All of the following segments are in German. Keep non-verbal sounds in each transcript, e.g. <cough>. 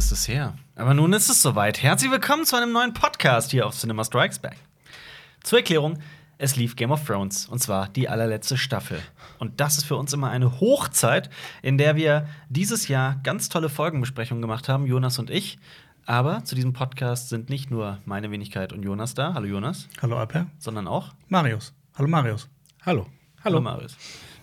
ist es her. Aber nun ist es soweit. Herzlich willkommen zu einem neuen Podcast hier auf Cinema Strikes Back. Zur Erklärung, es lief Game of Thrones und zwar die allerletzte Staffel. Und das ist für uns immer eine Hochzeit, in der wir dieses Jahr ganz tolle Folgenbesprechungen gemacht haben, Jonas und ich. Aber zu diesem Podcast sind nicht nur meine Wenigkeit und Jonas da. Hallo Jonas. Hallo Alper. Sondern auch Marius. Hallo Marius. Hallo. Hallo Marius.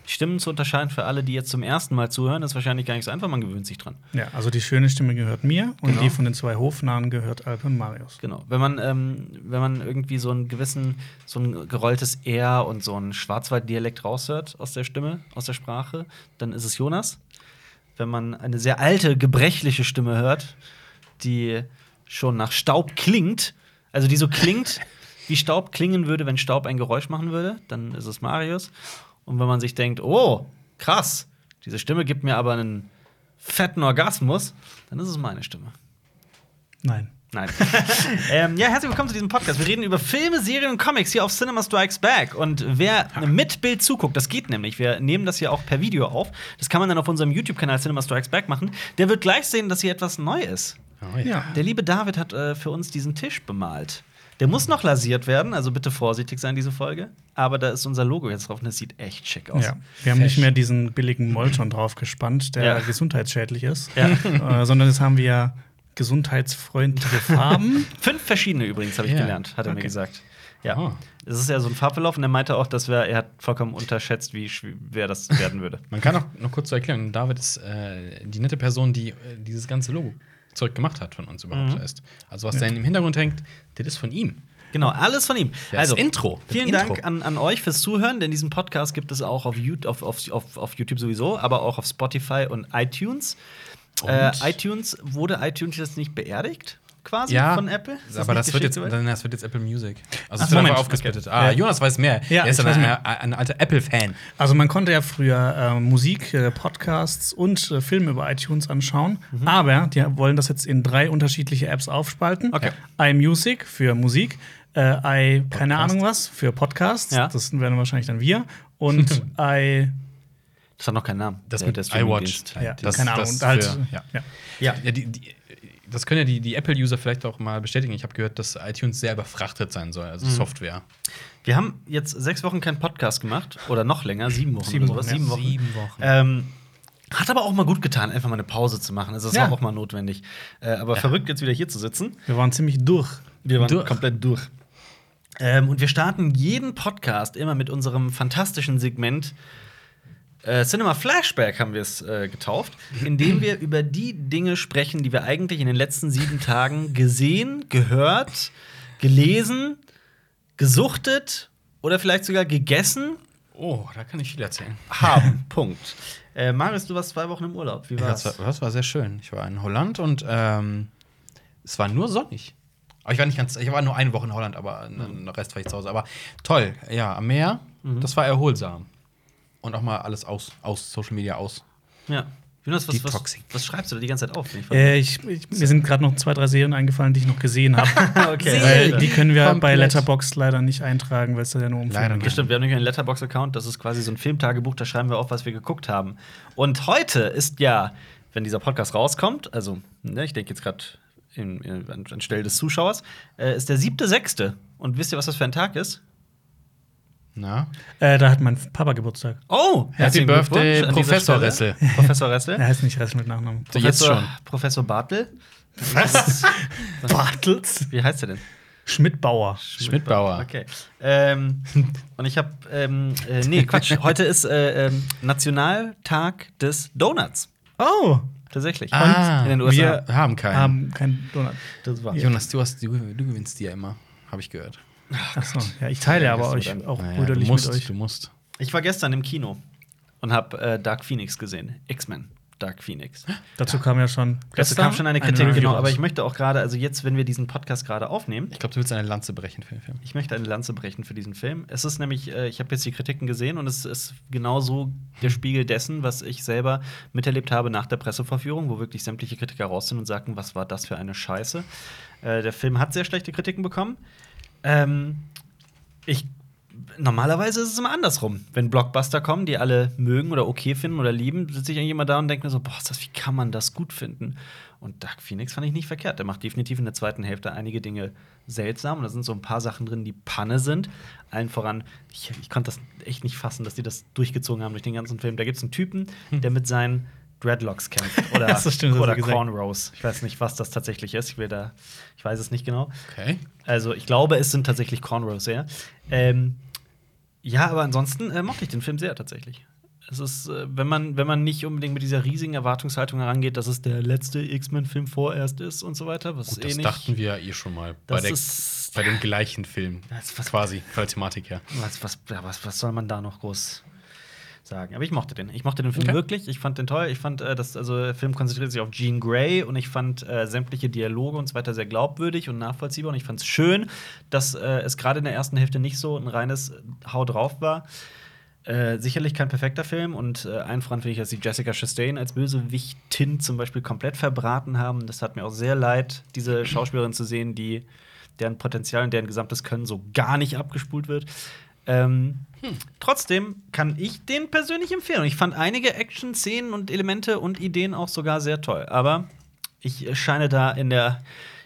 Stimmen zu unterscheiden für alle, die jetzt zum ersten Mal zuhören, ist wahrscheinlich gar nicht so einfach. Man gewöhnt sich dran. Ja, also die schöne Stimme gehört mir und Genau. die von den zwei Hofnahen gehört Alper und Marius. Genau. Wenn man, ähm, wenn man irgendwie so einen gewissen, so ein gerolltes R und so einen Schwarzwalddialekt raushört aus der Stimme, aus der Sprache, dann ist es Jonas. Wenn man eine sehr alte, gebrechliche Stimme hört, die schon nach Staub klingt, also die so klingt, <laughs> wie Staub klingen würde, wenn Staub ein Geräusch machen würde, dann ist es Marius. Und wenn man sich denkt, oh, krass, diese Stimme gibt mir aber einen fetten Orgasmus, dann ist es meine Stimme. Nein. Nein. <laughs> ähm, ja, herzlich willkommen zu diesem Podcast. Wir reden über Filme, Serien und Comics hier auf Cinema Strikes Back. Und wer mit Bild zuguckt, das geht nämlich. Wir nehmen das hier auch per Video auf. Das kann man dann auf unserem YouTube-Kanal Cinema Strikes Back machen. Der wird gleich sehen, dass hier etwas neu ist. Oh, Ja. Der liebe David hat äh, für uns diesen Tisch bemalt. Der muss noch lasiert werden, also bitte vorsichtig sein, diese Folge. Aber da ist unser Logo jetzt drauf und es sieht echt schick aus. ja. Wir haben nicht mehr diesen billigen Molton drauf gespannt, der Ja. gesundheitsschädlich ist, Ja. <laughs> äh, sondern jetzt haben wir gesundheitsfreundliche Farben. <laughs> Fünf verschiedene übrigens, habe ich Ja. gelernt, hat er mir Okay. gesagt. Ja. Aha. Es ist ja so ein Farbverlauf und er meinte auch, dass wir, er hat vollkommen unterschätzt, wie schwer das werden würde. Man kann auch noch kurz zur Erklärung: David ist äh, die nette Person, die äh, dieses ganze Logo-Zeug gemacht hat von uns überhaupt Mhm. erst. Also, was da im Hintergrund hängt, das ist von ihm. Genau, alles von ihm. Ja, also, das Intro. Das Vielen Intro. Dank an, an euch fürs Zuhören, denn diesen Podcast gibt es auch auf, YouTube, auf, auf, auf, auf YouTube sowieso, aber auch auf Spotify und iTunes. Und? Äh, iTunes wurde iTunes jetzt nicht beerdigt, quasi Ja, von Apple? Ist aber das wird, jetzt, dann, das wird jetzt Apple Music. Also, es wird einfach aufgesplittet. Okay. Ah, Ja. Jonas weiß mehr. Ja, er ist ich ein, ein, alter Apple-Fan. Also man konnte ja früher äh, Musik, äh, Podcasts und äh, Filme über iTunes anschauen, aber die wollen das jetzt in drei unterschiedliche Apps aufspalten. Okay. iMusic für Musik, äh, i keine Podcast. Ahnung was für Podcasts, das werden wahrscheinlich dann wir und <laughs> i Das hat noch keinen Namen. Das Der- mit der iWatch. Ja, Das- keine Ahnung das halt für- ja. ja. Ja. Ja, die, die, das können ja die, die Apple-User vielleicht auch mal bestätigen. Ich habe gehört, dass iTunes sehr überfrachtet sein soll, Mhm. also Software. Wir haben jetzt sechs Wochen keinen Podcast gemacht oder noch länger, sieben Wochen Sieben. Wochen, ja. Sieben Wochen. Sieben Wochen. Ähm, hat aber auch mal gut getan, einfach mal eine Pause zu machen. Also, das Ja. war auch mal notwendig. Äh, aber verrückt, jetzt wieder hier zu sitzen. Wir waren ziemlich durch. Wir waren Durch. komplett durch. Ähm, und wir starten jeden Podcast immer mit unserem fantastischen Segment äh, Cinema Flashback haben wir es äh, getauft, in dem wir <laughs> über die Dinge sprechen, die wir eigentlich in den letzten sieben Tagen gesehen, gehört, gelesen, gesuchtet oder vielleicht sogar gegessen Oh, da kann ich viel erzählen. <laughs> haben. <laughs> Punkt. Äh, Marius, du warst zwei Wochen im Urlaub. Wie Ja, war's? das, war, das war sehr schön. Ich war in Holland und ähm, es war nur sonnig. Aber ich war nicht ganz, ich war nur eine Woche in Holland, aber Mhm. den Rest war ich zu Hause. Aber toll, ja, am Meer, das war erholsam. Und auch mal alles aus, aus Social Media aus. Ja. Jonas, was, was, was schreibst du da die ganze Zeit auf? Äh, ich, ich, mir sind gerade noch zwei, drei Serien eingefallen, die ich noch gesehen habe. <laughs> okay. Weil die können wir Komplett. bei Letterboxd leider nicht eintragen, weil es da ja nur um Leider geht. Stimmt, wir haben nämlich einen Letterbox-Account, das ist quasi so ein Filmtagebuch, da schreiben wir auf, was wir geguckt haben. Und heute ist ja, wenn dieser Podcast rauskommt, also ne, ich denke jetzt gerade anstelle des Zuschauers, äh, ist der siebte, sechste. Und wisst ihr, was das für ein Tag ist? Na? Äh, da hat mein Papa Geburtstag. Oh, Happy herzlichen Birthday, Professor. Ressel. <laughs> Professor Ressel. Er heißt nicht Ressel mit Nachnamen. So, jetzt Professor- schon. Professor Bartel. Was? Bartels? Wie heißt er denn? Schmidt-Bauer. Schmidtbauer. Okay. Ähm, und ich habe, ähm, äh, nee, Quatsch. <laughs> Heute ist äh, ähm, Nationaltag des Donuts. Oh, Tatsächlich. Ah, in den USA. wir haben keinen. haben kein Donut. das war. Jonas, du, hast, du, du gewinnst die ja immer, habe ich gehört. Achso, ja, ich teile aber Ja, euch dann- auch Naja, brüderlich du musst, mit euch. Du musst. Ich war gestern im Kino und habe äh, Dark Phoenix gesehen. X-Men. Dark Phoenix. Dazu kam ja schon. Dazu gestern kam schon eine Kritik, Review genau. Aber ich möchte auch gerade, also jetzt, wenn wir diesen Podcast gerade aufnehmen, Ich glaube, du willst eine Lanze brechen für den Film. ich möchte eine Lanze brechen für diesen Film. Es ist nämlich, äh, ich habe jetzt die Kritiken gesehen und es ist genauso der Spiegel dessen, was ich selber miterlebt habe nach der Presseverführung, wo wirklich sämtliche Kritiker raus sind und sagten, was war das für eine Scheiße. Äh, der Film hat sehr schlechte Kritiken bekommen. Ähm, ich normalerweise ist es immer andersrum. Wenn Blockbuster kommen, die alle mögen oder okay finden oder lieben, sitze ich eigentlich immer da und denke mir so, boah, das, wie kann man das gut finden? Und Dark Phoenix fand ich nicht verkehrt. Der macht definitiv in der zweiten Hälfte einige Dinge seltsam. Und da sind so ein paar Sachen drin, die Panne sind. Allen voran, ich, ich konnte das echt nicht fassen, dass die das durchgezogen haben durch den ganzen Film. Da gibt es einen Typen, der mit seinen Dreadlocks kämpft. <laughs> Oder, Das stimmt, oder. Cornrows. Ich weiß nicht, was das tatsächlich ist. Ich will da, ich weiß es nicht genau. Okay. Also ich glaube, es sind tatsächlich Cornrows, ja. Ähm, ja, aber ansonsten äh, mochte ich den Film sehr tatsächlich. Es ist, äh, wenn man, wenn man nicht unbedingt mit dieser riesigen Erwartungshaltung herangeht, dass es der letzte X-Men-Film vorerst ist und so weiter, was Gut, eh das nicht. dachten wir ja eh schon mal bei, der, ist- bei dem gleichen Film. Das- was- quasi, von der Thematik her. Was, was, ja, was, was soll man da noch groß sagen? Aber ich mochte den. Ich mochte den Film Okay. wirklich. Ich fand den toll. Ich fand, äh, dass, also der Film konzentriert sich auf Jean Grey und ich fand äh, sämtliche Dialoge und so weiter sehr glaubwürdig und nachvollziehbar. Und ich fand es schön, dass äh, es gerade in der ersten Hälfte nicht so ein reines Hau drauf war. Äh, sicherlich kein perfekter Film und äh, voran finde ich, dass sie Jessica Chastain als Bösewichtin zum Beispiel komplett verbraten haben. Das hat mir auch sehr leid, diese Schauspielerin zu sehen, die deren Potenzial und deren gesamtes Können so gar nicht abgespult wird. Ähm, Trotzdem kann ich den persönlich empfehlen. Ich fand einige Action-Szenen und Elemente und Ideen auch sogar sehr toll. Aber ich scheine da in der,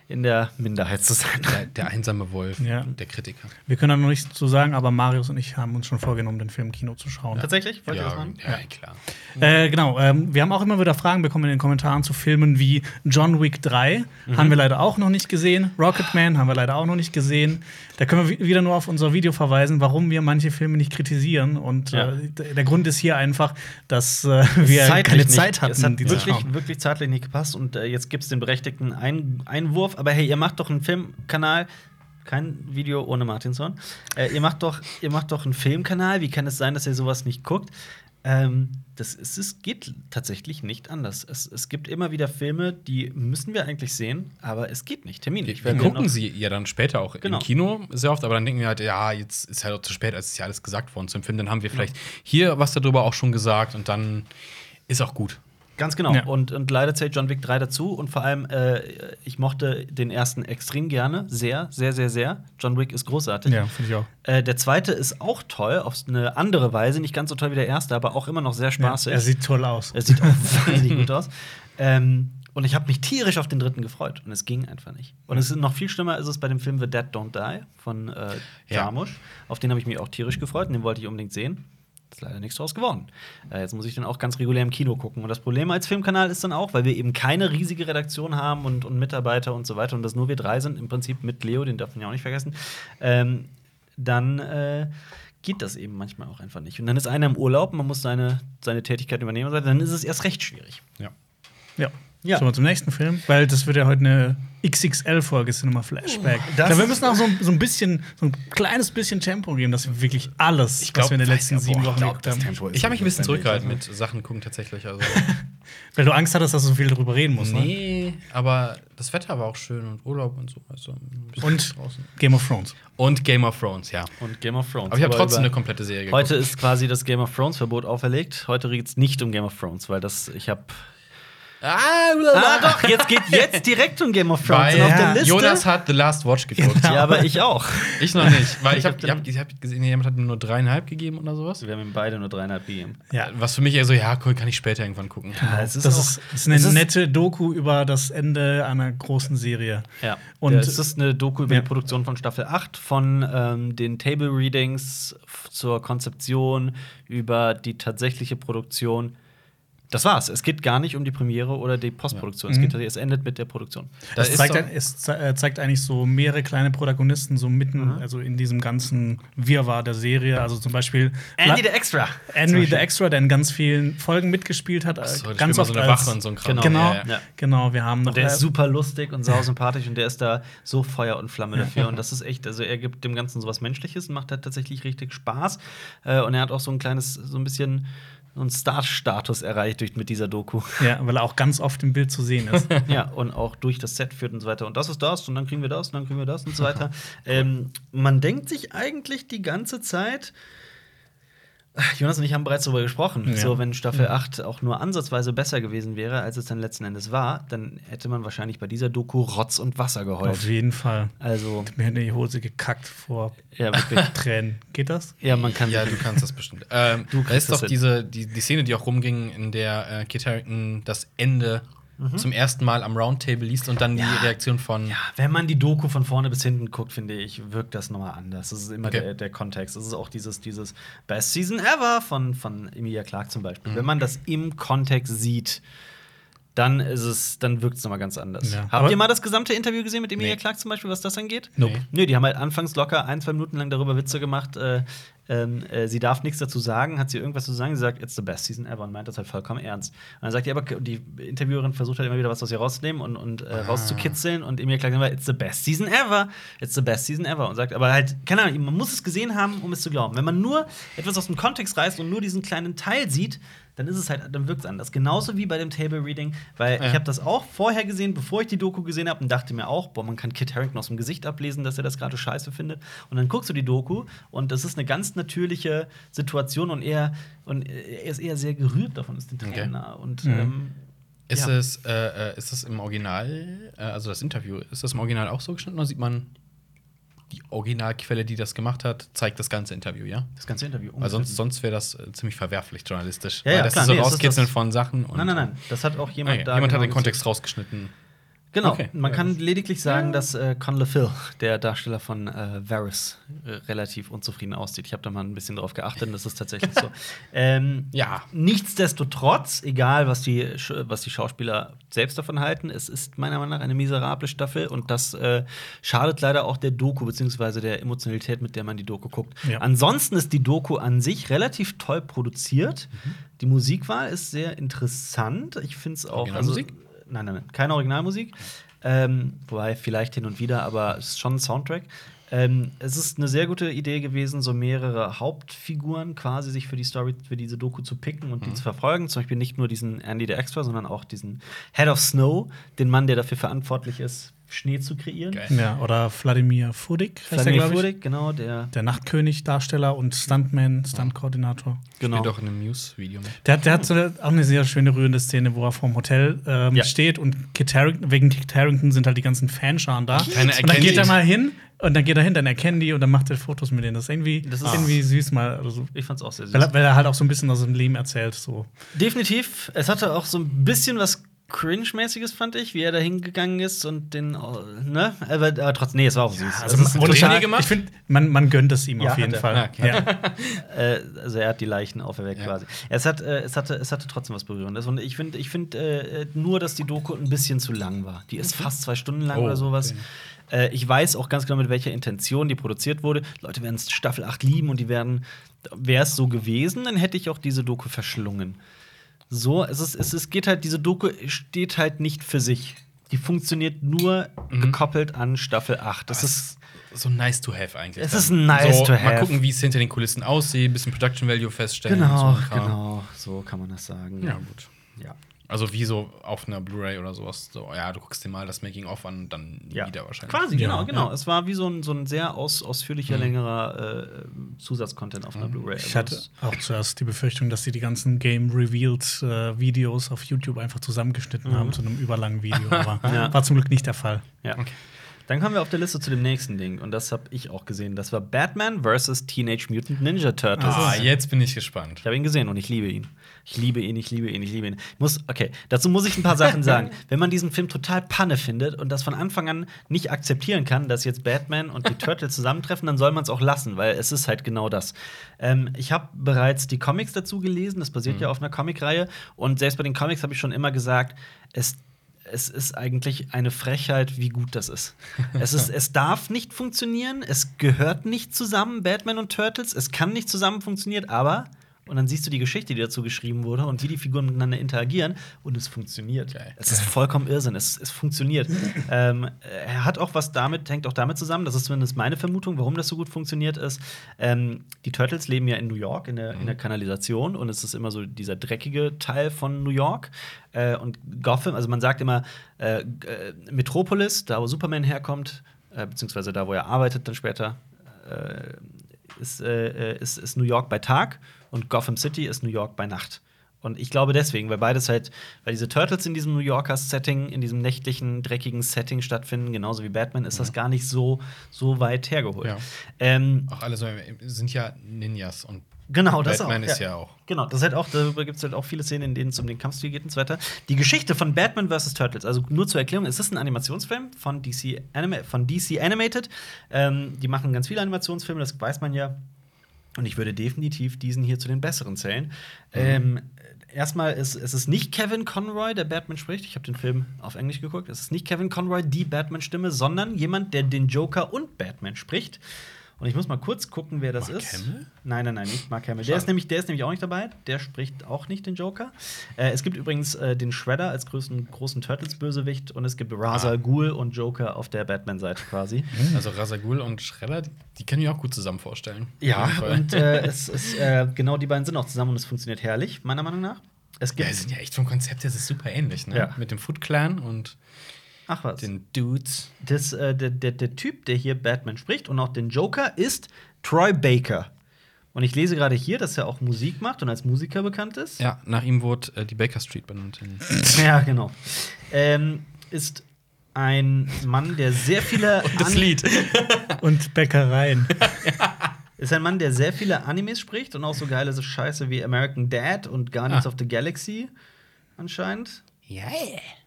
in der Minderheit zu sein. Der, der einsame Wolf, Ja. der Kritiker. Wir können da noch nichts zu sagen, aber Marius und ich haben uns schon vorgenommen, den Film im Kino zu schauen. Tatsächlich? Wollt ihr das Ja, machen? ja, klar. Äh, genau, ähm, wir haben auch immer wieder Fragen bekommen in den Kommentaren zu Filmen wie John Wick 3. Mhm. Haben wir leider auch noch nicht gesehen. Rocketman haben wir leider auch noch nicht gesehen. Da können wir wi- wieder nur auf unser Video verweisen, warum wir manche Filme nicht kritisieren. Und Ja. äh, der Grund ist hier einfach, dass äh, wir Zeitlich keine nicht. Zeit hatten, Es hat wirklich, schauen. wirklich zeitlich nicht gepasst. Und äh, jetzt gibt es den berechtigten Ein Einwurf. Aber hey, ihr macht doch einen Filmkanal. Kein Video ohne Martinson. Äh, ihr, macht doch, ihr macht doch einen Filmkanal. Wie kann es sein, dass ihr sowas nicht guckt? Ähm, das ist, es geht tatsächlich nicht anders. Es, es gibt immer wieder Filme, die müssen wir eigentlich sehen, aber es geht nicht. Termin. Wir, Ich wir gucken sie ja dann später auch Genau. im Kino sehr oft, aber dann denken wir halt, ja, jetzt ist halt auch zu spät, als ist ja alles gesagt worden zum Film. Dann haben wir vielleicht hier was darüber auch schon gesagt und dann ist auch gut. Ganz genau. Ja. Und, und leider zählt John Wick 3 dazu. Und vor allem, äh, ich mochte den ersten extrem gerne. Sehr, sehr, sehr, sehr. John Wick ist großartig. Ja, finde ich auch. Äh, der zweite ist auch toll, auf eine andere Weise. Nicht ganz so toll wie der erste, aber auch immer noch sehr Ja, spaßig. er sieht toll aus. er sieht auch <laughs> wahnsinnig gut aus. Ähm, und ich habe mich tierisch auf den dritten gefreut. Und es ging einfach nicht. Und es ist noch viel schlimmer ist es bei dem Film The Dead Don't Die von äh, Ja. Jarmusch. Auf den habe ich mich auch tierisch gefreut und den wollte ich unbedingt sehen. Ist leider nichts draus geworden. Äh, jetzt muss ich den auch ganz regulär im Kino gucken. Und das Problem als Filmkanal ist dann auch, weil wir eben keine riesige Redaktion haben und, und Mitarbeiter und so weiter und das nur wir drei sind, im Prinzip mit Leo, den darf man ja auch nicht vergessen, ähm, dann äh, geht das eben manchmal auch einfach nicht. Und dann ist einer im Urlaub, man muss seine, seine Tätigkeit übernehmen, dann ist es erst recht schwierig. Ja. Ja. Ja. Sollen wir zum nächsten Film? Weil das wird ja heute eine XXL-Folge Cinema Flashback. Oh, das glaub, wir müssen auch so, ein- so ein bisschen, so ein kleines bisschen Tempo geben, dass wir wirklich alles, Ich glaub, was wir in den letzten ja, sieben boah, Wochen glaub, geguckt haben. Tempo ist Ich habe mich ein bisschen zurückgehalten mit Sachen gucken tatsächlich. Also. <laughs> Weil du Angst hattest, dass du so viel darüber reden musst. Ne? nee, aber das Wetter war auch schön und Urlaub und so. Also ein bisschen Und draußen. Game of Thrones. Und Game of Thrones, ja. Und Game of Thrones. Aber ich habe trotzdem eine komplette Serie geguckt. Heute ist quasi das Game of Thrones Verbot auferlegt. Heute geht es nicht um Game of Thrones, weil das ich habe Ah, Ah, doch, jetzt geht jetzt direkt um Game of Thrones. Weil Und auf der Liste. Jonas hat The Last Watch geguckt. ja, aber ich auch. Ich noch nicht, weil ich Ich habe hab ich hab, gesehen, jemand hat mir nur dreieinhalb gegeben oder sowas. Wir haben ihm beide nur dreieinhalb gegeben. Ja. Was für mich eher so, ja, cool, kann ich später irgendwann gucken. Ja, es ist das, auch- ist, das ist eine es ist- nette Doku über das Ende einer großen Serie. Ja. Und- es ist eine Doku über Ja. die Produktion von Staffel 8, von ähm, den Table Readings zur Konzeption über die tatsächliche Produktion. Das war's. Es geht gar nicht um die Premiere oder die Postproduktion. Es, geht, es endet mit der Produktion. Da Es ist zeigt, es äh, zeigt eigentlich so mehrere kleine Protagonisten so mitten, also in diesem ganzen Wirrwarr der Serie. Also zum Beispiel Andy La- the Extra. Henry the Extra, der in ganz vielen Folgen mitgespielt hat. äh, So, da ganz oft so eine als, Wache und so ein Kram. Genau. Genau, Ja, ja. Ja. genau. Wir haben noch Und der ist äh, super lustig und sausympathisch und der ist da so Feuer und Flamme dafür. Und das ist echt, also er gibt dem Ganzen sowas Menschliches und macht halt tatsächlich richtig Spaß. Äh, und er hat auch so ein kleines, so ein bisschen so einen Star-Status erreicht durch, mit dieser Doku. ja, weil er auch ganz oft im Bild zu sehen ist. <laughs> ja, und auch durch das Set führt und so weiter. Und das ist das und dann kriegen wir das und dann kriegen wir das und so weiter. <laughs> ähm, man denkt sich eigentlich die ganze Zeit, Jonas und ich haben bereits darüber gesprochen. Ja. So, wenn Staffel 8 auch nur ansatzweise besser gewesen wäre, als es dann letzten Endes war, dann hätte man wahrscheinlich bei dieser Doku Rotz und Wasser Auf geheult. jeden Fall. Also, Mir in die Hose gekackt vor ja. <laughs> Tränen. Geht das? ja, man kann Ja, du kannst das bestimmt. Ähm, Du da ist das doch hin. diese, die, die Szene, die auch rumging, in der äh, Kit Harington das Ende zum ersten Mal am Roundtable liest und dann Mhm. Ja. die Reaktion von. Ja, wenn man die Doku von vorne bis hinten guckt, finde ich, wirkt das nochmal anders. Das ist immer Okay. der, der Kontext. Das ist auch dieses, dieses Best Season Ever von, von Emilia Clarke zum Beispiel. Wenn man das im Kontext sieht, dann ist es, dann wirkt es nochmal ganz anders. Ja. Habt Aber- ihr mal das gesamte Interview gesehen mit Emilia Nee. Clarke zum Beispiel, was das angeht? Nope. Nö, die haben halt anfangs locker ein, zwei Minuten lang darüber Witze gemacht. Äh, ähm, äh, sie darf nichts dazu sagen, hat sie irgendwas zu sagen, sie sagt, it's the best season ever und meint das halt vollkommen ernst. Und dann sagt die aber, die Interviewerin versucht halt immer wieder was aus ihr rauszunehmen und, und äh, rauszukitzeln und Emilia Clarke sagt, it's the best season ever, it's the best season ever und sagt, aber halt, keine Ahnung, man muss es gesehen haben, um es zu glauben. Wenn man nur etwas aus dem Kontext reißt und nur diesen kleinen Teil sieht, dann ist es halt, dann wirkt es anders. Genauso wie bei dem Table Reading, weil ich Ja. habe das auch vorher gesehen, bevor ich die Doku gesehen habe und dachte mir auch, boah, man kann Kit Harington aus dem Gesicht ablesen, dass er das gerade scheiße findet. Und dann guckst du die Doku und das ist eine ganz natürliche Situation und er, und er ist eher sehr gerührt davon, ist den Tränen Okay. Und Mhm. ähm, Ist, Ja. es, äh, äh, ist das im Original, äh, also das Interview, ist das im Original auch so geschnitten oder sieht man die Originalquelle, die das gemacht hat, zeigt das ganze Interview, ja? das ganze Interview. Weil sonst, sonst wäre das äh, ziemlich verwerflich journalistisch. Ja, Weil ja, das klar, ist so nee, rauskitzeln das- von Sachen. Und, Nein, nein, nein. Das hat auch jemand Okay. da. Jemand hat genau den Kontext gesehen. rausgeschnitten. Genau, Okay. man Ja, kann lediglich sagen, dass äh, Con LePhil, der Darsteller von äh, Varys, äh, relativ unzufrieden aussieht. Ich habe da mal ein bisschen drauf geachtet und das ist tatsächlich so. <laughs> Ähm, Ja. Nichtsdestotrotz, egal was die, was die Schauspieler selbst davon halten, es ist meiner Meinung nach eine miserable Staffel und das äh, schadet leider auch der Doku, beziehungsweise der Emotionalität, mit der man die Doku guckt. Ja. Ansonsten ist die Doku an sich relativ toll produziert. Die Musikwahl ist sehr interessant. Ich finde es auch. Originalmusik? Also, nein, nein, nein, keine Originalmusik. Ähm, wobei vielleicht hin und wieder, aber es ist schon ein Soundtrack. Ähm, es ist eine sehr gute Idee gewesen, so mehrere Hauptfiguren quasi sich für die Story, für diese Doku zu picken und die zu verfolgen. Zum Beispiel nicht nur diesen Andy der Extra, sondern auch diesen Head of Snow, den Mann, der dafür verantwortlich ist, Schnee zu kreieren. Geil. Ja, oder Wladimir Fudik, ich. Furik, genau, der. Der Nachtkönig-Darsteller und Stuntman, Stunt-Koordinator. Genau. Spielt auch in einem News-Video mit. Der, hat- der hat so eine, auch eine sehr schöne rührende Szene, wo er vorm Hotel ähm, Ja. steht und Kit wegen Kit Harington sind halt die ganzen Fanscharen da. Keiner und dann geht er mal hin und dann geht er hin, dann erkennen die und dann macht er Fotos mit denen. Das ist irgendwie, Das ist- irgendwie süß mal. Also, Ich fand's auch sehr süß. weil, er, weil er halt auch so ein bisschen aus dem Leben erzählt. So. Definitiv. Es hatte auch so ein bisschen was Cringe-mäßiges, fand ich, wie er da hingegangen ist und den, äh, ne? Aber, aber trotzdem, nee, es war auch süß. Also, es ist ohne total- gemacht? ich finde, man, man gönnt es ihm Ja, auf jeden. Fall. Ja, okay. Ja. <laughs> äh, also er hat die Leichen auferweckt Ja. quasi. Es, hat, äh, es, hatte, es hatte trotzdem was Berührendes. Und ich finde ich find, äh, nur, dass die Doku ein bisschen zu lang war. Die ist fast zwei Stunden lang Oh, oder sowas. okay. Äh, ich weiß auch ganz genau, mit welcher Intention die produziert wurde. Leute werden Staffel 8 lieben und die werden, wäre es so gewesen, dann hätte ich auch diese Doku verschlungen. So, es, ist, es ist, geht halt, diese Doku steht halt nicht für sich. Die funktioniert nur gekoppelt an Staffel 8. Das Aber ist so nice to have eigentlich. Es ist nice so, to Mal have. gucken, wie es hinter den Kulissen aussieht, bisschen Production Value feststellen. genau, so ein genau, so kann man das sagen. Ja, gut. Ja. Also wie so auf einer Blu-ray oder sowas. So, ja, du guckst dir mal das Making-of an, dann Ja. wieder wahrscheinlich. Quasi, Ja. genau, genau. Ja. Es war wie so ein, so ein sehr aus, ausführlicher, Mhm. längerer äh, Zusatzcontent auf einer Blu-ray. Ich Also hatte es- auch zuerst die Befürchtung, dass sie die ganzen Game-Revealed-Videos auf YouTube einfach zusammengeschnitten haben zu einem überlangen Video. Aber <laughs> Ja. war zum Glück nicht der Fall. Ja. Dann kommen wir auf der Liste zu dem nächsten Ding. Und das habe ich auch gesehen. Das war Batman vs. Teenage Mutant Ninja Turtles. Ah, jetzt bin ich gespannt. Ich habe ihn gesehen und ich liebe ihn. Ich liebe ihn, ich liebe ihn, ich liebe ihn. Ich muss, okay, dazu muss ich ein paar Sachen sagen. <laughs> Wenn man diesen Film total Panne findet und das von Anfang an nicht akzeptieren kann, dass jetzt Batman und die <laughs> Turtles zusammentreffen, dann soll man es auch lassen, weil es ist halt genau das. Ähm, ich habe bereits die Comics dazu gelesen, das basiert ja auf einer Comicreihe. Und selbst bei den Comics habe ich schon immer gesagt, es es ist eigentlich eine Frechheit, wie gut das ist. Es, ist. <laughs> es darf nicht funktionieren, es gehört nicht zusammen, Batman und Turtles, es kann nicht zusammen funktionieren, aber, und dann siehst du die Geschichte, die dazu geschrieben wurde und wie die Figuren miteinander interagieren und es funktioniert. Geil. Es ist vollkommen Irrsinn, es, es funktioniert. <laughs> ähm, er hat auch was damit, hängt auch damit zusammen, das ist zumindest meine Vermutung, warum das so gut funktioniert ist. Ähm, die Turtles leben ja in New York, in der, in der Kanalisation und es ist immer so dieser dreckige Teil von New York. Äh, und Gotham, also man sagt immer äh, äh, Metropolis, da wo Superman herkommt, äh, beziehungsweise da wo er arbeitet dann später, äh, ist, äh, ist, ist New York bei Tag und Gotham City ist New York bei Nacht. Und ich glaube deswegen, weil beides halt, weil diese Turtles in diesem New Yorker Setting, in diesem nächtlichen, dreckigen Setting stattfinden, genauso wie Batman, ist das gar nicht so, so weit hergeholt. Ja. Ähm, Auch alle so, sind ja Ninjas und Genau, das Batman auch. ist ja auch. Genau, das halt auch, darüber gibt es halt auch viele Szenen, in denen es um den Kampfstil geht und so weiter. Die Geschichte von Batman vs. Turtles, also nur zur Erklärung, es ist ein Animationsfilm von DC, Anima von DC Animated. Ähm, die machen ganz viele Animationsfilme, das weiß man ja. Und ich würde definitiv diesen hier zu den besseren zählen. Ähm, erstmal ist es ist nicht Kevin Conroy, der Batman spricht. Ich habe den Film auf Englisch geguckt. Es ist nicht Kevin Conroy, die Batman-Stimme, sondern jemand, der den Joker und Batman spricht. Und ich muss mal kurz gucken, wer das Mark ist. Hamill? Nein, nein, nein, nicht Mark Hamill. Der ist, nämlich, der ist nämlich auch nicht dabei. Der spricht auch nicht den Joker. Äh, es gibt übrigens äh, den Shredder als größten, großen Turtles-Bösewicht und es gibt Ra's al Ah. Ghul und Joker auf der Batman-Seite quasi. Also Rasagul und Schredder, die, kann ich auch gut zusammen vorstellen. Ja, und äh, es <laughs> ist, äh, genau die beiden sind auch zusammen und es funktioniert herrlich, meiner Meinung nach. Es ja, gibt. die sind ja echt vom Konzept her das ist super ähnlich, ne? Ja. Mit dem Foot Clan und ach was. den Dudes. Das, äh, der, der, der Typ, der hier Batman spricht und auch den Joker, ist Troy Baker. Und ich lese gerade hier, dass er auch Musik macht und als Musiker bekannt ist. Ja, nach ihm wurde äh, die Baker Street benannt. <laughs> Ja, genau. Ähm, ist ein Mann, der sehr viele <laughs> Ani- Lied. <laughs> Und Bäckereien. ist ein Mann, der sehr viele Animes spricht und auch so geile so Scheiße wie American Dad und Guardians Ah. of the Galaxy anscheinend. Ja.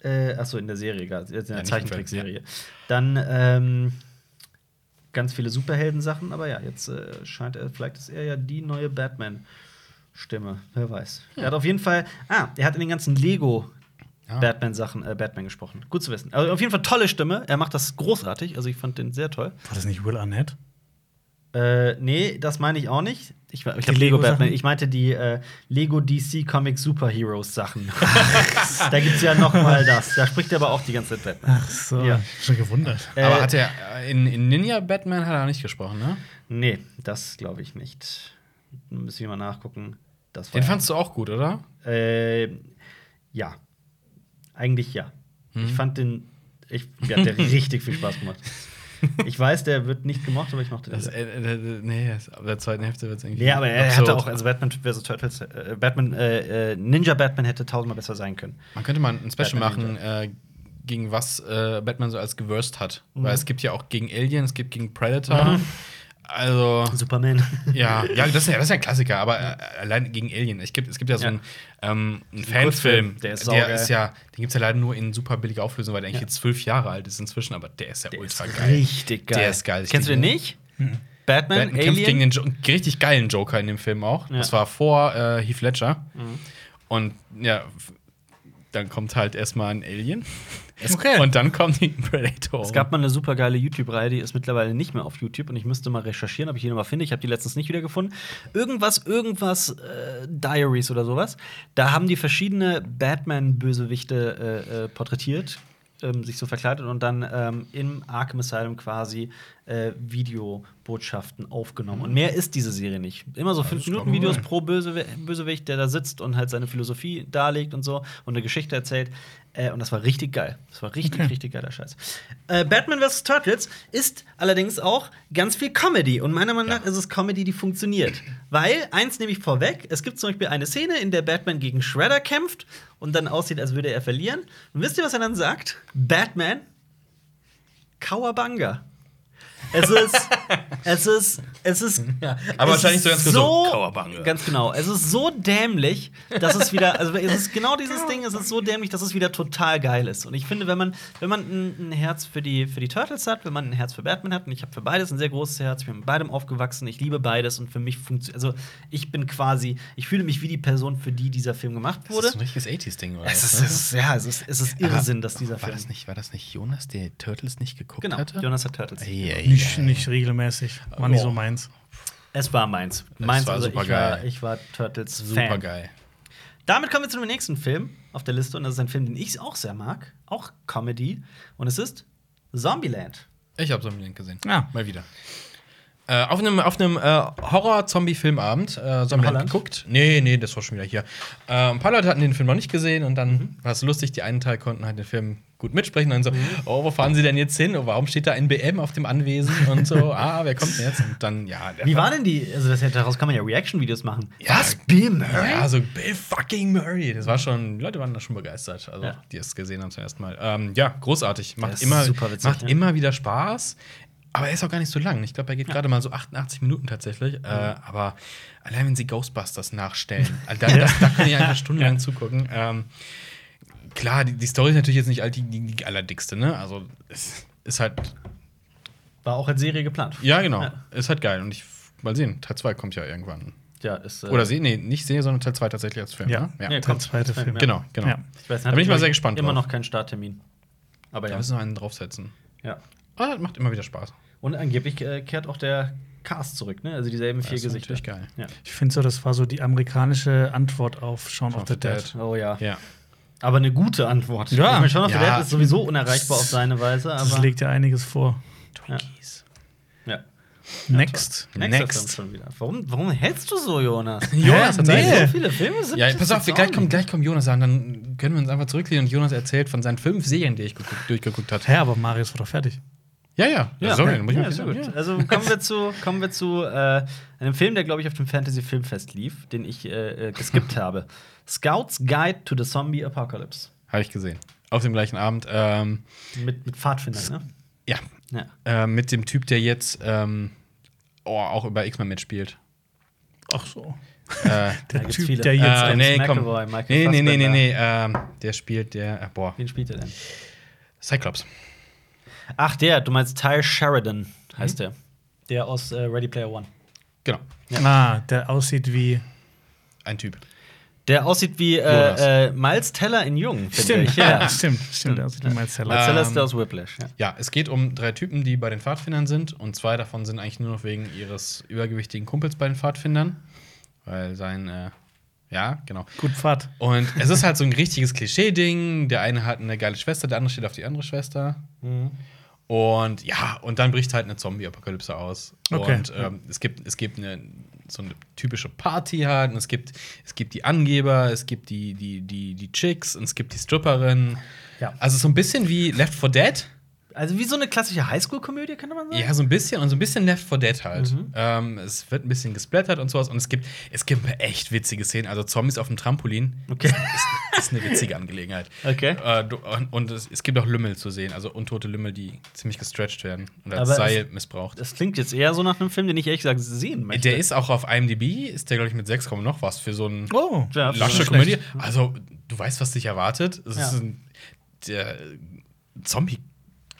Äh, achso, in der Serie, in der im Zeichentrickserie. Dann ähm, ganz viele Superhelden-Sachen, aber ja, jetzt äh, scheint er, vielleicht ist er ja die neue Batman-Stimme. Wer weiß. Er hat auf jeden Fall, ah, er hat in den ganzen Lego Ah. Batman-Sachen äh, Batman gesprochen. Gut zu wissen. Also auf jeden Fall tolle Stimme. Er macht das großartig. Also ich fand den sehr toll. War das nicht Will Arnett? Äh, nee, das meine ich auch nicht. Ich, ich Die hab Lego? Batman. Ich meinte die äh, Lego DC Comic Superheroes Sachen. <laughs> da gibt's ja noch mal das. Da spricht er aber auch die ganze Zeit Batman. Ach so, Ja. schon gewundert. Aber Äh, hat er äh, in, in Ninja Batman hat er nicht gesprochen, ne? Nee, das glaube ich nicht. Müssen wir mal nachgucken. Das war Den fandst du auch gut, oder? äh, ja. Eigentlich ja. Hm. Ich fand den. Ich, mir hat der <laughs> richtig viel Spaß gemacht. <laughs> Ich weiß, der wird nicht gemocht, aber ich mochte den. Das, äh, äh, nee, ab der zweiten Hälfte wird es irgendwie. Nee, aber er absurd. hatte auch, also Batman vs. Turtles, äh, Batman, äh, äh, Ninja Batman hätte tausendmal besser sein können. Man könnte mal ein Special Batman machen, äh, gegen was Batman so als gewürst hat. Mhm. Weil es gibt ja auch gegen Alien, es gibt gegen Predator. Also. Superman. Ja, <laughs> ja, das ist ja, das ist ja ein Klassiker, aber äh, allein gegen Alien. Ich gibt, es gibt ja so Ja. einen, ähm, einen Fanfilm, der ist der ist ja, den gibt es ja leider nur in super billiger Auflösung, weil der eigentlich Ja. jetzt zwölf Jahre alt ist inzwischen, aber der ist ja Der ist ultra geil. richtig geil. Der ist geil. Ich Kennst du den nicht? Batman, Batman kämpft gegen Alien. den jo richtig geilen Joker in dem Film auch. Ja. Das war vor äh, Heath Ledger. Mhm. Und ja, dann kommt halt erstmal ein Alien. Okay. Und dann kommt die Predator. Es gab mal eine super geile YouTube-Reihe, die ist mittlerweile nicht mehr auf YouTube und ich müsste mal recherchieren, ob ich die noch mal finde. Ich habe die letztens nicht wieder gefunden. Irgendwas, irgendwas äh, Diaries oder sowas. Da haben die verschiedene Batman-Bösewichte äh, äh, porträtiert, ähm, sich so verkleidet und dann ähm, im Arkham Asylum quasi äh, Videobotschaften aufgenommen. Und mehr ist diese Serie nicht. Immer so fünf ist Minuten. Videos pro Bösewi Bösewicht, der da sitzt und halt seine Philosophie darlegt und so und eine Geschichte erzählt. Äh, und das war richtig geil. Das war richtig, Okay. richtig geiler Scheiß. Äh, Batman vs. Turtles ist allerdings auch ganz viel Comedy. Und meiner Meinung nach ist es Comedy, die funktioniert. Weil, eins nehme ich vorweg, es gibt zum Beispiel eine Szene, in der Batman gegen Shredder kämpft und dann aussieht, als würde er verlieren. Und wisst ihr, was er dann sagt? Batman, Kawabanga. Es ist, es ist, es ist. <laughs> Ja, aber es wahrscheinlich ist so ganz so. Ganz genau. Es ist so dämlich, dass es wieder, also es ist genau dieses Ding, es ist so dämlich, dass es wieder total geil ist. Und ich finde, wenn man, wenn man ein, ein Herz für die, für die Turtles hat, wenn man ein Herz für Batman hat, und ich habe für beides ein sehr großes Herz, ich bin mit beidem aufgewachsen, ich liebe beides und für mich funktioniert, also ich bin quasi, ich fühle mich wie die Person, für die dieser Film gemacht das wurde. ist ein richtiges 80s-Ding, oder? Es was, ist, es ist, ja, es ist, es ist Irrsinn, dass dieser war Film. Das nicht, war das nicht Jonas, der Turtles nicht geguckt Genau, hatte? Jonas hat Turtles. Ei, ei, Nicht, nicht regelmäßig. War nicht so meins. Es war meins. Meins, war also ich war, ich war Turtles Super Fan. geil. Damit kommen wir zu dem nächsten Film auf der Liste und das ist ein Film, den ich auch sehr mag, auch Comedy und es ist Zombieland. Ich habe Zombieland gesehen. Ah. Mal wieder. Äh, auf einem, auf einem äh, Horror-Zombie-Filmabend. Äh, so haben wir geguckt. Nee, nee, das war schon wieder hier. Äh, ein paar Leute hatten den Film noch nicht gesehen und dann Mhm. war es lustig. Die einen Teil konnten halt den Film gut mitsprechen. Und dann so, oh, wo fahren Sie denn jetzt hin? Oh, warum steht da ein BM auf dem Anwesen? Und so, <laughs> ah, wer kommt denn jetzt? Und dann, ja. Wie war denn die? Also, das, daraus kann man ja Reaction-Videos machen. Ja, Bill Murray? Ja, so Bill fucking Murray. Das war schon, die Leute waren da schon begeistert, also Ja. die es gesehen haben zum ersten Mal. Ähm, ja, großartig. Macht, immer, super witzig, macht ja. immer wieder Spaß. Aber er ist auch gar nicht so lang. Ich glaube, er geht gerade mal so 88 Minuten tatsächlich. Äh, aber allein wenn sie Ghostbusters nachstellen, <laughs> also da, das, da kann ich einfach stundenlang zugucken. Ähm, klar, die, die Story ist natürlich jetzt nicht all die, die, die allerdickste, ne? Also es ist halt, War auch als Serie geplant. ja genau, Ja. ist halt geil. Und ich mal sehen, Teil 2 kommt ja irgendwann. Ja, ist, äh, Oder sie, nee, nicht Serie, sondern Teil 2 tatsächlich als Film. Ja. ne? Ja, Der kommt. zweite Film. Genau, genau. Ja. Ich weiß, Da bin ich mal sehr gespannt Immer drauf. noch keinen Starttermin. Aber Da ja. müssen wir einen draufsetzen. ja. Ah, das macht immer wieder Spaß. Und angeblich äh, kehrt auch der Cast zurück, ne? Also dieselben vier Das ist Gesichter. natürlich geil. Ja. Ich finde so, das war so die amerikanische Antwort auf Shaun of the Dead. Oh ja. Ja. Aber eine gute Antwort. Ja. Ich meine, Shaun of the Ja. Dead ist sowieso unerreichbar auf seine Weise, Das aber. legt ja einiges vor. Twinkies. ja. Next. Nächster Next. Schon wieder. Warum, warum hältst du so, Jonas? <laughs> Jonas, Hä? tatsächlich. Nee. So viele Filme sind Ja, das pass auf, gleich, kommt, gleich kommt Jonas an, dann können wir uns einfach zurücklehnen und Jonas erzählt von seinen fünf Serien, die ich geguckt, durchgeguckt hat. Hä, aber Marius war doch fertig. Ja, ja. Ja, sorry, dann muss ich ja, sagen, gut. ja. Also kommen wir zu, kommen wir zu äh, einem Film, der, glaube ich, auf dem Fantasy Filmfest lief, den ich äh, äh, geskippt <laughs> habe. Scouts Guide to the Zombie Apocalypse. Habe ich gesehen. Auf dem gleichen Abend. Ähm, Mit, mit Pfadfindern, ne? ja. Ja. Äh, mit dem Typ, der jetzt ähm, oh, auch über X-Men mitspielt. Ach so. äh, <laughs> Der Typ, viele. der jetzt. äh, nee, komm. McAvoy, Michael Nee, nee, nee, nee, nee. Ähm, der spielt der, äh, boah, Wen spielt er denn? Cyclops. Ach, der, du meinst Ty Sheridan, heißt der. Der aus äh, Ready Player One. Genau. Ah, der aussieht wie. Ein Typ. Der aussieht wie äh, äh, Miles Teller in Jung, finde Stimmt, ich. Ja. <laughs> stimmt, stimmt. Der aussieht wie Miles Teller. Miles Teller ist Ähm, der aus Whiplash. Ja. Ja, es geht um drei Typen, die bei den Pfadfindern sind. Und zwei davon sind eigentlich nur noch wegen ihres übergewichtigen Kumpels bei den Pfadfindern. Weil sein, äh, ja, genau. Gut Fahrt. Und es ist halt so ein richtiges Klischee-Ding. Der eine hat eine geile Schwester, der andere steht auf die andere Schwester. Und ja, und dann bricht halt eine Zombie-Apokalypse aus. Okay. Und ähm, es gibt, es gibt eine, so eine typische Party halt. Und es gibt, es gibt die Angeber, es gibt die, die, die, die Chicks und es gibt die Stripperin. Ja. Also so ein bisschen wie Left 4 Dead. Also wie so eine klassische Highschool-Komödie, könnte man sagen? Ja, so ein bisschen und so ein bisschen Left 4 Dead halt. Ähm, es wird ein bisschen gesplattert und sowas und es gibt, es gibt echt witzige Szenen. Also Zombies auf dem Trampolin Okay. ist, ist eine witzige Angelegenheit. <laughs> Okay. Äh, und und es, es gibt auch Lümmel zu sehen, also untote Lümmel, die ziemlich gestretched werden und als Aber Seil missbraucht. Das klingt jetzt eher so nach einem Film, den ich ehrlich gesagt sehen möchte. Der ist auch auf IMDb, ist der, glaube ich, mit 6, noch was für so ein Oh, Ja, das ist lasche Komödie. schlecht. Also, du weißt, was dich erwartet. Es Ja. ist ein der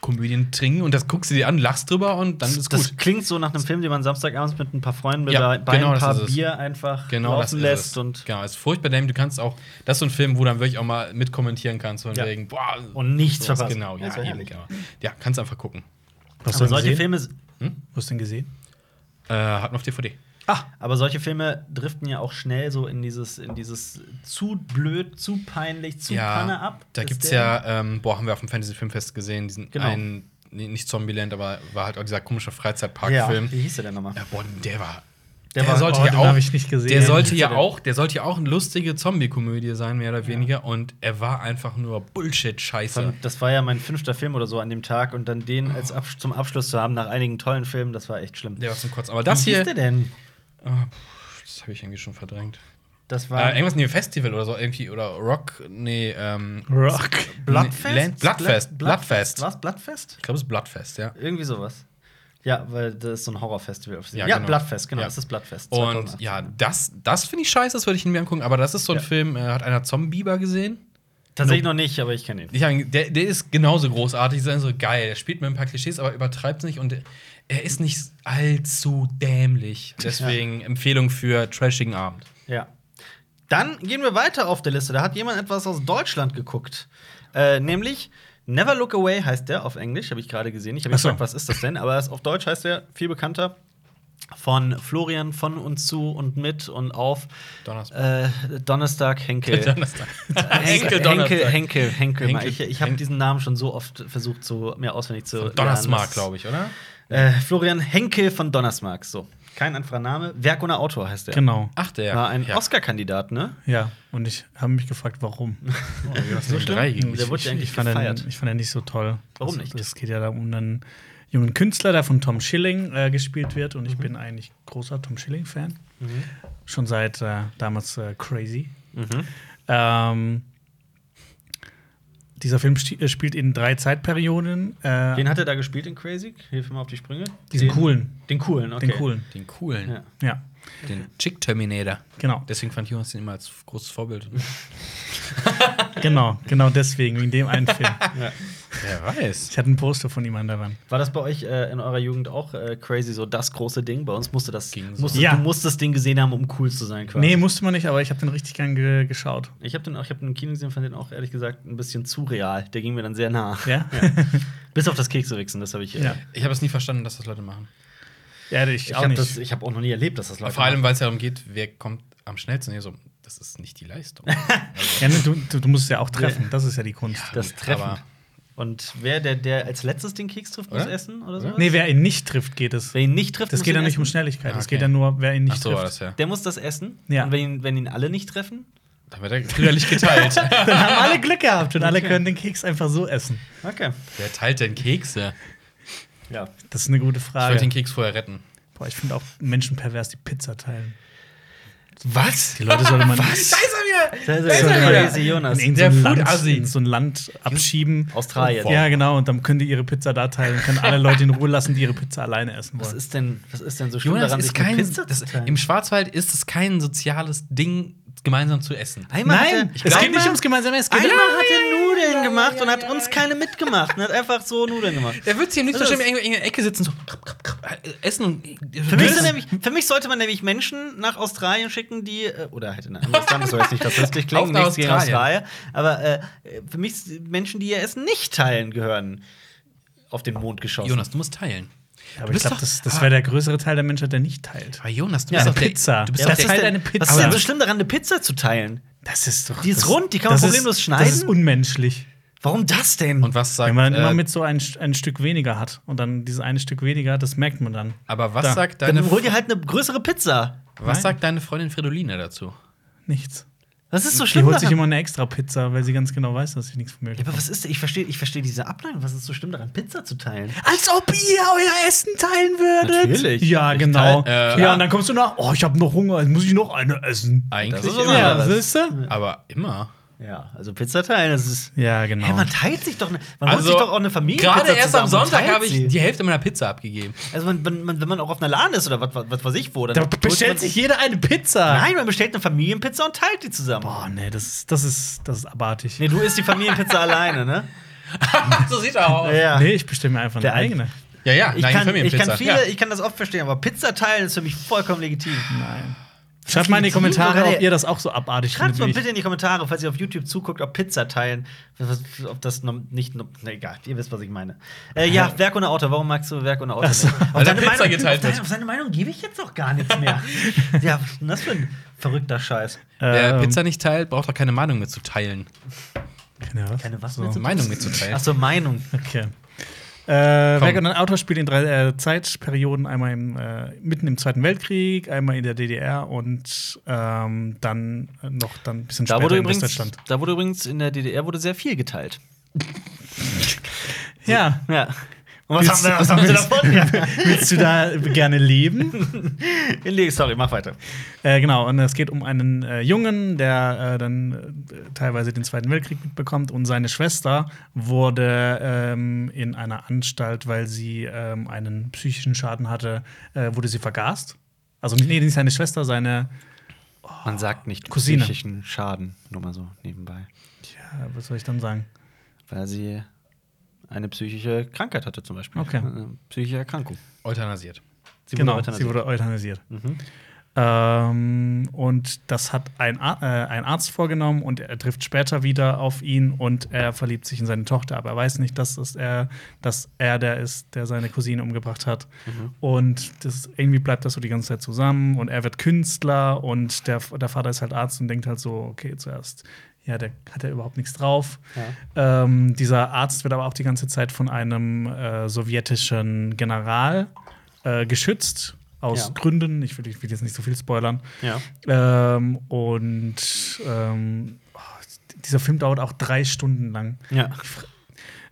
Zombie-Komödien trinken und das guckst du dir an, lachst drüber und dann ist das gut. klingt so nach einem Film, den man Samstagabends mit ein paar Freunden Ja, bei, bei genau, ein das paar. Bier einfach Genau, das laufen ist lässt. es. Und, genau, es ist furchtbar, Dame. Du kannst auch, das ist so ein Film, wo du dann wirklich auch mal mitkommentieren kannst, von Ja. wegen, boah, und nichts sowas, verpassen. Genau, Das ja, eben, genau. Ja, kannst einfach gucken. Was Aber hast du solche gesehen? Filme, Wo hast du denn gesehen? Äh, hat noch DVD. Ah, aber solche Filme driften ja auch schnell so in dieses, in dieses zu blöd, zu peinlich, zu Panne ab. Da gibt's ja, ähm, boah, haben wir auf dem Fantasy Filmfest gesehen, diesen Genau. einen, nee, nicht Zombieland, aber war halt auch dieser komische ja, Freizeitparkfilm. wie hieß der denn nochmal? Ja, boah, der war. Der Der, war- sollte oh, ja auch. ich nicht gesehen. Der sollte Wie ja auch, der sollte ja auch eine lustige Zombie-Komödie sein, mehr oder weniger. Und er war einfach nur Bullshit-Scheiße. Das war ja mein fünfter Film oder so an dem Tag und dann den als Abs zum Abschluss zu haben nach einigen tollen Filmen, das war echt schlimm. Der war zum Kotzen. Aber das Wie hier. der denn? Oh, pff, das habe ich irgendwie schon verdrängt. Das war Äh, irgendwas in dem Festival oder so, irgendwie, oder Rock, nee, ähm. Rock. Bloodfest? Land- Bloodfest, Blood- Bloodfest. Was? Bloodfest? Ich glaube, es ist Bloodfest, ja. Irgendwie sowas. Ja, weil das ist so ein Horrorfestival. Ja, Ja, ja genau. Bloodfest, genau, Ja. das ist Bloodfest. Und 2018. ja, das, das finde ich scheiße, das würde ich mir angucken. Aber das ist so ein Ja. Film, äh, hat einer Zombieber gesehen? Tatsächlich noch nicht, aber ich kenne ihn. Ich der, der ist genauso großartig, ist so geil. Er spielt mit ein paar Klischees, aber übertreibt es nicht und er ist nicht allzu dämlich. Deswegen Empfehlung für trashigen Abend. Ja. Dann gehen wir weiter auf der Liste. Da hat jemand etwas aus Deutschland geguckt. Äh, nämlich Never Look Away heißt der auf Englisch, habe ich gerade gesehen. Ich habe Ach so. gefragt, was ist das denn? Aber auf Deutsch heißt der viel bekannter. Von Florian von und zu und mit und auf Donnerstag. äh, Donnerstag Henkel. <laughs> Donnerstag. Henkel, Henkel, Henkel, Henkel. Henkel. Ich, ich habe diesen Namen schon so oft versucht, so mir auswendig zu Donnersmark, lernen. glaube ich, oder? Äh, Florian Henkel von Donnersmarck. So, kein einfacher Name. Werk ohne Autor heißt er. Genau. Ach, der. War ein ja. Oscar-Kandidat, ne? Ja, und ich habe mich gefragt, warum. <laughs> so Der drei gegen wurde mich. ja eigentlich ich, fand ihn, gefeiert. ich fand ihn nicht so toll. Warum nicht? Es geht ja da um einen jungen Künstler, der von Tom Schilling äh, gespielt wird. Mhm. Und ich bin eigentlich großer Tom Schilling-Fan. Schon seit äh, damals äh, Crazy. Mhm. Ähm, dieser Film äh, spielt in drei Zeitperioden. Äh, Wen hat er da gespielt in Crazy? Hilf mir mal auf die Sprünge. diesen Den- coolen. Den coolen, okay. Den coolen. Den coolen. Ja. Ja, Den Chick Terminator. genau. Deswegen fand Jonas den immer als großes Vorbild. <laughs> Genau, genau deswegen, in dem einen Film. Ja. Wer weiß. Ich hatte ein Poster von ihm an der Wand. War das bei euch äh, in eurer Jugend auch äh, crazy, so das große Ding? Bei uns musste das. Ging so. Musstest, Ja. Du musst das Ding gesehen haben, um cool zu sein, quasi. Nee, musste man nicht, aber ich habe den richtig gern ge geschaut. Ich habe den, auch- ich hab den im Kino gesehen, fand den auch ehrlich gesagt ein bisschen zu real. Der ging mir dann sehr nah. Ja? Bis auf das Keksewichsen, das habe ich. Äh, Ja. Ich habe es nie verstanden, dass das Leute machen. Ja, ich, Ich auch habe nicht. das- ich hab auch noch nie erlebt, dass das Leute. Vor allem, weil es ja darum geht, wer kommt am schnellsten. Ihr so, das ist nicht die Leistung. <laughs> ja, ne, du, du, musst es ja auch treffen. Das ist ja die Kunst. das gut, Treffen. aber- Und wer, der, der als letztes den Keks trifft, muss Oder? essen oder so? Nee, wer ihn nicht trifft, geht es. Wer ihn nicht trifft, Das muss geht ja nicht um. Schnelligkeit. Ah, Es okay. geht ja nur, wer ihn nicht Ach so war trifft. das ja. Der muss das essen. Ja. Und wenn ihn, wenn ihn alle nicht treffen. Da wird er brüderlich geteilt. <laughs> Dann haben alle Glück gehabt und alle können den Keks einfach so essen. Okay. wer teilt denn Kekse? Ja. Das ist eine gute Ich Frage. wollte den Keks vorher retten. Boah, ich finde auch Menschen pervers, die Pizza teilen. Was? Die Leute sollte man Da ist er wieder! Da ist er wieder. Jonas. in Der so. Land- in so ein Land abschieben. Australien. Ja, genau. Und dann können die ihre Pizza da teilen und können alle Leute in Ruhe lassen, die ihre Pizza alleine essen Was wollen. ist denn, was ist denn so schlimm Jonas daran, ist kein. Pizza Das? Im Schwarzwald ist es kein soziales Ding, gemeinsam zu essen. Einmal Nein, er- es geht nicht ums gemeinsame Essen. Einmal hat er Nudeln gemacht und hat uns keine mitgemacht und hat einfach so Nudeln gemacht. Der wird sich Das ist- wahrscheinlich irgendwo in der Ecke sitzen, so krab, krab, krab, äh, essen und. Für mich, nämlich, für mich sollte man nämlich Menschen nach Australien schicken, die, äh, oder halt in ein anderes Land, das soll jetzt nicht rassistisch <laughs> klingen, nichts gegen Australien. Australien, aber äh, für mich sind Menschen, die ihr Essen nicht teilen, gehören auf den Mond geschossen. Jonas, du musst teilen. Aber ich glaube, das, das Ah. wäre der größere Teil der Menschheit, der nicht teilt. Aber Jonas, du Ja, bist eine doch der, Pizza. Du bist Ja, doch ist Teil denn- deine Was ist denn so schlimm daran, eine Pizza zu teilen? Das ist doch. Die ist das rund, die kann man das problemlos ist, schneiden. Das ist unmenschlich. Warum das denn? Und was sagt. Wenn man äh, immer mit so ein, ein Stück weniger hat und dann dieses eine Stück weniger, das merkt man dann. aber was Da. sagt deine. Dann hol dir halt eine größere Pizza. Was Nein. sagt deine Freundin Fridolina dazu? Nichts. Was ist so Die schlimm holt sich daran? immer eine extra Pizza, weil sie ganz genau weiß, dass sie nichts von mir Ja, aber was ist, ich verstehe ich versteh diese Abneigung. Was ist so schlimm daran, Pizza zu teilen? Als ob ihr euer Essen teilen würdet. Natürlich. Ja, Ich genau. teil- äh, ja, und dann kommst du nach, oh, ich habe noch Hunger, jetzt muss ich noch eine essen. Eigentlich Das immer. Ja, du? Aber immer. Ja, also Pizza teilen, das ist. Ja, genau. Hä, man teilt sich doch. Ne, man holt sich doch auch eine Familie. Also, Gerade erst am Sonntag habe ich die Hälfte meiner Pizza abgegeben. Also, man, wenn, man, wenn man auch auf einer Laden ist oder was, was, was weiß ich wo, dann da bestellt sich jeder eine Pizza. Nein, man bestellt eine Familienpizza und teilt die zusammen. Boah, nee, das ist, das ist, das ist abartig. Nee, du isst die Familienpizza <laughs> alleine, ne? <laughs> so sieht er aus. Ja. Nee, ich bestelle mir einfach eine Der eigene. Ja, ja, Ich, nein, kann, ich, Familienpizza. kann viele, Ja. ich kann das oft verstehen, aber Pizza teilen ist für mich vollkommen legitim. Nein. Schreibt mal in die Kommentare, ob ihr das auch so abartig Schreibt findet. mal wie bitte in die Kommentare, falls ihr auf YouTube zuguckt, ob Pizza teilen, ob das noch nicht, noch, na egal, ihr wisst, was ich meine. Äh, ja, Werk ohne Auto, warum magst du Werk ohne Auto? so. nicht? Auf Weil deine Pizza Meinung- geteilt auf deine, auf seine Meinung gebe ich jetzt auch gar nichts mehr. <laughs> ja, was ist denn das für ein verrückter Scheiß? Wer Ähm, Pizza nicht teilt, braucht doch keine Meinung mitzuteilen. Keine was? Keine was So. mehr zu- Meinung mitzuteilen. Achso, Meinung. Okay. Äh, Werk und ein Autor spielt in drei äh, Zeitperioden, einmal im, äh, mitten im Zweiten Weltkrieg, einmal in der DDR und ähm, dann noch dann ein bisschen Da später wurde, in übrigens, Westdeutschland. da wurde übrigens in der DDR wurde sehr viel geteilt. Ja. Ja. Und was Willst haben, was haben du- sie davon? Ja. <laughs> Willst du da gerne leben? <laughs> Nee, Sorry, mach weiter. Äh, genau, und es geht um einen äh, Jungen, der äh, dann äh, teilweise den Zweiten Weltkrieg mitbekommt und seine Schwester wurde ähm, in einer Anstalt, weil sie ähm, einen psychischen Schaden hatte, äh, wurde sie vergast. Also nee, nicht seine Schwester, seine, Man sagt nicht Cousine. psychischen Schaden, nur mal so nebenbei. ja, was soll ich dann sagen? Weil sie eine psychische Krankheit hatte, zum Beispiel. Okay. Eine psychische Erkrankung. Euthanasiert. Sie genau, wurde sie wurde euthanasiert. Mhm. Ähm, und das hat ein, Ar äh, ein Arzt vorgenommen und er trifft später wieder auf ihn und er verliebt sich in seine Tochter, aber er weiß nicht, dass, es er, dass er der ist, der seine Cousine umgebracht hat. Und das, irgendwie bleibt das so die ganze Zeit zusammen und er wird Künstler und der, der Vater ist halt Arzt und denkt halt so, okay, zuerst. Ja, der hat ja überhaupt nichts drauf. Ähm, dieser Arzt wird aber auch die ganze Zeit von einem äh, sowjetischen General äh, geschützt, aus Ja. Gründen. Ich will, ich will jetzt nicht so viel spoilern. Ja. Ähm, und ähm, oh, dieser Film dauert auch drei Stunden lang. Ja.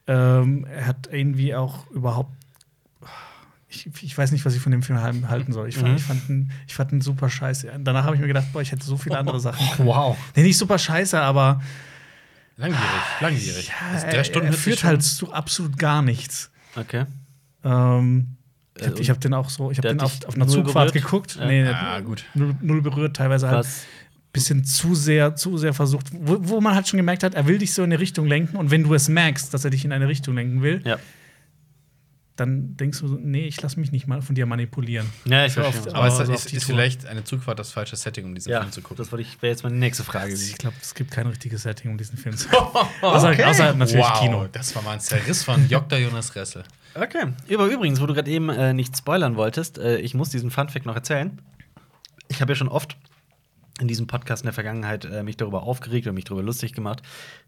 Ähm, er hat irgendwie auch überhaupt. Ich, ich weiß nicht, was ich von dem Film halten soll. Ich fand, Mhm. ich fand, ihn, ich fand ihn super scheiße. Danach habe ich mir gedacht, boah, ich hätte so viele andere Sachen. <laughs> Wow. Nee, nicht super scheiße, aber Langwierig, langwierig. ja, er, drei Stunden er sich führt halt zu absolut gar nichts. Okay. Ähm, ich habe ich hab den auch so, ich habe den auf, auf einer Zugfahrt berührt? geguckt. Ja. Nee, Ah, gut. null, null berührt, teilweise halt Was? bisschen zu sehr, zu sehr versucht, wo, wo man halt schon gemerkt hat, er will dich so in eine Richtung lenken und wenn du es merkst, dass er dich in eine Richtung lenken will, Ja. Dann denkst du so, nee, ich lass mich nicht mal von dir manipulieren. Ja, ich So verstehe. oft- Aber ist, so ist, ist vielleicht eine Zugfahrt das falsche Setting, um diesen Ja, Film zu gucken? das wäre jetzt meine nächste Frage. Also ich glaube, es gibt kein richtiges Setting, um diesen Film zu <laughs> Okay. außer, außer natürlich wow, Kino. Das war mal ein Zerriss von Dr. Jonas Ressel. Okay. Über übrigens, wo du gerade eben äh, nicht spoilern wolltest, äh, ich muss diesen Funfact noch erzählen. Ich habe ja schon oft in diesem Podcast in der Vergangenheit äh, mich darüber aufgeregt und mich darüber lustig gemacht,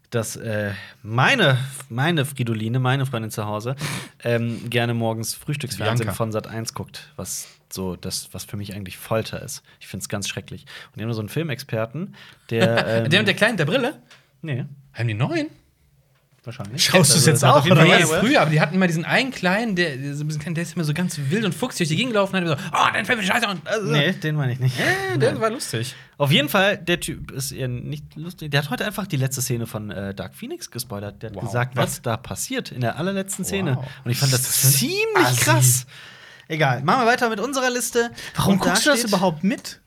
dass äh, meine, meine Fridoline, meine Freundin zu Hause, ähm, gerne morgens Frühstücksfernsehen Bianca. von Sat 1 guckt, was so das, was für mich eigentlich Folter ist. Ich finde es ganz schrecklich. Und die haben so einen Filmexperten, der. <laughs> Ähm, der mit der kleinen der Brille? Nee, Haben die neuen? Wahrscheinlich. Schaust du's Also, jetzt das hat auch, oder Nee, was? früher, aber die hatten immer diesen einen kleinen, der, der, der ist immer so ganz wild und fuchsig durch die Gegend gelaufen und hat immer so, oh, dein Film ist scheiße. Und, also, Nee, den meine ich nicht. Äh, <laughs> der war lustig. Auf jeden Fall, der Typ ist eher nicht lustig. Der hat heute einfach die letzte Szene von äh, Dark Phoenix gespoilert. Der hat Wow. gesagt, was da passiert in der allerletzten Szene. Wow. Und ich fand das ziemlich Assi. krass. Egal, machen wir weiter mit unserer Liste. Warum Und guckst du das überhaupt mit?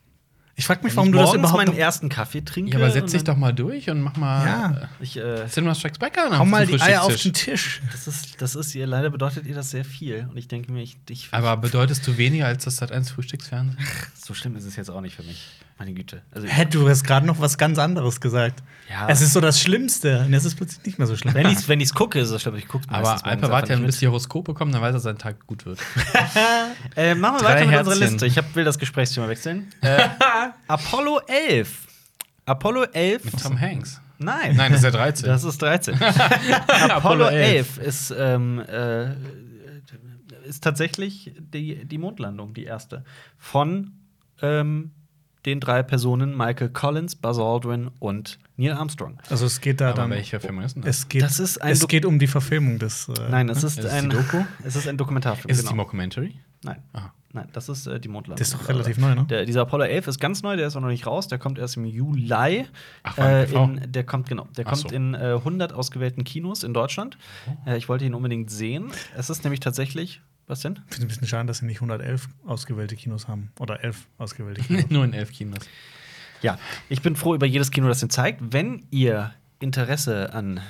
Ich frag mich, warum du das überhaupt meinen ersten Kaffee trinke. Ja, aber setz dich doch mal durch und mach mal Ja. äh, Ich, äh, Cinema Strikes Back an. Hau mal die Eier auf den Tisch. das ist, das ist ihr, leider bedeutet ihr das sehr viel. Und ich denke mir, ich, ich Aber bedeutest du weniger als das Sat 1 Frühstücksfernsehen? so schlimm ist es jetzt auch nicht für mich. Meine Güte. Also, Hä, du hast gerade noch was ganz anderes gesagt. Ja. Es ist so das Schlimmste. Und jetzt ist es plötzlich nicht mehr so schlimm. wenn ich es wenn ich's gucke, ist es schlimm. Ich gucke Aber Alper wartet ja, bis die Horoskope kommen, dann weiß er, sein Tag gut wird. <laughs> <laughs> Äh, machen wir Drei weiter mit unserer. Liste. Ich hab, will das Gesprächsthema wechseln. <laughs> Äh, Apollo 11. Apollo 11. Mit Tom Hanks. Nein. Nein, das ist der 13. Das ist 13. <laughs> Apollo 11 ist, ähm, äh, ist tatsächlich die, die Mondlandung, die erste. Von ähm, den drei Personen Michael Collins, Buzz Aldrin und Neil Armstrong. Also es geht da Aber dann. welcher Film ist denn das? Es geht, Das ist ein es geht um die Verfilmung des. Äh, Nein, es ist, Ist es ein die Doku? <laughs> Es ist ein Dokumentarfilm. Ist es die genau. Mockumentary? Nein. Aha. Nein, das ist äh, die Mondlandung. Das ist doch relativ neu, ne? Der, dieser Apollo 11 ist ganz neu, der ist auch noch nicht raus, der kommt erst im Juli. Ach, äh, in, der kommt genau, der Ach kommt so. in äh, 100 ausgewählten Kinos in Deutschland. Oh. Äh, ich wollte ihn unbedingt sehen. Es ist nämlich tatsächlich, was denn? Ich finde ein bisschen schade, dass sie nicht 111 ausgewählte Kinos haben. Oder 11 ausgewählte <laughs> Kinos. Nur in elf Kinos. Ja, ich bin froh über jedes Kino, das den zeigt. Wenn ihr Interesse an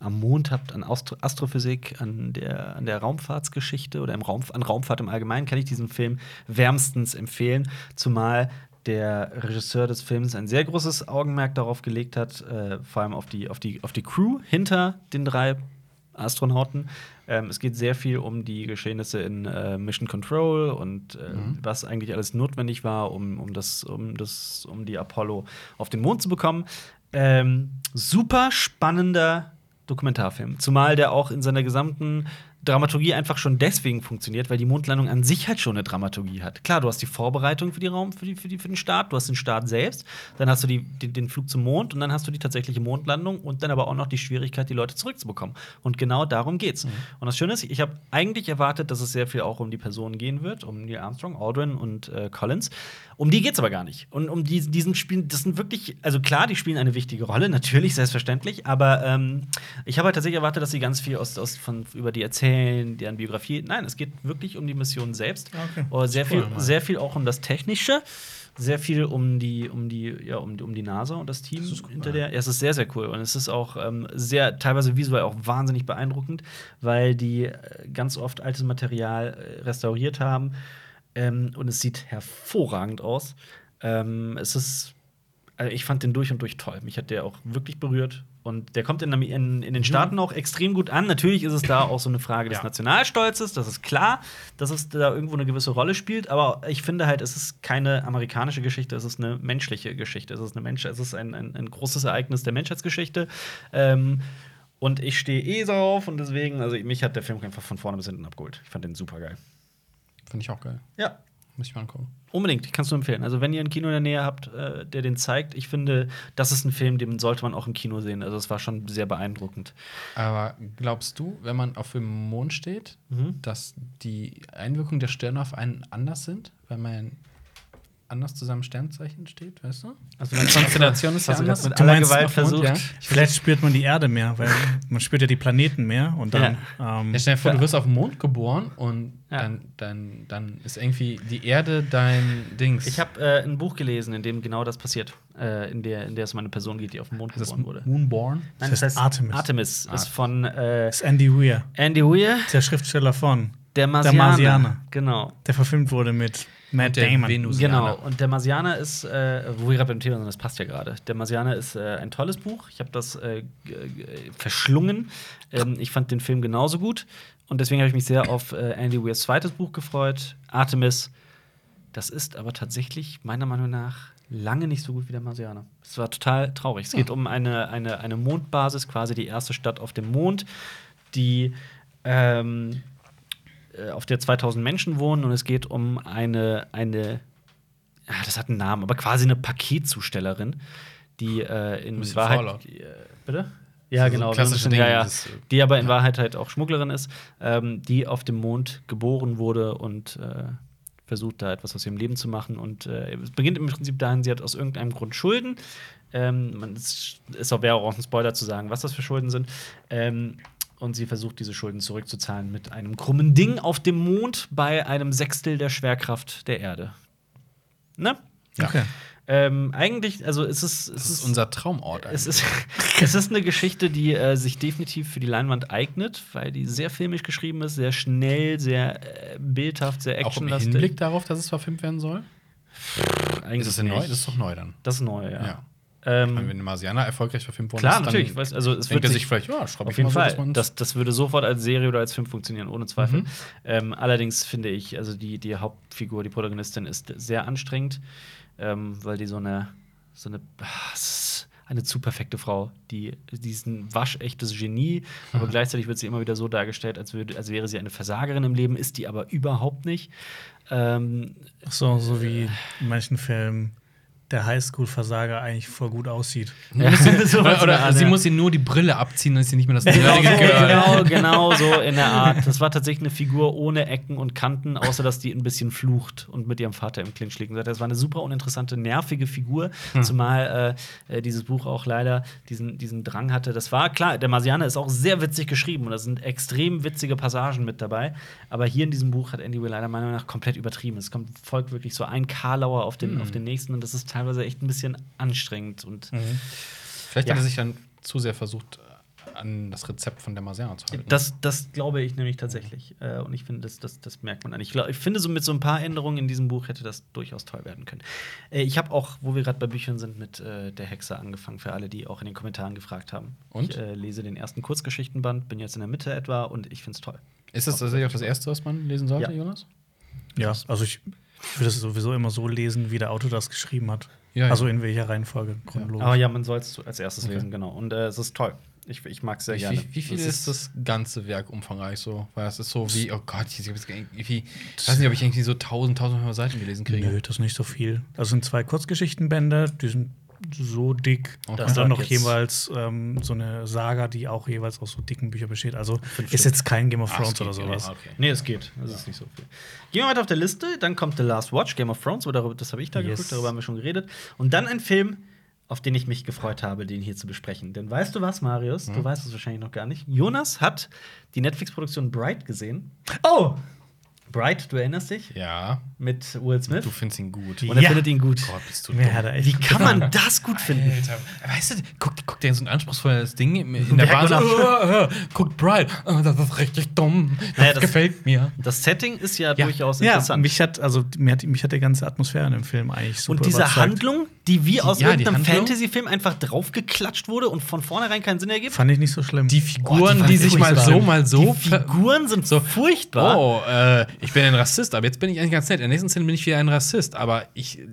am Mond habt, an Astro Astrophysik, an der, an der Raumfahrtsgeschichte oder im Raum, an Raumfahrt im Allgemeinen, kann ich diesen Film wärmstens empfehlen. Zumal der Regisseur des Films ein sehr großes Augenmerk darauf gelegt hat, äh, vor allem auf die, auf, die, auf die Crew hinter den drei Astronauten. Ähm, es geht sehr viel um die Geschehnisse in äh, Mission Control und äh, was eigentlich alles notwendig war, um, um, das, um, das, um die Apollo auf den Mond zu bekommen. Ähm, super spannender Dokumentarfilm. Zumal der auch in seiner gesamten Dramaturgie einfach schon deswegen funktioniert, weil die Mondlandung an sich halt schon eine Dramaturgie hat. Klar, du hast die Vorbereitung für, die Raum, für, die, für, die, für den Start, du hast den Start selbst, dann hast du die, den, den Flug zum Mond und dann hast du die tatsächliche Mondlandung und dann aber auch noch die Schwierigkeit, die Leute zurückzubekommen. Und genau darum geht's. Und das Schöne ist, ich habe eigentlich erwartet, dass es sehr viel auch um die Personen gehen wird, um Neil Armstrong, Aldrin und äh, Collins. Um die geht's aber gar nicht. Und um die, diesen Spielen, das sind wirklich, also klar, die spielen eine wichtige Rolle, natürlich, selbstverständlich, aber ähm, ich habe halt tatsächlich erwartet, dass sie ganz viel aus, aus von, über die erzählen, deren Biografie. Nein, es geht wirklich um die Mission selbst. Okay. Oder sehr viel, sehr viel auch um das Technische. Sehr viel um die, um die, ja, um, um die NASA und das Team hinter der. Ja, es ist sehr, sehr cool. Und es ist auch ähm, sehr, teilweise visuell auch wahnsinnig beeindruckend, weil die äh, ganz oft altes Material äh, restauriert haben. Ähm, und es sieht hervorragend aus. Ähm, es ist, also ich fand den durch und durch toll. Mich hat der auch wirklich berührt. Und der kommt in, in, in den Staaten auch extrem gut an. Natürlich ist es da auch so eine Frage des Ja. Nationalstolzes. Das ist klar, dass es da irgendwo eine gewisse Rolle spielt. Aber ich finde halt, es ist keine amerikanische Geschichte, es ist eine menschliche Geschichte. Es ist, eine Mensch es ist ein, ein, ein großes Ereignis der Menschheitsgeschichte. Ähm, und ich stehe eh drauf und deswegen, also mich hat der Film einfach von vorne bis hinten abgeholt. Ich fand den super geil. Finde ich auch geil. Ja, Muss ich mal angucken. Unbedingt, kannst du empfehlen. Also, wenn ihr ein Kino in der Nähe habt, äh, der den zeigt, ich finde, das ist ein Film, den sollte man auch im Kino sehen. Also, es war schon sehr beeindruckend. Aber glaubst du, wenn man auf dem Mond steht, Mhm. dass die Einwirkungen der Sterne auf einen anders sind, weil man anders zusammen Sternzeichen steht, weißt du? Also, Die Konstellation ist ja du anders. das mit Du aller meinst Gewalt versucht? ja? Vielleicht spürt man die Erde mehr, weil <laughs> man spürt ja die Planeten mehr und dann. Ähm, Ja, stell dir vor, du wirst auf dem Mond geboren und Ja. dann, dann, dann ist irgendwie die Erde dein Dings. Ich habe äh, ein Buch gelesen, in dem genau das passiert. Äh, in, der, in der es um eine Person geht, die auf dem Mond das geboren wurde. Moonborn. Nein, heißt Artemis. Artemis ist von äh, das ist Andy Weir, Andy Weir, der Schriftsteller von, der Marsianer. Marsianer. Genau. der verfilmt wurde mit Matt Damon. Venusianer. Genau, und der Marsianer ist, äh, wo wir gerade beim Thema sind, das passt ja gerade. Der Marsianer ist äh, ein tolles Buch. Ich habe das äh, g- verschlungen. Ähm, ich fand den Film genauso gut. Und deswegen habe ich mich sehr auf äh, Andy Weirs zweites Buch gefreut, Artemis. Das ist aber tatsächlich meiner Meinung nach lange nicht so gut wie der Marsianer. Es war total traurig. Es geht um eine, eine, eine Mondbasis, quasi die erste Stadt auf dem Mond, die ähm, äh, auf der 2000 Menschen wohnen und es geht um eine, eine ja, das hat einen Namen, aber quasi eine Paketzustellerin, die äh, in bisschen Wahrheit. Fallout. Äh, bitte? Ja, So genau. so Dinge, ja, ja. äh, Die aber in Wahrheit halt auch Schmugglerin ist, ähm, die auf dem Mond geboren wurde und äh, versucht, da etwas aus ihrem Leben zu machen. Und äh, es beginnt im Prinzip dahin, sie hat aus irgendeinem Grund Schulden. Ähm, man ist, ist auch, wäre auch ein Spoiler zu sagen, was das für Schulden sind. Ähm, und sie versucht, diese Schulden zurückzuzahlen mit einem krummen Ding auf dem Mond bei einem Sechstel der Schwerkraft der Erde. Ne? Ja. Okay. Ähm, eigentlich, also es ist, es Das ist unser Traumort. es ist, <laughs> es ist eine Geschichte, die äh, sich definitiv für die Leinwand eignet, weil die sehr filmisch geschrieben ist, sehr schnell, sehr äh, bildhaft, sehr auch im actionlastig. Hinblick darauf, dass es verfilmt werden soll. Eigentlich Ist es denn neu? Das ist doch neu dann. Das ist neu, ja. Ja. Ähm, Wenn der Marsianer erfolgreich verfilmt worden klar, ist, natürlich. dann Weißt, also, es denkt er sich vielleicht, ja, schraube auf ich jeden mal so, Fall. dass man's- Das, das würde sofort als Serie oder als Film funktionieren, ohne Zweifel. Mhm. Ähm, allerdings finde ich, also die, die Hauptfigur, die Protagonistin, ist sehr anstrengend, ähm, weil die so eine, so eine, ah, eine zu perfekte Frau, die, die ist ein waschechtes Genie, aber Mhm. gleichzeitig wird sie immer wieder so dargestellt, als, würde, als wäre sie eine Versagerin im Leben, ist die aber überhaupt nicht. Ähm, So, so wie in manchen Filmen der Highschool-Versager eigentlich voll gut aussieht. Ja, <laughs> oder oder sie muss ihm nur die Brille abziehen, dann ist sie nicht mehr das <laughs> Genau, genau, <laughs> genau so in der Art. Das war tatsächlich eine Figur ohne Ecken und Kanten, außer dass die ein bisschen flucht und mit ihrem Vater im Clinch liegt. Das war eine super uninteressante, nervige Figur, zumal äh, äh, dieses Buch auch leider diesen, diesen Drang hatte. Das war klar, der Marsianer ist auch sehr witzig geschrieben und da sind extrem witzige Passagen mit dabei. Aber hier in diesem Buch hat Andy Weir leider meiner Meinung nach komplett übertrieben. Es kommt, folgt wirklich so ein Karlauer auf den, auf den nächsten und das ist teilweise echt ein bisschen anstrengend und Vielleicht Ja. hat er sich dann zu sehr versucht, an das Rezept von der Marsianer zu halten. Das, das glaube ich nämlich tatsächlich. Äh, und ich finde, das, das, das merkt man an. Ich, glaub, ich finde, so mit so ein paar Änderungen in diesem Buch hätte das durchaus toll werden können. Äh, ich habe auch, wo wir gerade bei Büchern sind, mit äh, Der Hexe angefangen, für alle, die auch in den Kommentaren gefragt haben. Und? Ich äh, lese den ersten Kurzgeschichtenband, bin jetzt in der Mitte etwa und ich finde es toll. ist das tatsächlich auch das Erste, was man lesen sollte, Ja. Jonas? Ja, also ich würde es sowieso immer so lesen, wie der Autor das geschrieben hat. Ja, ja. Also in welcher Reihenfolge chronologisch. Aber ja, man soll es als erstes Okay. lesen, genau. Und äh, es ist toll. Ich, ich mag es sehr Wie, gerne. wie, wie viel Es ist das ganze Werk umfangreich so? Weil es ist so wie, oh Gott, ich, weiß irgendwie, ich weiß nicht, ob ich irgendwie so 1000, 1500 Seiten gelesen kriege. Nö, das ist nicht so viel. Das sind zwei Kurzgeschichtenbände, die sind so dick. Okay. Und dann noch jeweils ähm, so eine Saga, die auch jeweils aus so dicken Büchern besteht. Also Fünf ist jetzt kein Game of Ah, Thrones es geht, oder sowas. okay. Nee, es geht. Das ist nicht so viel. Gehen wir weiter auf der Liste. Dann kommt The Last Watch, Game of Thrones. Oder das habe ich da Yes. geguckt, darüber haben wir schon geredet. Und dann ein Film, auf den ich mich gefreut habe, den hier zu besprechen. Denn weißt du was, Marius? Hm? Du weißt es wahrscheinlich noch gar nicht. Jonas hat die Netflix-Produktion Bright gesehen. Oh! Bright, du erinnerst dich? Ja, Mit Will Smith. du findest ihn gut. Und er Ja. findet ihn gut. Gott, bist du er echt Wie <laughs> kann man das gut finden? Alter, weißt du, guck, guck dir so ein anspruchsvolles Ding in in der <laughs> Bahn. oh, <laughs> oh, guckt Bright, oh, das ist richtig dumm. Das, Naja, das- gefällt mir. Das Setting ist ja, Ja. durchaus Ja, interessant. mich hat, also, mir hat, mich hat die ganze Atmosphäre in dem Film eigentlich super und diese überzeugt. Handlung, die wie aus ja, irgendeinem? Fantasy-Film einfach draufgeklatscht wurde und von vornherein keinen Sinn ergibt. Fand ich nicht so schlimm. Die Figuren, Oh, die, die sich mal so, mal so. Die Figuren sind so furchtbar. Oh, äh, ich bin ein Rassist, aber jetzt bin ich eigentlich ganz nett. In der nächsten Szene bin ich wieder ein Rassist, aber ich äh,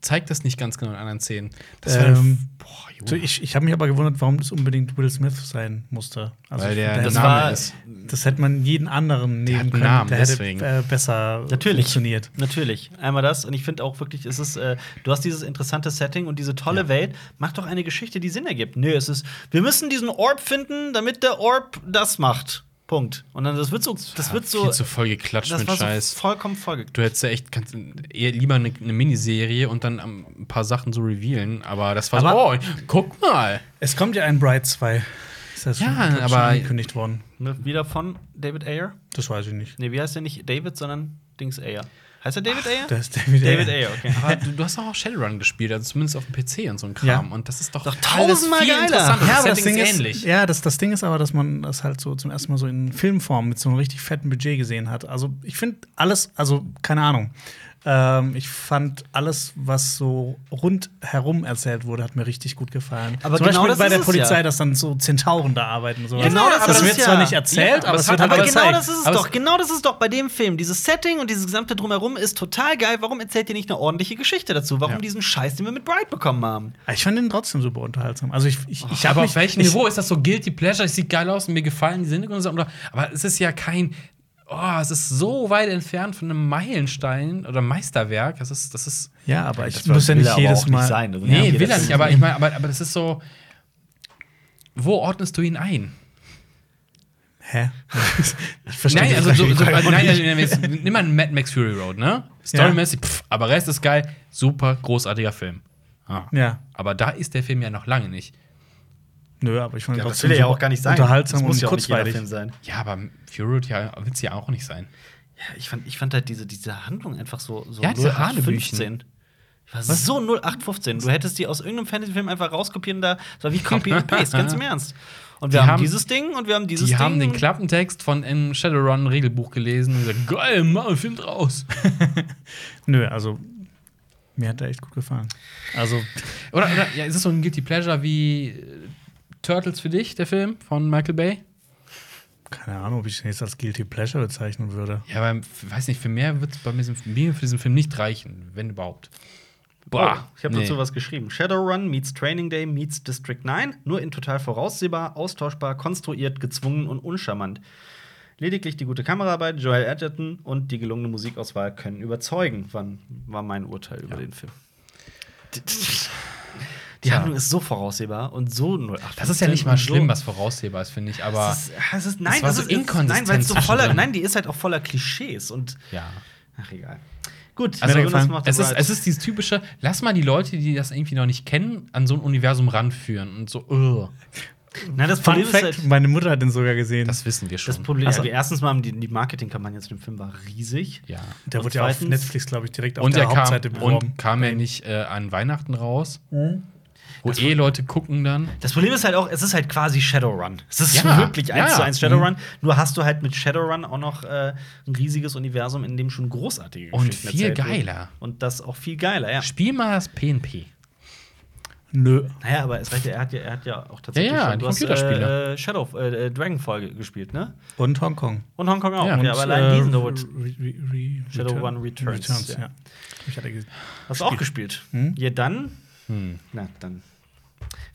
zeig das nicht ganz genau in anderen Szenen. Das war Ähm, dann, boah, so, ich ich habe mich aber gewundert, warum das unbedingt Will Smith sein musste. Also Weil der der das Name war- ist. Das hätte man jeden anderen nehmen können. Namen, der hätte deswegen. äh, besser Natürlich. funktioniert. Natürlich. Einmal das. Und ich finde auch wirklich, es ist, äh, du hast dieses interessante Setting und diese tolle Welt. Mach doch eine Geschichte, die Sinn ergibt. Nö, es ist, wir müssen diesen Orb finden, damit der Orb das macht. Punkt. Und dann, das wird so, das wird so, viel zu voll geklatscht das mit war so Scheiß. vollkommen voll. Du hättest ja echt kannst, eher lieber eine, eine Miniserie und dann ein paar Sachen so revealen, aber das war Aber- so, oh, guck mal. Es kommt ja ein Bright 2. Ist das Ja, schon aber- angekündigt worden? Ne, Wieder von David Ayer? Das weiß ich nicht. Nee, wie heißt der nicht David, sondern Dings Ayer? Heißt er David Ayer? Das ist David, David Ayer. Ayer, okay. Aber du, du hast auch Shadowrun gespielt, also zumindest auf dem PC und so ein Kram. Ja. Und das ist doch, Doch tausendmal viel geiler. interessanter. Ja, das das Ding ist ist, ähnlich. ja, das, das Ding ist aber, dass man das halt so zum ersten Mal so in Filmform mit so einem richtig fetten Budget gesehen hat. Also ich finde alles, also keine Ahnung. Ähm, ich fand alles, was so rundherum erzählt wurde, hat mir richtig gut gefallen. Aber Zum genau Beispiel das bei ist der Polizei, ja. dass dann so Zentauren da arbeiten so. Ja, genau das das ist wird es zwar ja. nicht erzählt, Ja, aber aber es wird hat- halt Aber genau gezeigt. das ist es Aber doch. es- Genau das ist doch bei dem Film. Dieses Setting und dieses gesamte Drumherum ist total geil. Warum erzählt ihr nicht eine ordentliche Geschichte dazu? Warum Ja. diesen Scheiß, den wir mit Bright bekommen haben? Ich fand den trotzdem super unterhaltsam. Also ich, ich, ich habe auf welchem Niveau ist das so Guilty Pleasure? Es sieht geil aus und mir gefallen die. Oder, aber es ist ja kein. Oh, es ist so weit entfernt von einem Meilenstein oder Meisterwerk. Das ist, das ist. Ja, aber ich Das muss ja nicht jedes auch nicht Mal. sein. Also, Nee, ja, will er nicht, aber ich meine, aber, aber das ist so. Wo ordnest du ihn ein? Hä? <laughs> ich verstehe Nein, also so, so, gerade nein, nicht. nein, nein, nein, nimm mal einen Mad Max Fury Road, ne? Storymäßig, pff, aber Rest ist geil, super großartiger Film. Ah. Ja, Aber da ist der Film ja noch lange nicht. Nö, aber ich fand ihn das will er ja auch gar nicht sein. Unterhaltsam das muss und ja auch nicht jeder kurzweilig. Film sein. Ja, aber Fury Road ja, wird es ja auch nicht sein. Ja, ich fand, ich fand halt diese, diese Handlung einfach so, so Ja, diese 0815. Ich war so 0815. Du hättest die aus irgendeinem Fantasy-Film einfach rauskopieren da. Das war wie Copy <laughs> and Paste, ganz im Ernst. Und wir Die haben, haben- dieses Ding und wir haben dieses Die Ding. haben den Klappentext von einem Shadowrun-Regelbuch gelesen und gesagt: Geil, mach einen Film draus. <laughs> Nö, also mir hat der echt gut gefallen. Also oder, oder ja, ist es so ein Guilty Pleasure wie äh, Turtles für dich, der Film von Michael Bay? keine Ahnung, ob ich den jetzt als Guilty Pleasure bezeichnen würde. Ja, aber weiß nicht, für mehr wird es bei mir mir für diesen Film nicht reichen, wenn überhaupt. Boah, Oh, ich habe nee. dazu was geschrieben. Shadowrun meets Training Day meets District 9. Nur in total voraussehbar, austauschbar, konstruiert, gezwungen und uncharmant. Lediglich die gute Kameraarbeit, Joel Edgerton und die gelungene Musikauswahl können überzeugen. Wann war mein Urteil über den Film? <laughs> Die Tja. Handlung ist so voraussehbar und so 08. Das ist ja nicht mal schlimm, was voraussehbar ist, finde ich, aber. Es ist, es ist, nein, war das so ist, inkonsistent Nein, weil es so voller, nein, die ist halt auch voller Klischees und ja. ach egal. Gut, Also, Jonas macht es ist, es ist dieses typische, lass mal die Leute, die das irgendwie noch nicht kennen, an so ein Universum ranführen und so, ugh. Nein, das Fun Problem ist Fact, halt, meine Mutter hat den sogar gesehen. das wissen wir schon. Das Problem, Also- also, erstens mal haben die, die Marketingkampagne zu dem Film war riesig. ja. der wurde ja auf Netflix, glaube ich, direkt auf der er kam, Hauptseite beworben. und kam er nicht äh, an Weihnachten raus, wo eh Leute gucken dann. Das Problem ist halt auch, es ist halt quasi Shadowrun. Es ist Ja, wirklich ja, eins ja. zu eins Shadowrun. Nur hast du halt mit Shadowrun auch noch äh, ein riesiges Universum, in dem schon großartige Und Geschichten viel erzählt wurden. geiler. Und das auch viel geiler, ja. Spiel mal das PNP. Nö. Naja, aber es reicht ja, er hat ja, er hat ja auch tatsächlich Ja, ja, schon, die du hast, Computerspiele. äh, Shadow, äh, äh, Dragonfall gespielt, ne? Und Hongkong. Und Hongkong auch. Ja, Ja, und, aber allein äh, diesen da Re- Re- Re- Shadowrun Return- Returns, ja. ja. Ich hatte. Hast du auch gespielt? Hm? Ja, dann. Hm. Na, dann.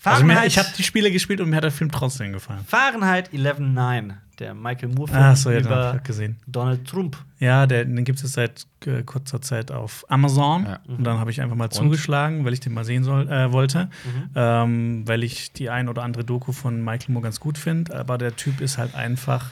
Also mir, Fahrenheit, ich habe die Spiele gespielt und mir hat der Film trotzdem gefallen. Fahrenheit 11.9, der Michael Moore-Film Ach so, ja, über. Donald Trump. Ja, der, den gibt es seit äh, kurzer Zeit auf Amazon. Ja. Und dann habe ich einfach mal zugeschlagen, weil ich den mal sehen soll, äh, wollte. Ähm, weil ich die ein oder andere Doku von Michael Moore ganz gut finde. Aber der Typ ist halt einfach.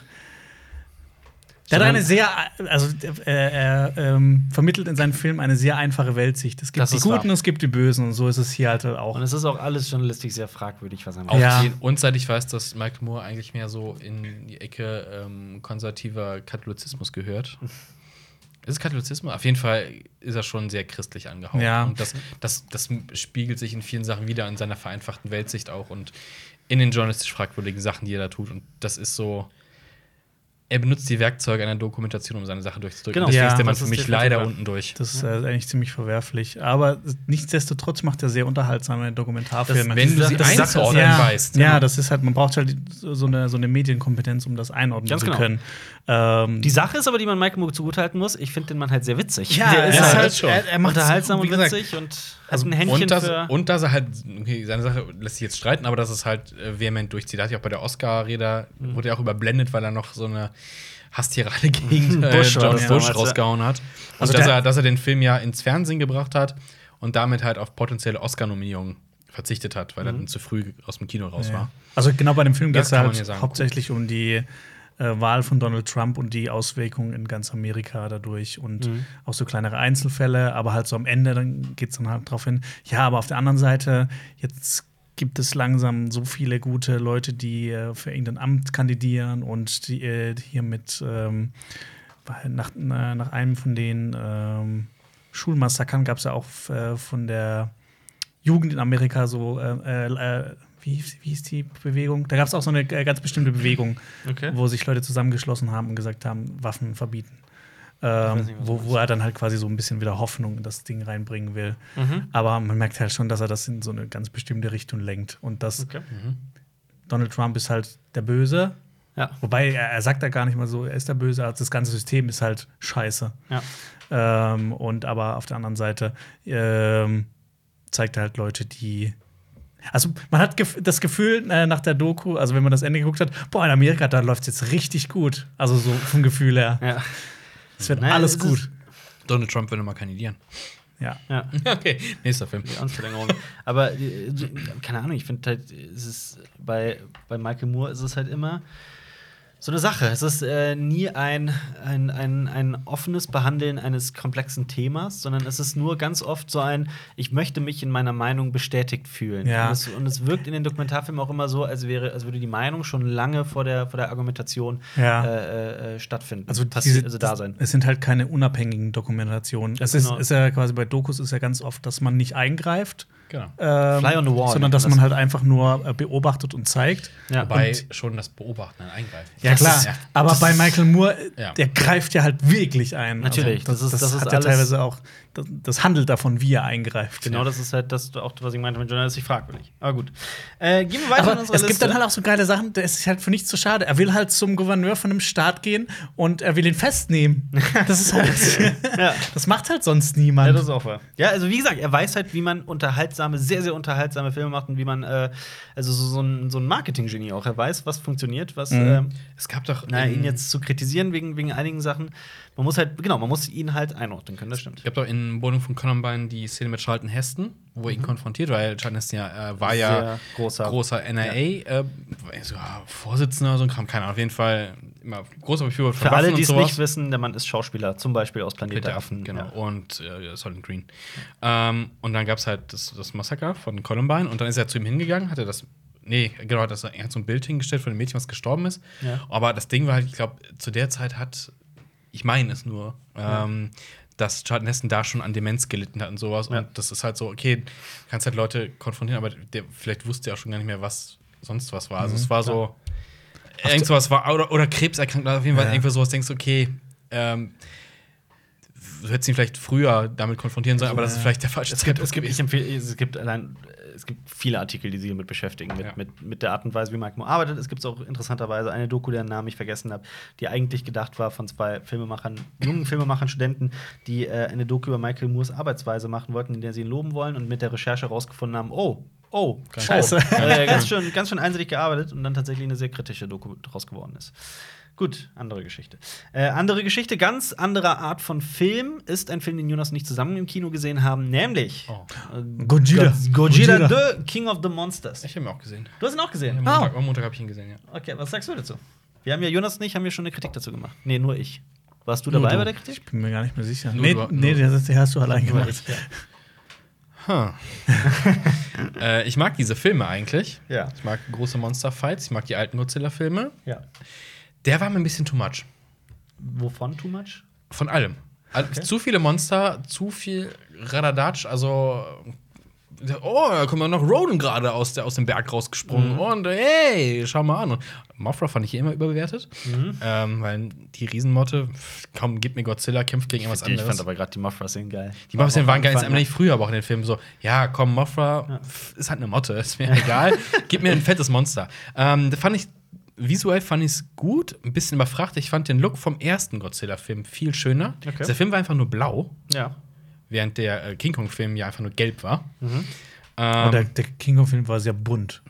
Der hat eine sehr, also äh, er ähm, vermittelt in seinen Filmen eine sehr einfache Weltsicht. Es gibt Das die Guten wahr. und es gibt die Bösen und so ist es hier halt auch. Und es ist auch alles journalistisch sehr fragwürdig, was er macht. Auf Ja. jeden- Und seit ich weiß, dass Michael Moore eigentlich mehr so in die Ecke ähm, konservativer Katholizismus gehört. <laughs> Ist es Katholizismus? Auf jeden Fall ist er schon sehr christlich angehaucht. Ja. Und das, das, das spiegelt sich in vielen Sachen wieder, in seiner vereinfachten Weltsicht auch und in den journalistisch fragwürdigen Sachen, die er da tut. Und das ist so. Er benutzt die Werkzeuge einer Dokumentation, um seine Sache durchzudrücken. Genau. Deswegen Ja, ist der Mann das für mich leider unten durch. Das ist äh, eigentlich ziemlich verwerflich. Aber nichtsdestotrotz macht er sehr unterhaltsame Dokumentarfilme. Das- wenn du sie Das einzuordnen ja, weißt. Ja, Ja. das ist halt, man braucht halt so eine, so eine Medienkompetenz, um das einordnen Ganz zu genau. können. Ähm, Die Sache ist aber, die man Michael Moore zugutehalten muss, ich finde den Mann halt sehr witzig. ja, der er ist Ja, halt schon. er, er macht unterhaltsam und gesagt, witzig und hat also- ein Händchen Und dass, für. und dass er halt, okay, seine Sache lässt sich jetzt streiten, aber dass es halt äh, vehement durchzieht. Da hat ja auch bei der Oscar-Rede, Mhm. wurde er auch überblendet, weil er noch so eine Hasstirade gegen <laughs> äh, Bush das Bush damals, rausgehauen hat. Und Also dass, er, dass er den Film ja ins Fernsehen gebracht hat und damit halt auf potenzielle Oscar-Nominierungen verzichtet hat, weil er dann zu früh aus dem Kino raus Ja. war. Also genau bei dem Film geht es halt hauptsächlich um die äh, Wahl von Donald Trump und die Auswirkungen in ganz Amerika dadurch und Mhm. auch so kleinere Einzelfälle, aber halt so am Ende dann geht es dann halt drauf hin. Ja, aber auf der anderen Seite, jetzt gibt es langsam so viele gute Leute, die äh, für irgendein Amt kandidieren und die äh, hier mit ähm, nach, na- nach einem von den ähm, Schulmassakern gab es ja auch äh, von der Jugend in Amerika so, äh, äh, wie, hieß- wie hieß die Bewegung? Da gab es auch so eine äh, ganz bestimmte Bewegung, Okay. wo sich Leute zusammengeschlossen haben und gesagt haben, Waffen verbieten. Ähm, nicht, wo, wo er dann halt quasi so ein bisschen wieder Hoffnung in das Ding reinbringen will. Mhm. Aber man merkt halt schon, dass er das in so eine ganz bestimmte Richtung lenkt. Und dass Okay. Donald Trump ist halt der Böse. Ja. Wobei er, er sagt da gar nicht mal so, er ist der Böse, also das ganze System ist halt scheiße. Ja. Ähm, und aber auf der anderen Seite ähm, zeigt er halt Leute, die. Also man hat gef das Gefühl äh, nach der Doku, also wenn man das Ende geguckt hat, boah, in Amerika, da läuft es jetzt richtig gut. Also so vom Gefühl her. Ja. Es wird Naja, alles gut. Donald Trump würde mal kandidieren. Ja. ja. <laughs> okay, nächster Film. Die Amtsverlängerung. Aber äh, keine Ahnung, ich finde halt, es ist bei, bei Michael Moore ist es halt immer so eine Sache. Es ist äh, nie ein, ein, ein, ein offenes Behandeln eines komplexen Themas, sondern es ist nur ganz oft so ein, ich möchte mich in meiner Meinung bestätigt fühlen. Ja. Und, es, und es wirkt in den Dokumentarfilmen auch immer so, als wäre, als würde die Meinung schon lange vor der, vor der Argumentation Ja. äh, äh, stattfinden. Also, diese, also da sein. Es sind halt keine unabhängigen Dokumentationen. Es ist, Genau. ist ja quasi bei Dokus ist ja ganz oft, dass man nicht eingreift, Genau. ähm, Fly on the wall sondern dass man man das. halt einfach nur äh, beobachtet und zeigt. Ja. Wobei Und- schon das Beobachten ein Eingreifen. Ja, Das klar. ist- aber das bei Michael Moore, Ja. der greift ja halt wirklich ein. Natürlich, Also, das ist- das ist hat ja teilweise auch, das, das handelt davon, wie er eingreift. Genau, das ist halt das, auch, was ich meinte mit journalistisch fragwürdig. Aber gut. Äh, gehen wir weiter in Aber unserer es gibt Liste. dann halt auch so geile Sachen, der ist halt für nichts zu schade. Er will halt zum Gouverneur von einem Staat gehen und er will ihn festnehmen. <laughs> Das ist halt. Ja. Das macht halt sonst niemand. Ja, das ist auch wahr. Ja, also wie gesagt, er weiß halt, wie man unterhaltsame, sehr, sehr unterhaltsame Filme macht und wie man, äh, also so, so ein, so ein Marketing-Genie auch. Er weiß, was funktioniert, was. Mhm. ähm, Es gab doch. in- ihn jetzt zu kritisieren wegen, wegen einigen Sachen. Man muss halt, genau, man muss ihn halt einordnen können, das stimmt. Es gab doch in Wohnung von Columbine die Szene mit Charlton Heston, wo er ihn konfrontiert, weil Charlton Heston ja, äh, war ja Mhm. Großer. großer NRA, äh, sogar Vorsitzender oder so ein Kram, keine Ahnung, auf jeden Fall immer großer Befürworter von Für alle, Waffen die und es nicht wissen, der Mann ist Schauspieler, zum Beispiel aus Planet Mit der Affen. Genau. Ja. Und äh, Solid Green. Ähm, und dann gab es halt das, das Massaker von Columbine und dann ist er zu ihm hingegangen, hat er das. Nee, genau, hat das, er hat so ein Bild hingestellt von dem Mädchen, was gestorben ist. Ja. Aber das Ding war halt, ich glaube, zu der Zeit hat, ich meine es nur, ähm, dass Charlton Heston da schon an Demenz gelitten hat und sowas. Ja. Und das ist halt so, okay, kannst halt Leute konfrontieren, aber der vielleicht wusste er auch schon gar nicht mehr, was sonst was war. Also es war so, irgend sowas war, oder, oder krebserkrankt, auf jeden Fall Ja. irgendwas sowas, denkst du, okay, ähm, du hättest ihn vielleicht früher damit konfrontieren sollen, aber das ist vielleicht der falsche Es gibt, Zeitpunkt es gibt, ich empfehle, es gibt allein, es gibt viele Artikel, die sich damit beschäftigen, mit, Ja. mit, mit der Art und Weise, wie Mike Moore arbeitet. Es gibt auch interessanterweise eine Doku, deren Namen ich vergessen habe, die eigentlich gedacht war von zwei Filmemachern, jungen Filmemachern, Studenten, die äh, eine Doku über Michael Moores Arbeitsweise machen wollten, in der sie ihn loben wollen und mit der Recherche herausgefunden haben, oh, oh, Scheiße. Oh. Äh, ganz, schön, ganz schön einsichtig gearbeitet und dann tatsächlich eine sehr kritische Doku daraus geworden ist. Gut, andere Geschichte. Äh, andere Geschichte, ganz anderer Art von Film, ist ein Film, den Jonas und ich zusammen im Kino gesehen haben, nämlich Oh. äh, Gojira. Gojira, Gojira. The King of the Monsters. Ich habe ihn auch gesehen. Du hast ihn auch gesehen. Am Montag, am Montag habe ich ihn gesehen, ja. Okay, was sagst du dazu? Wir haben ja, Jonas und ich, haben ja schon eine Kritik dazu gemacht. Nee, nur ich. Warst du dabei Nur bei du. der Kritik? Ich bin mir gar nicht mehr sicher. Nur nee, du- nee, das hast du allein gemacht. ich, ja. <laughs> Huh. <laughs> äh, ich mag diese Filme eigentlich. Ja. Ich mag große Monster-Fights, ich mag die alten Godzilla-Filme. ja. Der war mir ein bisschen too much. Wovon too much? Von allem. Also, Zu viele Monster, zu viel Radadatsch, also. Oh, da kommt noch Roden gerade aus, der- aus dem Berg rausgesprungen. Mhm. Und hey, schau mal an. Und Mothra fand ich eh immer überbewertet. Mhm. Ähm, weil die Riesenmotte, komm, gib mir Godzilla, kämpft gegen irgendwas Ich anderes. fand aber gerade die Mothra-Szenen geil. Die Mothra waren geil, ist nämlich Anfang, früher, aber auch in den Filmen so, ja, komm, Mothra pff, ist halt eine Motte, ist mir egal. <laughs> Gib mir ein fettes Monster. Ähm, da fand ich, visuell fand ich es gut, ein bisschen überfrachtet. Ich fand den Look vom ersten Godzilla-Film viel schöner. Okay. Dieser Film war einfach nur blau, Ja. während der äh, King Kong-Film ja einfach nur gelb war. Mhm. Ähm, Und der, der King Kong-Film war sehr bunt.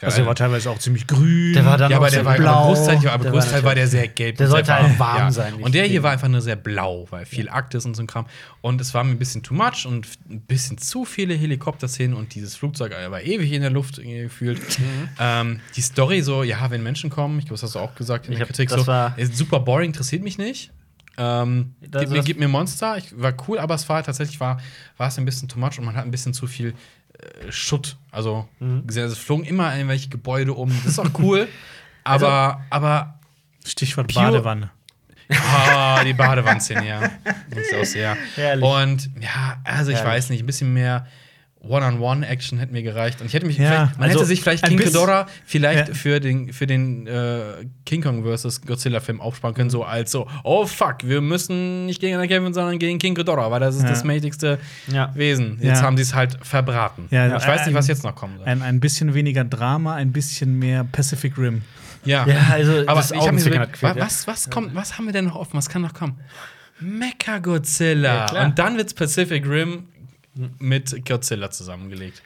Also der war teilweise auch ziemlich grün. Der war dann ja, auch aber der war blau. aber Großteil, ja, aber Der Großteil war, natürlich- der sehr gelb. Der sollte halt warm sein, nicht Und der hier war einfach nur sehr blau, weil viel Arktis und so ein Kram. Und es war mir ein bisschen too much und ein bisschen zu viele Helikopterszenen und dieses Flugzeug war ewig in der Luft gefühlt. Mhm. Ähm, die Story so, ja, wenn Menschen kommen, ich glaube, das hast du auch gesagt in Ich der Kritik, so, war- ist super boring, interessiert mich nicht. Ähm, gib, mir, gib mir Monster, ich, war cool, aber es war tatsächlich war, war es ein bisschen too much und man hat ein bisschen zu viel äh, Schutt. Also Mhm. es flogen immer irgendwelche Gebäude um. Das ist auch cool, <laughs> aber, aber Stichwort Pure- Badewanne. Ah, die <laughs> Badewannenszene, ja. Ist auch sehr. Herrlich. Und ja, also ich Herrlich. weiß nicht, ein bisschen mehr One-on-One-Action hätte mir gereicht. Und ich hätte mich Ja, vielleicht, man also hätte sich vielleicht King Ghidorah vielleicht Ja. für den, für den äh, King Kong vs. Godzilla-Film aufsparen können, so als so, oh fuck, wir müssen nicht gegeneinander kämpfen, sondern gegen King Ghidorah, weil das ist Ja. das mächtigste Ja. Wesen. Jetzt Ja. haben sie es halt verbraten. Ja, ich weiß nicht, was jetzt noch kommen soll. Ein, ein bisschen weniger Drama, ein bisschen mehr Pacific Rim. Ja, Ja, also aber das ich habe mir so gedacht, was, was, kommt, was haben wir denn noch offen? Was kann noch kommen? Mecha Godzilla. Und dann wird's Pacific Rim mit Godzilla zusammengelegt.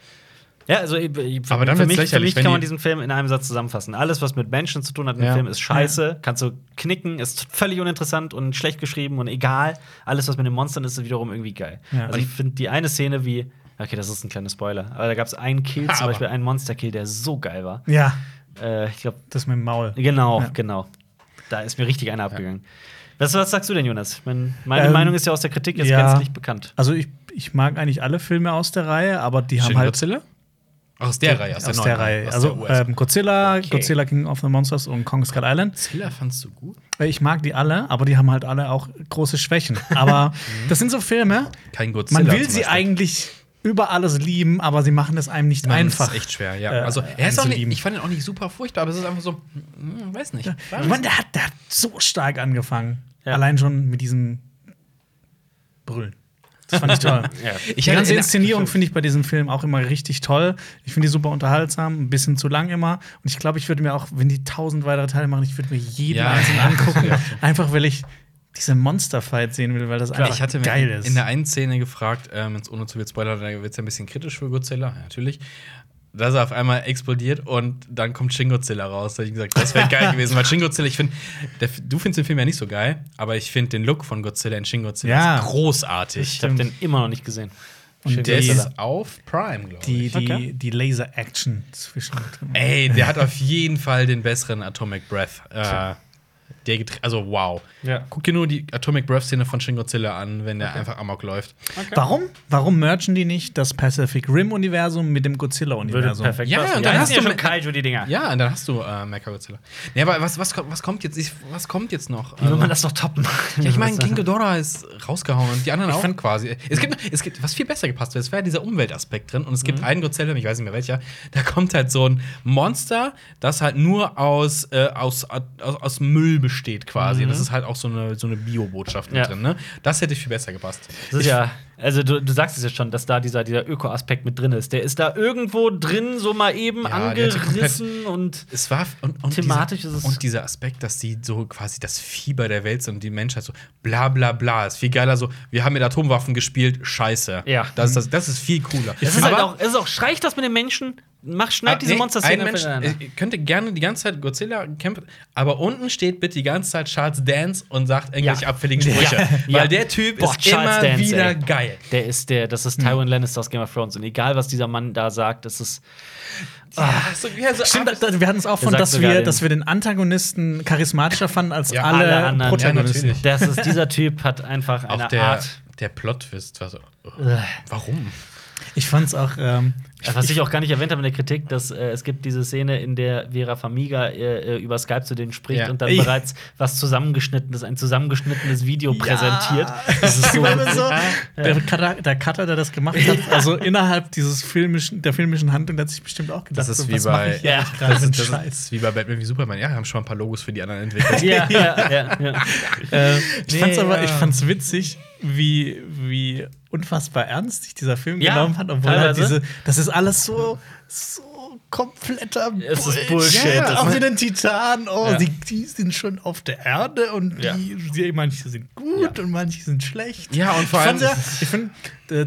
Ja, also ich, ich, Aber dann für mich, für mich kann man die- diesen Film in einem Satz zusammenfassen. Alles, was mit Menschen zu tun hat im Ja. Film, ist scheiße. Kannst du knicken, ist völlig uninteressant und schlecht geschrieben und egal. Alles, was mit den Monstern ist, ist wiederum irgendwie geil. Ja. Also ich finde die eine Szene wie, okay, das ist ein kleiner Spoiler, aber da gab es einen Kill, <laughs> zum Beispiel einen Monster-Kill, der so geil war. Ja, Äh, ich glaube, das mit dem Maul. genau, Ja. genau. Da ist mir richtig einer abgegangen. Was, was sagst du denn, Jonas? Meine Ähm, Meinung ist ja aus der Kritik jetzt ja. gänzlich bekannt. Also ich, ich mag eigentlich alle Filme aus der Reihe, aber die haben Shin halt Godzilla? Aus der Reihe, aus der, aus neuen der Reihe. aus Also der ähm, Godzilla, Okay. Godzilla King of the Monsters und Kong Skull Island. Godzilla fandst du gut? Äh, Ich mag die alle, aber die haben halt alle auch große Schwächen. Aber <laughs> das sind so Filme, Kein Godzilla. man will sie eigentlich über alles lieben, aber sie machen es einem nicht Mann, einfach. Das ist echt schwer, ja. äh, also, er ist auch nicht, ich fand ihn auch nicht super furchtbar, aber es ist einfach so, hm, weiß nicht. Ich meine, der hat, der hat so stark angefangen. Ja. Allein schon mit diesem Brüllen. Das fand ich toll. <laughs> Ja. Ich die ganze in- Inszenierung finde ich bei diesem Film auch immer richtig toll. Ich finde die super unterhaltsam, ein bisschen zu lang immer. Und ich glaube, ich würde mir auch, wenn die tausend weitere Teile machen, ich würde mir jeden Ja. einzelnen angucken. einfach weil ich diese Monster-Fight sehen will, weil das einfach ich hatte mir geil in, ist. in der einen Szene gefragt, ähm, jetzt ohne zu viel Spoiler, da wird es ja ein bisschen kritisch für Godzilla, natürlich. Dass er auf einmal explodiert und dann kommt Shin Godzilla raus. Da hab ich gesagt, das wäre geil gewesen, weil Shin Godzilla, ich finde, du findest den Film ja nicht so geil, aber ich finde den Look von Godzilla in Shin Godzilla Ja. ist großartig. Ich habe den immer noch nicht gesehen. Und Der die- ist auf Prime, glaube die, ich. die, Okay. die Laser-Action zwischen. Ey, der hat auf jeden Fall den besseren Atomic Breath. Äh, der getr- also wow. Ja. Guck dir nur die Atomic Breath Szene von Shin Godzilla an, wenn der einfach amok läuft. Warum? Warum mergen die nicht das Pacific Rim-Universum mit dem Würde Godzilla-Universum? perfekt Ja, passen. und dann die hast ja du schon mit- Kaiju, die Dinger. Ja, und dann hast du äh, Mechagodzilla. Nee, aber was, was, kommt- was kommt jetzt? Ich, was kommt jetzt noch? Wie will Also- man das doch toppen? <laughs> Ja, ich meine, <laughs> King Ghidorah ist rausgehauen und die anderen auch find- quasi. Es gibt, es gibt, was viel besser gepasst wäre, es wäre dieser Umweltaspekt drin und es Mhm. gibt einen Godzilla, ich weiß nicht mehr welcher, da kommt halt so ein Monster, das halt nur aus, äh, aus, aus, aus Müll besteht quasi. Das ist halt auch so eine, so eine Bio-Botschaft mit Mhm. Ja. drin, ne? Das hätte viel besser gepasst. Das ist ja, also du, du sagst es ja schon, dass da dieser, dieser Öko-Aspekt mit drin ist. Der ist da irgendwo drin, so mal eben Ja, angerissen und Es war und, und Thematisch dieser, ist es- und dieser Aspekt, dass sie so quasi das Fieber der Welt sind und die Menschheit so bla bla bla ist viel geiler so wir haben mit Atomwaffen gespielt scheiße Ja. das ist das, das ist viel cooler es ist halt auch, es ist auch, streich das mit den Menschen, mach, schneid Ah, diese nee, Monster-Szenen ein Mensch, aufeinander. äh, könnte gerne die ganze Zeit Godzilla kämpfen, aber unten steht bitte die ganze Zeit Charles Dance und sagt irgendwelche Ja. abfälligen Sprüche. Ja. Weil der Typ Boah, ist Charles immer Dance, wieder ey. geil. Der ist der, das ist Tywin Lannister aus Game of Thrones. Und egal, was dieser Mann da sagt, das ist. Ja, so, ja, so Stimmt, da, wir hatten es auch von, dass wir, den- dass wir den Antagonisten charismatischer fanden als Ja, alle, alle anderen. Protagonisten. Das ist dieser Typ hat einfach eine Auch der, Art. der Plot-Twist war so. oh. Warum? Ich fand es auch, ähm, Was ich auch gar nicht erwähnt habe in der Kritik, dass äh, es gibt diese Szene, in der Vera Famiga äh, äh, über Skype zu denen spricht Ja. und dann Ja. bereits was zusammengeschnittenes, ein zusammengeschnittenes Video präsentiert. Das ist so, so der, Cutter, der Cutter, der das gemacht hat, also innerhalb dieses filmischen, der filmischen Handlung, der hat sich bestimmt auch gedacht, Das ist so, wie bei ich Ja. Das ist, das Scheiß. ist wie bei Batman wie Superman. Ja, haben schon ein paar Logos für die anderen entwickelt. ja, <laughs> ja, ja, ja. Äh, ich Nee, fand's aber, ja. ich fand's witzig, wie, wie unfassbar ernst sich dieser Film Ja, genommen hat, obwohl halt teilweise. diese, das ist alles so, so kompletter Es ist Bullshit. Ja, auch mit den Titanen, oh, Ja. die, die sind schon auf der Erde und Ja. die, die, manche sind gut und manche sind schlecht. Ja, und vor ich allem- Ja, ich finde, äh,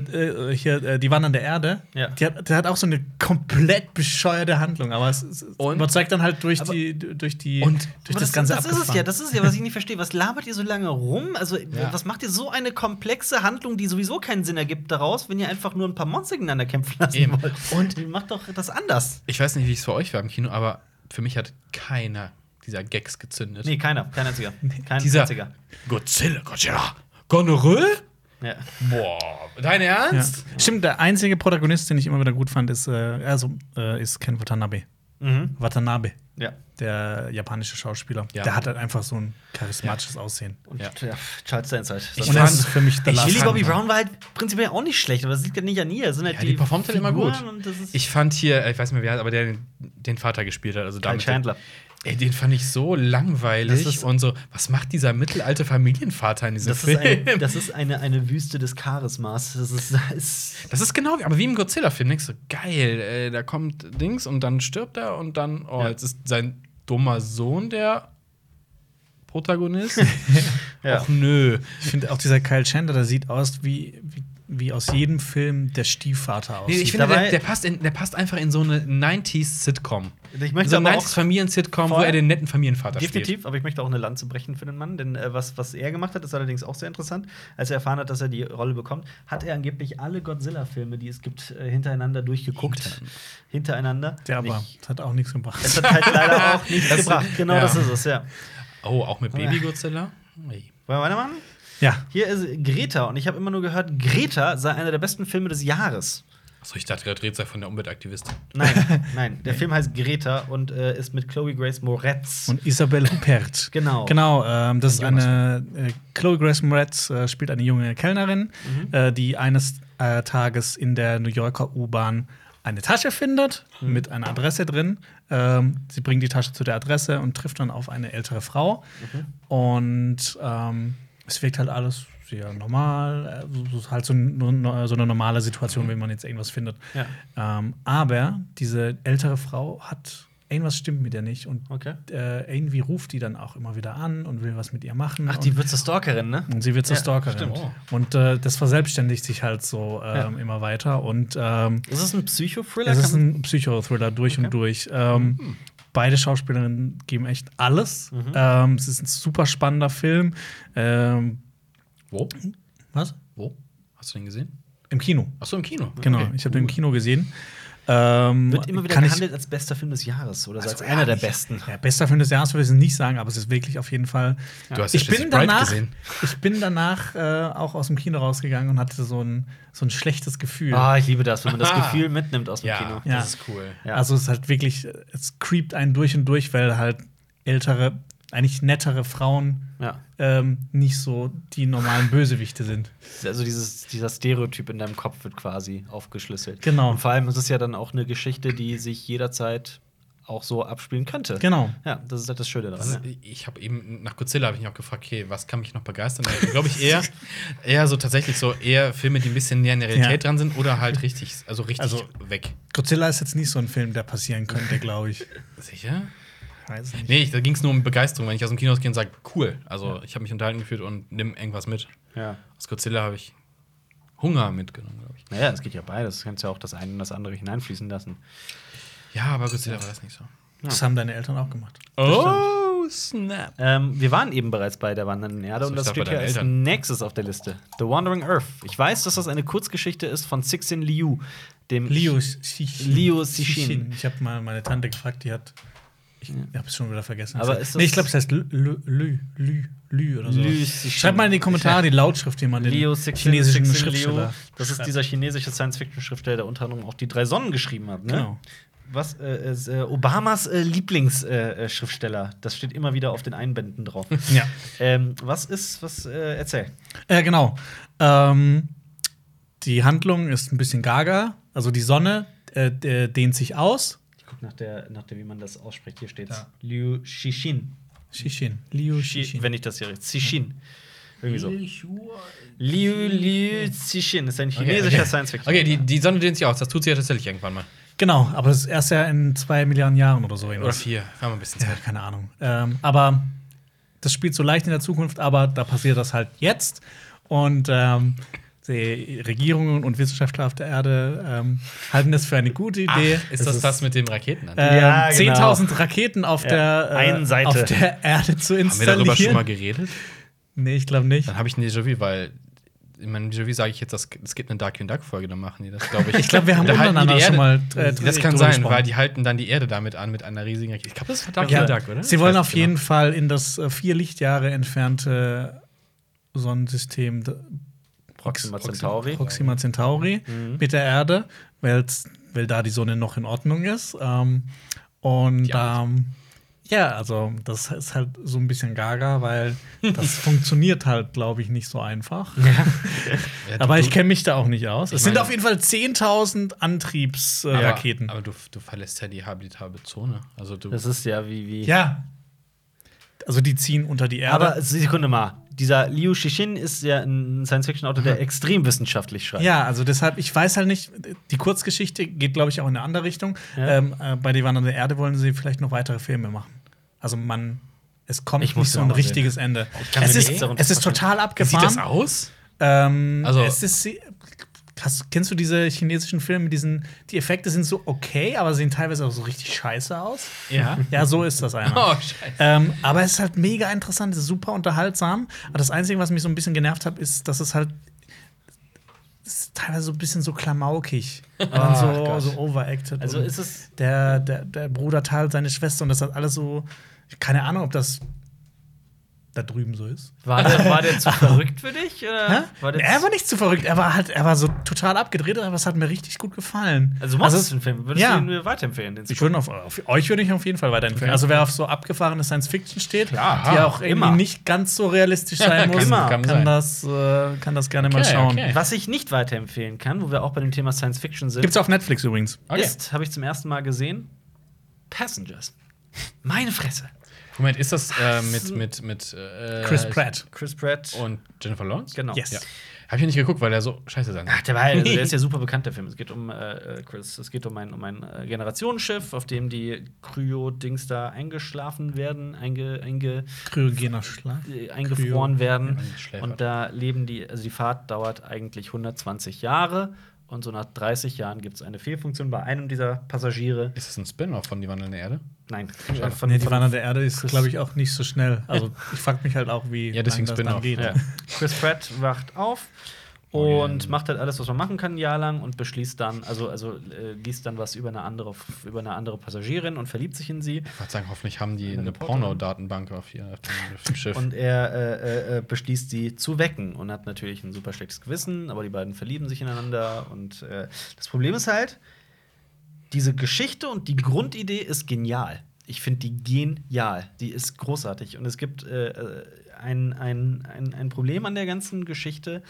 äh, hier, äh, die waren an der Erde. Ja. Die hat, der hat auch so eine komplett bescheuerte Handlung, aber es, es Und- überzeugt dann halt durch die, durch die, Und- durch Aber das, ganze das ist es Abgefahren. ja, das ist ja, was ich nicht verstehe. Was labert ihr so lange rum? Also, was macht ihr so eine komplexe Handlung, die sowieso keinen Sinn ergibt daraus, wenn ihr einfach nur ein paar Monster gegeneinander kämpfen lassen Eben. wollt? Und macht doch das anders. Ich weiß nicht, wie es für euch war im Kino, aber für mich hat keiner dieser Gags gezündet. Nee, keiner, kein einziger. Kein dieser einziger. Godzilla, Godzilla, Gonorrhoe? Ja. Boah, dein Ja. Ernst? Stimmt, der einzige Protagonist, den ich immer wieder gut fand, ist, äh, also, äh, ist Ken Watanabe. Mhm. Watanabe, Ja. der japanische Schauspieler. Ja. Der hat halt einfach so ein charismatisches Aussehen. Und Ja. ja. Charles Dance halt. Ich Und fand- das ist für mich der ich fand- Bobby. Brown war halt prinzipiell auch nicht schlecht, aber das liegt ja nicht an ihr. Sind halt Ja, die performt halt immer gut. Ich fand hier, äh, ich weiß nicht mehr, wer, aber der den, Vater gespielt hat, also Kyle damit. Chandler. Ey, den fand ich so langweilig Das ist- und so. Was macht dieser mittelalte Familienvater in diesem Das ist, Film? ein, das ist eine, eine Wüste des Charismas. Das ist, das ist Das ist genau wie, aber wie im Godzilla-Film. Denkst du, geil, äh, da kommt Dings und dann stirbt er und dann, oh, Ja. jetzt ist sein dummer Sohn der Protagonist. <laughs> Ja. Och nö. Ich finde auch dieser Kyle Chandler, der sieht aus wie, wie, wie aus jedem Film der Stiefvater aussieht. Nee, ich finde, dabei- der, der, passt in, der passt einfach in so eine 90s-Sitcom. Ich möchte so eine aber auch 90s-Familien-Sitcom, wo er den netten Familienvater Definitiv, aber ich möchte auch eine Lanze brechen für den Mann, denn äh, was, was er gemacht hat, ist allerdings auch sehr interessant. Als er erfahren hat, dass er die Rolle bekommt, hat er angeblich alle Godzilla-Filme, die es gibt, äh, hintereinander durchgeguckt. Hintereinander. der aber, Nicht- das hat auch nichts gebracht. Es hat halt leider auch <laughs> nichts Das- gebracht. Genau ja. das ist es, ja. spielt. Oh, auch mit Baby Godzilla? Ey. Wollen wir weitermachen? Ja, Hier ist Greta und ich habe immer nur gehört, Greta sei einer der besten Filme des Jahres. Achso, ich dachte, der dreht sich von der Umweltaktivistin. Nein, <laughs> nein, der Film heißt Greta und äh, ist mit Chloe Grace Moretz. und Isabelle Huppert. Genau. Genau, ähm, das ist Ein eine, äh, Chloe Grace Moretz äh, spielt eine junge Kellnerin, Mhm. äh, die eines äh, Tages in der New Yorker U-Bahn eine Tasche findet Mhm. mit einer Adresse drin. Ähm, sie bringt die Tasche zu der Adresse und trifft dann auf eine ältere Frau. Mhm. Und ähm, es wirkt halt alles sehr normal, äh, so- so, halt so, so eine normale Situation, wenn man jetzt irgendwas findet. Ja. Ähm, aber diese ältere Frau hat irgendwas stimmt mit ihr nicht und Okay. äh, irgendwie ruft die dann auch immer wieder an und will was mit ihr machen. Ach, die wird zur Stalkerin, ne? und sie wird zur Ja, Stalkerin. stimmt. Und äh, das verselbstständigt sich halt so ähm, immer weiter. Und ähm, Ist es ein Psychothriller? es ist ein Psychothriller durch Okay. und durch. Ähm, Beide Schauspielerinnen geben echt alles. Mhm. Ähm, es ist ein super spannender Film. Ähm, Wo? was? Wo? Hast du den gesehen? Im Kino. Achso, im Kino. Genau, Okay. ich habe den im Kino gesehen. Ähm, Wird immer wieder gehandelt als bester Film des Jahres oder so Also, als einer der besten. Ja, bester Film des Jahres würde ich es nicht sagen, aber es ist wirklich auf jeden Fall. Du hast ich, ja bin danach, gesehen. ich bin danach äh, auch aus dem Kino rausgegangen und hatte so ein, so ein schlechtes Gefühl. Ah, ich liebe das, wenn man das Aha. Gefühl mitnimmt aus dem Ja, Kino. Ja. das ist cool. Ja. Also es ist halt wirklich, es creept einen durch und durch, weil halt ältere, eigentlich nettere Frauen Ja. ähm, nicht so die normalen Bösewichte sind. <laughs> Also dieses, dieser Stereotyp in deinem Kopf wird quasi aufgeschlüsselt. Genau. Und vor allem ist es ja dann auch eine Geschichte, die sich jederzeit auch so abspielen könnte. Genau. Ja, das ist halt das Schöne daran. Das ja. ist, ich habe eben nach Godzilla habe ich mich auch gefragt, okay, was kann mich noch begeistern? Glaube ich eher, <laughs> eher so tatsächlich so eher Filme, die ein bisschen näher an der Realität Ja. dran sind oder halt richtig, also richtig Also- weg. Godzilla ist jetzt nicht so ein Film, der passieren könnte, <laughs> glaube ich. Sicher? Weiß nicht. Nee, ich, da ging es nur um Begeisterung, wenn ich aus dem Kino gehe und sage, cool, also ich habe mich unterhalten gefühlt und nimm irgendwas mit. Ja. Aus Godzilla habe ich Hunger mitgenommen, glaube ich. Naja, es geht ja beides. Du kannst ja auch das eine und das andere hineinfließen lassen. Ja, aber Godzilla war das nicht so. Das haben deine Eltern auch gemacht. Oh, snap. Ähm, wir waren eben bereits bei der wandernden Erde Ach so, und das steht hier als nächstes auf der Liste. The Wandering Earth. Ich weiß, dass das eine Kurzgeschichte ist von Cixin Liu, dem Liu Cixin. Liu Cixin. Ich habe mal meine Tante gefragt, die hat Ich habe es schon wieder vergessen. Aber ist nee, ich glaube, es heißt Lü, Lü, Lü, Lü, oder so. Lü. Schreibt mal in die Kommentare die Lautschrift, die man den Leo Sixin, chinesischen Sixin Schriftsteller Leo. Das ist dieser chinesische Science-Fiction-Schriftsteller, der unter anderem auch die drei Sonnen geschrieben hat. Ne? Genau. Was äh, ist äh, Obamas äh, Lieblingsschriftsteller? Äh, Schriftsteller. das steht immer wieder auf den Einbänden drauf. <laughs> Ja. ähm, was ist, was, äh, erzähl. Äh, genau. Ähm, die Handlung ist ein bisschen gaga. Also die Sonne äh, der dehnt sich aus. Ich guck nach der, nach der, wie man das ausspricht. Hier steht's. Ja. Liu Xixin. Shishin. Liu Shishin. Wenn ich das hier richtig. Xixin. Irgendwie so. Liu Liu Xixin ist ein chinesischer <laughs> okay. Science-Fiction. Okay, die, die Sonne dehnt sich aus. Das tut sie ja tatsächlich irgendwann mal. Genau, aber das ist erst ja in zwei Milliarden Jahren oder so. Oder irgendwas. vier. Haben wir ein bisschen Ja, Zeit. keine Ahnung. Ähm, aber das spielt so leicht in der Zukunft, aber da passiert das halt jetzt. Und ähm, die Regierungen und Wissenschaftler auf der Erde ähm, halten das für eine gute Idee. Ach, ist das das mit dem Raketen? ähm, Ja, genau. 10.000 Raketen auf, Ja, der, äh, einen Seite. auf der Erde zu Haben wir installieren. darüber schon mal geredet? nee, ich glaube nicht. Dann habe ich ein Déjà-vu, weil in meinem Déjà-vu sage ich jetzt, das- es gibt eine Darkwing Duck-Folge, dann machen die das, glaube ich. Ich glaube, wir haben untereinander schon mal äh, Das kann sein, gesprochen. weil die halten dann die Erde damit an mit einer riesigen Rakete. Ich glaube, das ist Darkwing Ja, Duck, oder? Sie Ich wollen auf nicht jeden genau. Fall in das äh, vier Lichtjahre entfernte Sonnensystem Proxima Proxima- Centauri. Proxima Centauri Mhm. mit der Erde, weil da die Sonne noch in Ordnung ist. Ähm, und Ja. ähm, ja, also das ist halt so ein bisschen gaga, weil das <laughs> funktioniert halt, glaube ich, nicht so einfach. Ja, du- <laughs> Aber ich kenne mich da auch nicht aus. Es sind auf jeden Fall 10.000 Antriebsraketen. aber, Äh, Raketen. aber du, du verlässt ja die habitable Zone. Also du. Das ist ja wie. wie ja. Also die ziehen unter die Erde. Aber Sekunde mal. Dieser Liu Xixin ist ja ein Science-Fiction-Autor, der extrem wissenschaftlich schreibt. Ja, also deshalb, ich weiß halt nicht, die Kurzgeschichte geht, glaube ich, auch in eine andere Richtung. Ja. Ähm, äh, bei Die Wandern der Erde wollen sie vielleicht noch weitere Filme machen. Also man, es kommt Ich nicht so ein richtiges Ende. kann Es mir ist, es ist total Wie abgefahren. sieht das aus? Ähm, Also- es ist, hast, kennst du diese chinesischen Filme? Diesen, die Effekte sind so okay, aber sehen teilweise auch so richtig scheiße aus. Ja. Ja, so ist das einer. Oh, scheiße. Ähm, aber es ist halt mega interessant, es ist super unterhaltsam. Aber das Einzige, was mich so ein bisschen genervt hat, ist, dass es halt ist teilweise so ein bisschen so klamaukig. Und dann Ach so, Gott. so overacted. Also ist es. der, der, der Bruder teilt seine Schwester und das hat alles so. Keine Ahnung, ob das da drüben so ist. War der, war der <laughs> zu verrückt für dich? War der er war nicht zu verrückt, er war halt, er war so total abgedreht, aber es hat mir richtig gut gefallen. Also, du mochtest den Film. Würdest ja. du ihn mir weiterempfehlen? Den Ich würde auf, auf euch würde ich auf jeden Fall weiterempfehlen. Okay. Also wer auf so abgefahrene Science Fiction steht, Klar, die auch irgendwie immer. nicht ganz so realistisch <laughs> sein muss, Immer. kann, Kann das, äh, kann das gerne mal Okay, schauen. okay. Was ich nicht weiterempfehlen kann, wo wir auch bei dem Thema Science Fiction sind, Gibt's auf Netflix übrigens. Okay. ist, habe ich zum ersten Mal gesehen, Passengers. Meine Fresse. Moment, ist das äh, mit, mit, mit äh, Chris Pratt. Chris Pratt. und Jennifer Lawrence? genau. Yes. Ja. Habe ich ja nicht geguckt, weil der so scheiße sein Ach, der, war, also der <laughs> ist ja super bekannt, der Film. Es geht um äh, äh, Chris, es geht um ein, um ein äh, Generationsschiff, auf dem die Kryo-Dings da eingeschlafen werden, einge, einge, Kryogener Schlag. äh, eingefroren werden. man schläfert. Und da leben die, also die Fahrt dauert eigentlich 120 Jahre. Und so nach 30 Jahren gibt es eine Fehlfunktion bei einem dieser Passagiere. Ist das ein Spin-off von Die wandelnde Erde? Nein, Schade. von, nee, die der Erde ist, glaube ich, auch nicht so schnell. Also ich frage mich halt auch, wie Ja, deswegen das dann geht. Ja. <laughs> Chris Pratt wacht auf und ja. macht halt alles, was man machen kann, ein Jahr lang und beschließt dann, also, also äh, liest dann was über eine andere, über eine andere Passagierin und verliebt sich in sie. Ich wollte sagen, hoffentlich haben die Eine. Porno-Datenbank auf, ihr- auf dem- auf dem Schiff. Und er äh, äh, beschließt, sie zu wecken und hat natürlich ein super schlechtes Gewissen, aber die beiden verlieben sich ineinander. Und äh, das Problem ist halt, diese Geschichte und die Grundidee ist genial. Ich finde die genial. Die ist großartig. Und es gibt äh, äh, ein, ein, ein, ein Problem an der ganzen Geschichte,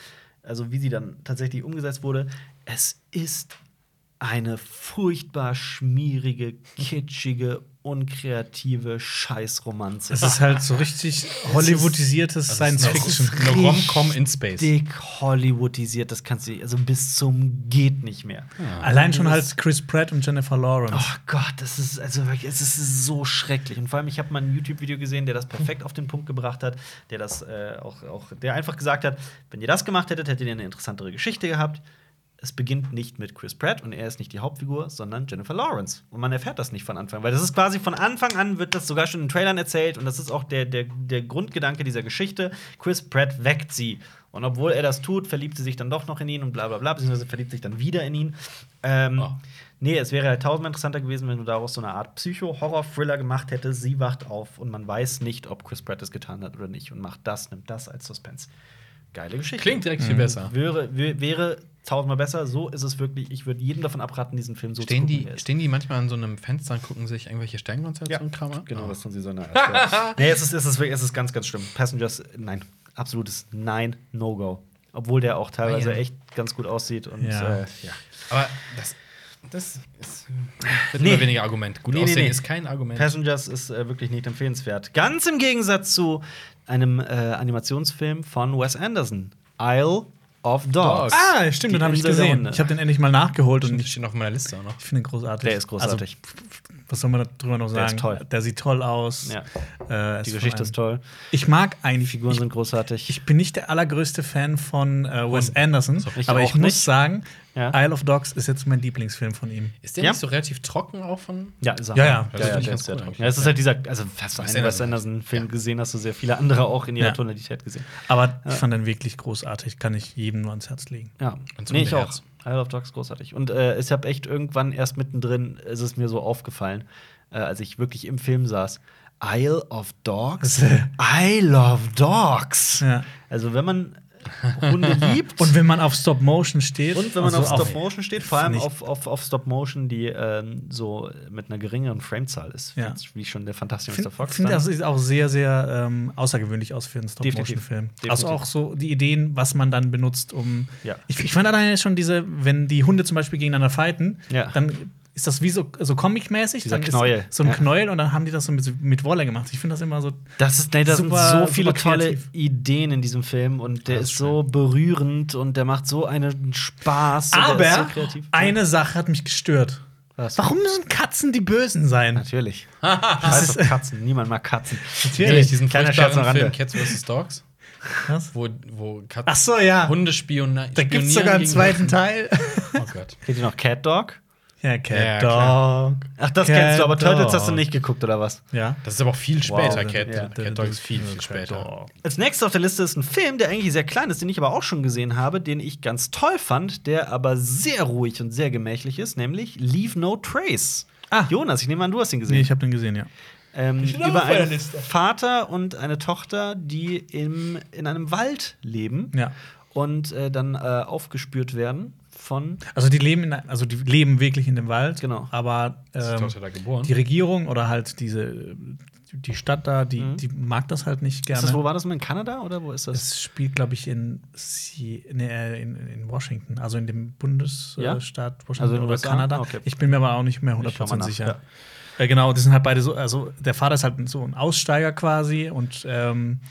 also wie sie dann tatsächlich umgesetzt wurde. Es ist eine furchtbar schmierige, kitschige, unkreative Scheißromanze. Es ist halt so richtig Hollywoodisiertes Science Also es ist Fiction. eine Rom-Com in Space. Dick Hollywoodisiert, das kannst du also bis zum geht nicht mehr. Allein schon halt Chris Pratt und Jennifer Lawrence. Oh Gott, das ist also wirklich, es ist so schrecklich. Und vor allem, ich habe mal ein YouTube-Video gesehen, der das perfekt auf den Punkt gebracht hat, der das äh, auch, auch, der einfach gesagt hat, wenn ihr das gemacht hättet, hättet ihr eine interessantere Geschichte gehabt. Es beginnt nicht mit Chris Pratt und er ist nicht die Hauptfigur, sondern Jennifer Lawrence. Und man erfährt das nicht von Anfang, weil das ist quasi von Anfang an wird das sogar schon in Trailern erzählt und das ist auch der, der, der Grundgedanke dieser Geschichte. Chris Pratt weckt sie. Und obwohl er das tut, verliebt sie sich dann doch noch in ihn und bla bla bla, beziehungsweise verliebt sich dann wieder in ihn. Ähm, Oh. Nee, es wäre halt tausendmal interessanter gewesen, wenn du daraus so eine Art Psycho-Horror-Thriller gemacht hättest. Sie wacht auf und man weiß nicht, ob Chris Pratt es getan hat oder nicht und macht das, nimmt das als Suspense. Geile Geschichte. Klingt direkt viel besser. Wäre, wär- wäre tausendmal besser. So ist es wirklich. Ich würde jedem davon abraten, diesen Film so Stehen zu die, gucken. ist. stehen die manchmal an so einem Fenster und gucken sich irgendwelche Sternkonzerte Ja, und Kram an? Genau, Oh. das tun sie so eine Art. <laughs> nee, es ist, es, ist, wirklich- es ist ganz, ganz schlimm. Passengers, nein, absolutes Nein, No-Go. Obwohl der auch teilweise Ah, ja. echt ganz gut aussieht. Und, Ja. Äh, ja. Aber das, das ist, wird Nee. immer weniger Argument. Gut Nee, nee, aussehen nee. ist kein Argument. Passengers ist äh, wirklich nicht empfehlenswert. Ganz im Gegensatz zu einem äh, Animationsfilm von Wes Anderson. Isle of Dogs. Ah, stimmt, den habe ich gesehen. Ich habe den endlich mal nachgeholt und Und ich, steht auf meiner Liste auch noch. ich finde ihn großartig. Der ist großartig. Also, was soll man darüber noch Der ist sagen? toll. Der sieht toll aus. Ja. Äh, Die Geschichte ist toll. Ich mag eigentlich Die Figuren ich, sind großartig. Ich bin nicht der allergrößte Fan von äh, Wes Anderson, Ich aber ich muss sagen, Ja. Isle of Dogs ist jetzt mein Lieblingsfilm von ihm. Ist der Ja. nicht so relativ trocken auch von. ja, ist er. Ja, ja. Das ja, ja ich der ist sehr trocken. Ja, es ist halt dieser, also fast Wes einen Wes Anderson. Anderson-Film Ja. gesehen, hast du sehr viele andere auch in ihrer Ja. Tonalität gesehen. Aber ich fand den wirklich großartig, kann ich jedem nur ans Herz legen. Ja, Ans nee, ich auch. Isle of Dogs großartig. Und äh, ich habe echt irgendwann erst mittendrin ist es mir so aufgefallen, äh, als ich wirklich im Film saß. Isle of Dogs? <laughs> I love Dogs. Ja. Also wenn man Hunde <laughs> liebt Und wenn man auf Stop Motion steht und wenn man also auf Stop Motion steht, vor allem ich- auf, auf, auf Stop Motion, die ähm, so mit einer geringeren Framezahl ist, Ja. wie schon der Fantastic Ich Mr. Fox. finde, dann. das sieht auch sehr, sehr ähm, außergewöhnlich aus für einen. Stop-Motion-Film. Definitiv. Also auch so die Ideen, was man dann benutzt, um. Ja. Ich, ich fand alleine schon diese, wenn die Hunde zum Beispiel gegeneinander fighten, Ja. dann ist das wie so, so comic-mäßig. Dieser dann Knäuel. Ist so ein Ja. Knäuel und dann haben die das so mit, mit Wolle gemacht. Ich finde das immer so. Das ist, nee, da Super- sind so viele tolle. Ideen in diesem Film und der Das ist ist so berührend und der macht so einen Spaß. ist so Aber kreativ. eine Sache hat mich gestört. Was? Warum müssen Katzen die Bösen sein? Natürlich. <laughs> Scheiß auf Katzen. Niemand mag Katzen. Natürlich. diesen Kleiner Scherz am Rande. Film Cats vs. Dogs, Was? wo, wo Katzen Ach so, ja. Hunde spionieren. Da gibt es sogar einen zweiten Teil. Oh Gott. Kennt ihr noch Cat Dog? Ja, Cat Ja, Dog. Ach, das Cat kennst du, aber Turtles hast du Dog. nicht geguckt, oder was? Ja. Das ist aber auch viel später, Wow. Cat, Ja. Cat Dogs viel, viel später. Als nächstes auf der Liste ist ein Film, der eigentlich sehr klein ist, den ich aber auch schon gesehen habe, den ich ganz toll fand, der aber sehr ruhig und sehr gemächlich ist, nämlich Leave No Trace. Ah. Jonas, ich nehme an, du hast ihn gesehen. Nee, ich habe den gesehen, ja. ähm, über einen. Vater und eine Tochter, die im, in einem Wald leben Ja. und äh, dann äh, aufgespürt werden von. Also die leben in, also die leben wirklich in dem Wald. Genau. Aber Ist die ähm, geboren? die Regierung oder halt diese die Stadt da, die, Mhm. die mag das halt nicht gerne. das, wo war das mal in Kanada oder wo ist das? Es spielt, glaube ich, in, nee, äh, in, in Washington, also in dem Bundesstaat Ja? Washington Also oder USA? Kanada. Okay. Ich bin mir aber auch nicht mehr Ich schau mal 100% nach, sicher. ja. Äh, genau, die sind halt beide so, also der Vater ist halt so ein Aussteiger quasi und ähm,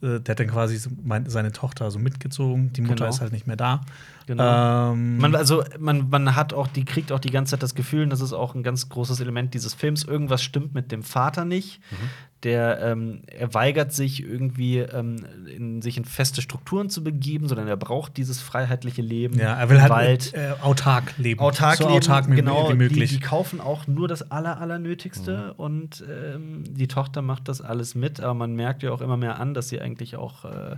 äh, der hat dann quasi seine Tochter so mitgezogen. Die Mutter Genau. ist halt nicht mehr da. Genau. Ähm, Man, also man, man hat auch, die kriegt auch die ganze Zeit das Gefühl, und das ist auch ein ganz großes Element dieses Films, irgendwas stimmt mit dem Vater nicht. Mhm. Der ähm, er weigert sich irgendwie ähm, in, sich in feste Strukturen zu begeben, sondern er braucht dieses freiheitliche Leben. ja, er will halt Wald. äh, autark leben. Autark, so leben, autark wie, genau, wie möglich. Die, die kaufen auch nur das Aller, Allernötigste und ähm, die Tochter macht das alles mit, aber man merkt ja auch immer mehr an, dass sie eigentlich auch äh,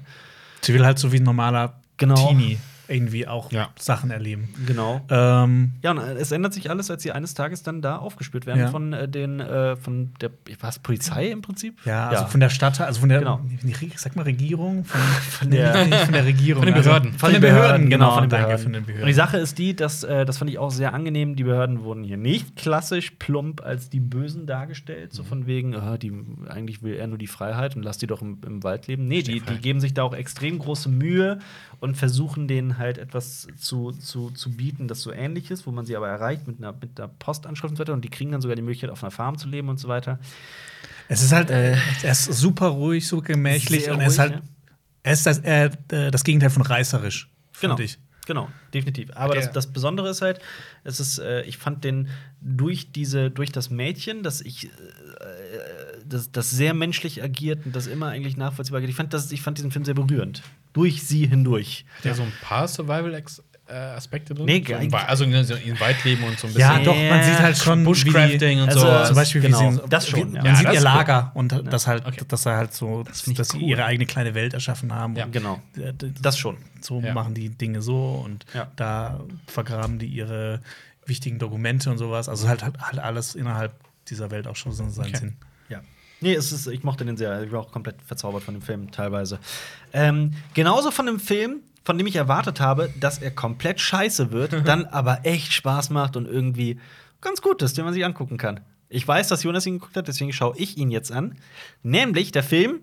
Sie will halt so wie ein normaler Genau. Teenie irgendwie auch Ja. Sachen erleben. genau. Ähm, Ja, und äh, es ändert sich alles, als sie eines Tages dann da aufgespürt werden Ja. von äh, den äh, von der was Polizei im Prinzip. ja, also von der Stadt, also von der, Genau. sag mal Regierung, von, <laughs> von der- von der Regierung, Von den also Behörden. von den Behörden, genau, von den danke, Behörden. von den Behörden. Und die Sache ist die, dass äh, das fand ich auch sehr angenehm. Die Behörden wurden hier nicht klassisch plump als die Bösen dargestellt, Mhm. so von wegen, ah, die eigentlich will er nur die Freiheit und lass die doch im, im Wald leben. Nee, die, die geben sich da auch extrem große Mühe und versuchen denen halt etwas zu, zu, zu bieten, das so ähnlich ist, wo man sie aber erreicht mit einer, mit einer Postanschrift und so weiter. Und die kriegen dann sogar die Möglichkeit, auf einer Farm zu leben und so weiter. Es ist halt, äh, er ist super ruhig, so gemächlich Sehr und er ist halt, ja. er ist das, äh, äh, das Gegenteil von reißerisch, Genau. finde ich. Genau, definitiv. Aber Ja. das, das Besondere ist halt, es ist, äh, ich fand den durch diese, durch das Mädchen, dass ich äh, das, das sehr menschlich agiert und das immer eigentlich nachvollziehbar geht. Ich fand, das, ich fand diesen Film sehr berührend. Durch sie hindurch. Hat der so ein paar äh, Aspekte drin? Nee, so also in, in Waldleben und so ein Ja, bisschen. doch, man sieht halt schon, Bushcrafting die, und Also, so. Zum Beispiel, Genau, wie sie das schon, wie, ja. Man Ja, sieht das ihr Lager und das halt, Okay. dass er halt so, ich dass sie cool. ihre eigene kleine Welt erschaffen haben. Ja. und Genau. Das schon. So Ja. machen die Dinge so und Ja. da vergraben die ihre wichtigen Dokumente und sowas. Also halt, halt, halt alles innerhalb dieser Welt auch schon so seinen Okay. Sinn. Ja. Nee, es ist, ich mochte den sehr. Ich war auch komplett verzaubert von dem Film teilweise. Ähm, genauso von dem Film, von dem ich erwartet habe, dass er komplett scheiße wird, <laughs> dann aber echt Spaß macht und irgendwie ganz gut ist, den man sich angucken kann. Ich weiß, dass Jonas ihn geguckt hat, deswegen schaue ich ihn jetzt an. Nämlich der Film,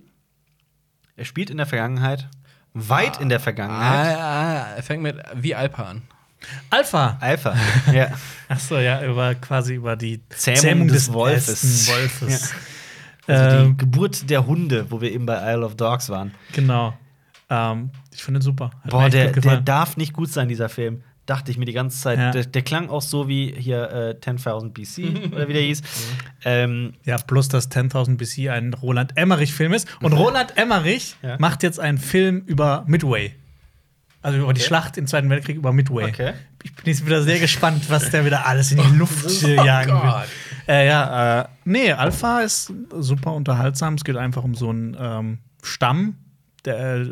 er spielt in der Vergangenheit, weit in der Vergangenheit. Ah, ah, er fängt mit wie Alpa an. Alpha! Alpha. <laughs> ja. Achso, ja, über quasi über die Zähmung des Wolfes. ersten Wolfes. Also die Ähm, Geburt der Hunde, wo wir eben bei Isle of Dogs waren. genau. Ähm, ich finde ihn super. Hat Boah, der, der darf nicht gut sein, dieser Film. Dachte ich mir die ganze Zeit. Ja. Der, der klang auch so wie hier äh, 10.000 BC <laughs> oder wie der hieß. ähm, Ja, plus dass 10.000 BC ein Roland Emmerich-Film ist. Und Roland Emmerich Ja. macht jetzt einen Film über Midway. Also über die Okay. Schlacht im Zweiten Weltkrieg über Midway. Okay. Ich bin jetzt wieder sehr gespannt, was der wieder alles in die <laughs> Luft äh, jagen will. Äh, ja, äh, nee, Alpha ist super unterhaltsam. Es geht einfach um so einen ähm, Stamm, der äh,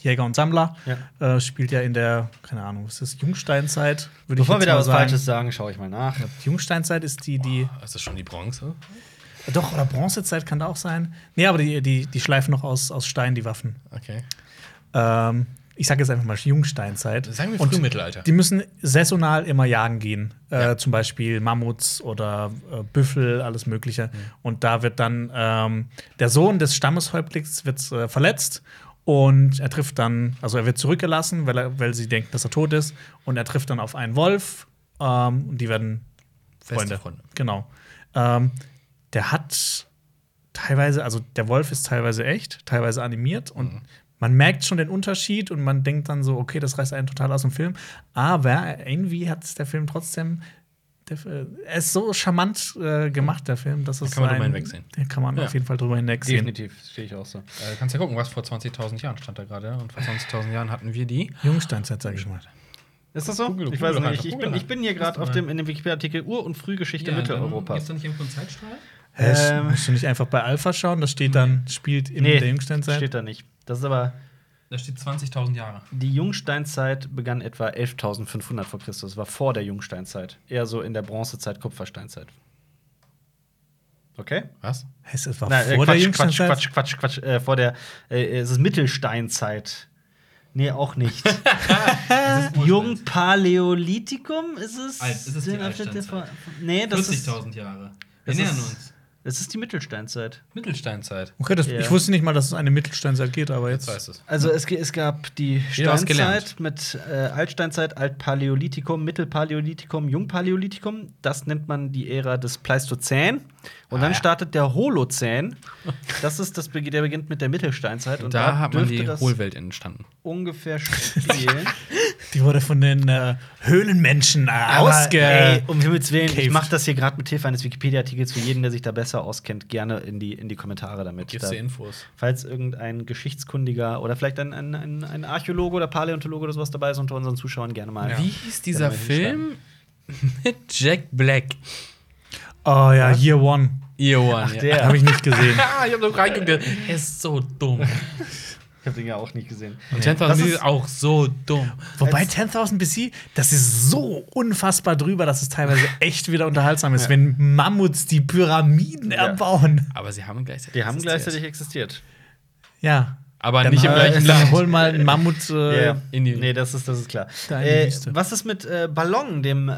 Jäger und Sammler. Ja. Äh, spielt ja in der, keine Ahnung, was ist das, Jungsteinzeit? Würde bevor ich wir da was sagen. Falsches sagen, schaue ich mal nach. Die Jungsteinzeit ist die, die. Ist das schon die Bronze? Doch, oder Bronzezeit kann da auch sein. Nee, aber die, die, die schleifen noch aus, aus Stein, die Waffen. Okay. Ähm, ich sage jetzt einfach mal Jungsteinzeit. Sagen wir Frühmittelalter. Die müssen saisonal immer jagen gehen. Ja. Äh, zum Beispiel Mammuts oder äh, Büffel, alles Mögliche. Und da wird dann ähm, der Sohn des Stammeshäuptlings wird, äh, verletzt und er trifft dann, also er wird zurückgelassen, weil, er, weil sie denken, dass er tot ist. Und er trifft dann auf einen Wolf ähm, und die werden Freunde. Freunde. Genau. Ähm, der hat teilweise, also der Wolf ist teilweise echt, teilweise animiert und Mhm. Man merkt schon den Unterschied und man denkt dann so, okay, das reißt einen total aus dem Film. Aber irgendwie hat es der Film trotzdem, der, äh, er ist so charmant äh, gemacht, der Film, dass es kann man drüber ein- hinwegsehen. Da kann man Ja. auf jeden Fall drüber hinwegsehen. Definitiv, stehe ich auch so. Äh, du kannst ja gucken, was vor 20.000 Jahren stand da gerade. Und vor 20.000 Jahren hatten wir die. Jungsteinzeit, sag ich mal. Ist das so? Google- ich weiß Google nicht. Ich bin, ich bin hier gerade auf dem in dem Wikipedia-Artikel Ur- und Frühgeschichte Mitteleuropas. da nicht irgendwo einen Zeitstrahl? Hä, Ähm. musst du nicht einfach bei Alpha schauen? Das steht dann, spielt in Nee, der Jungsteinzeit. steht da nicht. Das ist aber Da steht 20.000 Jahre. die Jungsteinzeit begann etwa 11.500 vor Christus. War vor der Jungsteinzeit. Eher so in der Bronzezeit, Kupfersteinzeit. Okay? Was? Heißt, es war Nein, äh, vor der Quatsch, Quatsch, Jungsteinzeit? Quatsch, Quatsch, Quatsch. Äh, vor der. Äh, es ist Mittelsteinzeit. Nee, auch nicht. <laughs> Jungpaläolithikum ist es? Alt, ist es die Altsteinzeit? Nee, das ist, Jahre. Wir nähern ist- uns. Das ist die Mittelsteinzeit. Mittelsteinzeit. Okay, das, Ja. ich wusste nicht mal, dass es eine Mittelsteinzeit geht, aber Jetzt jetzt. weißt du es. Also es, es gab die Steinzeit mit äh, Altsteinzeit, Altpaläolithikum, Mittelpaläolithikum, Jungpaläolithikum. Das nennt man die Ära des Pleistozän. Und Ah, dann ja. startet der Holozän. Das ist das, der beginnt mit der Mittelsteinzeit. Und da hat man dürfte die das Hohlwelt entstanden. ungefähr spielen. <laughs> Die wurde von den äh, Höhlenmenschen äh, ausge. ey, um Himmels Willen, ich mache das hier gerade mit Hilfe eines Wikipedia-Artikels für jeden, der sich da besser auskennt, gerne in die, in die Kommentare damit. Gibt's Da- dir Infos? Falls irgendein Geschichtskundiger oder vielleicht ein, ein, ein, ein Archäologe oder Paläontologe oder sowas dabei ist unter unseren Zuschauern, gerne mal. Wie hieß dieser. Film <laughs> mit Jack Black? Oh ja, Year One. Year One. Ach, der. Habe ich nicht gesehen. <laughs> Ich hab doch reingeguckt. Er ist so dumm. Ich habe den ja auch nicht gesehen. Und Das 10.000 ist- ist auch so dumm. Wobei Als- 10.000 BC, das ist so unfassbar drüber, dass es teilweise <laughs> echt wieder unterhaltsam ist, wenn Mammuts die Pyramiden Ja. erbauen. Aber sie haben gleichzeitig. Die haben existiert. gleichzeitig existiert. Ja. Aber Dann, nicht im gleichen dann Land. hol mal einen Mammut. Äh, Ja, in die- nee, das ist, das ist klar. Äh, was ist mit äh, Ballon, dem äh,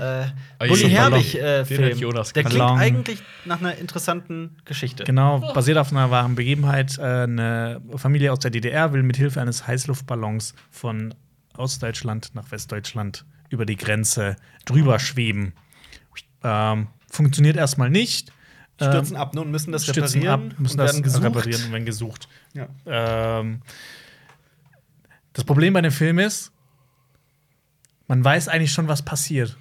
Oh, Bully stimmt, Herbig Ballon. äh, Der klingt Ballon. eigentlich nach einer interessanten Geschichte. Genau, basiert auf einer wahren Begebenheit. Äh, eine Familie aus der DDR will mit Hilfe eines Heißluftballons von Ostdeutschland nach Westdeutschland über die Grenze drüber schweben. Ähm, funktioniert erstmal nicht. Stürzen ab ne, und müssen das stürzen reparieren ab, müssen und das werden gesucht. reparieren und werden gesucht. Ja. Ähm, das Problem bei dem Film ist, man weiß eigentlich schon, was passiert.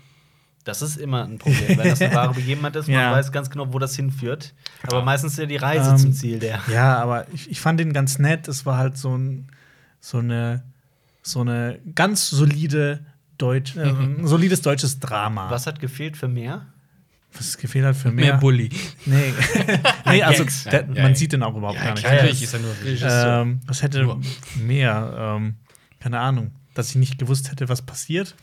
Das ist immer ein Problem, wenn das eine wahre Begebenheit ist. <laughs> Ja. Man weiß ganz genau, wo das hinführt. Aber meistens ist ja die Reise Ähm, zum Ziel der. Ja, aber ich, ich fand den ganz nett. Es war halt so, ein, so, eine, so eine ganz solide Deutsch, äh, solides deutsches Drama. Was hat gefehlt für mehr? Was gefehlt hat für Mehr mehr. Bully. <laughs> nee, <laughs> nee also der, Ja, man ja. sieht den auch überhaupt gar nicht. Natürlich es- ist er nur Regisseur. Ähm, was hätte Nur. mehr? Ähm, keine Ahnung. Dass ich nicht gewusst hätte, was passiert.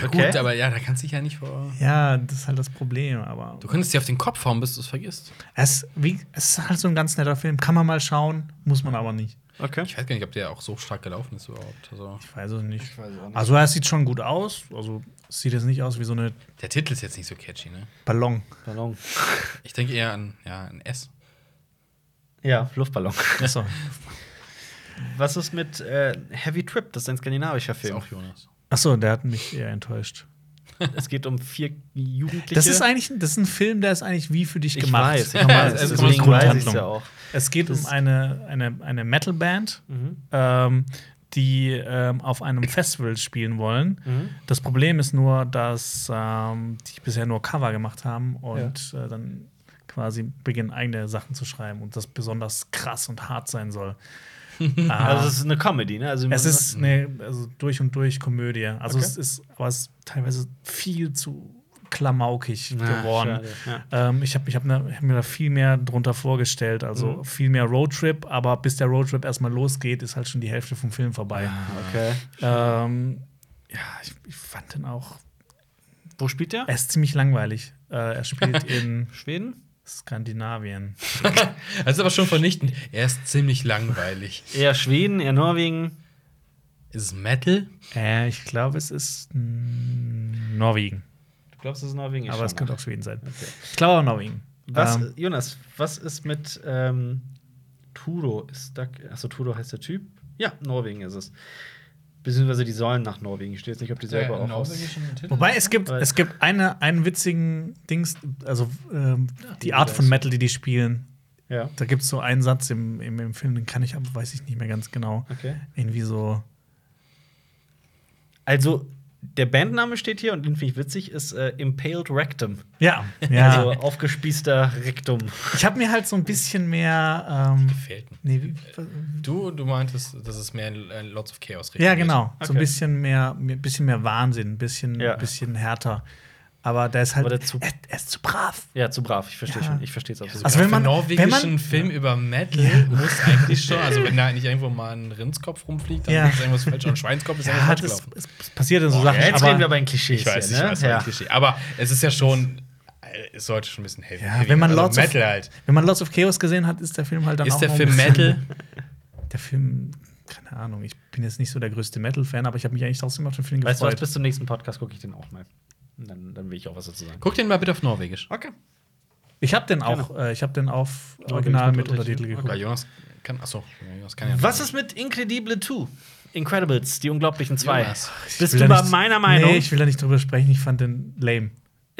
Ja, Okay. gut, aber ja, da kannst du dich ja nicht vor. Ja, das ist halt das Problem. Aber Du könntest dir auf den Kopf hauen, bis du es vergisst. es, wie, es ist halt so ein ganz netter Film. Kann man mal schauen, muss man aber nicht. Okay. Ich weiß gar nicht, ob der auch so stark gelaufen ist überhaupt. Also, Ich weiß es nicht. weiß nicht. Also, er sieht schon gut aus. Also, es sieht jetzt nicht aus wie so eine der Titel ist jetzt nicht so catchy, ne? Ballon. Ballon. Ich denke eher an ja, ein S. Ja, Luftballon. Achso. Was ist mit äh, Heavy Trip? Das ist ein skandinavischer Ist Film. auch Jonas. Achso, der hat mich eher enttäuscht. Es geht um vier Jugendliche. Das ist eigentlich das ist ein Film, der ist eigentlich wie für dich ich gemacht. weiß, ich Ja, weiß, es ist deswegen eine weiß ich es Grundhandlung. ja auch. Es geht Das- um eine, eine, eine Metalband, Mhm. ähm, die ähm, auf einem Festival spielen wollen. Mhm. Das Problem ist nur, dass ähm, die bisher nur Cover gemacht haben und äh, dann quasi beginnen, eigene Sachen zu schreiben und das besonders krass und hart sein soll. <laughs> Ah, Also es ist eine Comedy, ne? Also es ist eine also durch und durch Komödie. Also Okay. es ist, aber es ist teilweise viel zu klamaukig Ah, geworden. schade, ja. Ähm, ich habe ich hab ne, hab mir da viel mehr drunter vorgestellt. Also Mhm. viel mehr Roadtrip, aber bis der Roadtrip erstmal losgeht, ist halt schon die Hälfte vom Film vorbei. Okay. Ähm, ja, ich, ich fand den auch. Wo spielt der? Er ist ziemlich langweilig. Äh, er spielt <laughs> in Schweden? Skandinavien. <laughs> Das ist aber schon vernichtend. Er ist ziemlich langweilig. Eher Schweden, eher Norwegen. Ist es Metal? Äh, ich glaube, es ist mm, Norwegen. Du glaubst, es ist Norwegen? Ich aber es könnte auch Schweden sein. Okay. Ich glaube auch Norwegen. Was, Ähm, Jonas, was ist mit ähm, Turo? Ist da, achso, Turo heißt der Typ? Ja, Norwegen ist es. Beziehungsweise die sollen nach Norwegen. Ich stehe jetzt nicht, ob die selber auch aus. Wobei es gibt, es gibt eine, einen witzigen Dings, also ähm, die die Art von Metal, die die spielen. Ja, Da gibt es so einen Satz im, im, im Film, den kann ich, aber weiß ich nicht mehr ganz genau. okay. Irgendwie so. Also, der Bandname steht hier und den finde ich witzig, ist äh, Impaled Rectum. Ja, <laughs> ja. Also aufgespießter Rektum. ich habe mir halt so ein bisschen mehr. Ähm, Gefällt mir. nee, wie, Du, du meintest, dass es mehr äh, Lots of Chaos ja, genau. So ein Okay. bisschen mehr, ein bisschen mehr Wahnsinn, ein bisschen, Ja. bisschen härter. Aber der ist halt. Aber der zu- er, er ist zu brav. Ja, zu brav. Ich verstehe Ja. schon. Ich verstehe es absolut. Also Also wenn wenn man- man wenn norwegischen man- Film über Metal muss eigentlich schon, also wenn da nicht irgendwo mal ein Rindskopf rumfliegt, dann Ja. ist irgendwas falsch. Und ein Schweinskopf ist irgendwas Ja, falsch das, gelaufen. es, es passiert in so Boah, Sachen. ja, jetzt aber, reden wir aber in Klischees Ich weiß, hier, ich ne? weiß, ja. ja. Klischee. Aber es ist ja schon, äh, es sollte schon ein bisschen heavy. Ja, wenn man also Lords of- Metal halt. wenn man Lots of Chaos gesehen hat, ist der Film halt dann Ist auch der noch ein Film Metal? Der Film, keine Ahnung, ich bin jetzt nicht so der größte Metal-Fan, aber ich habe mich eigentlich trotzdem auf den Film Weißt du was, gefreut. bis zum nächsten Podcast gucke ich den auch mal. Dann, dann will ich auch was dazu sagen. Guck den mal bitte auf Norwegisch. Okay. ich habe den auch, äh, ich habe den auf Norwegisch Original mit Untertitel. Untertitel Okay, geguckt. Jonas kann, achso, Jonas kann ja. Was ist mit Incredible 2? Incredibles, die Unglaublichen zwei. Jonas. Bist du da meiner Meinung? Nee, ich will da nicht drüber sprechen, ich fand den lame.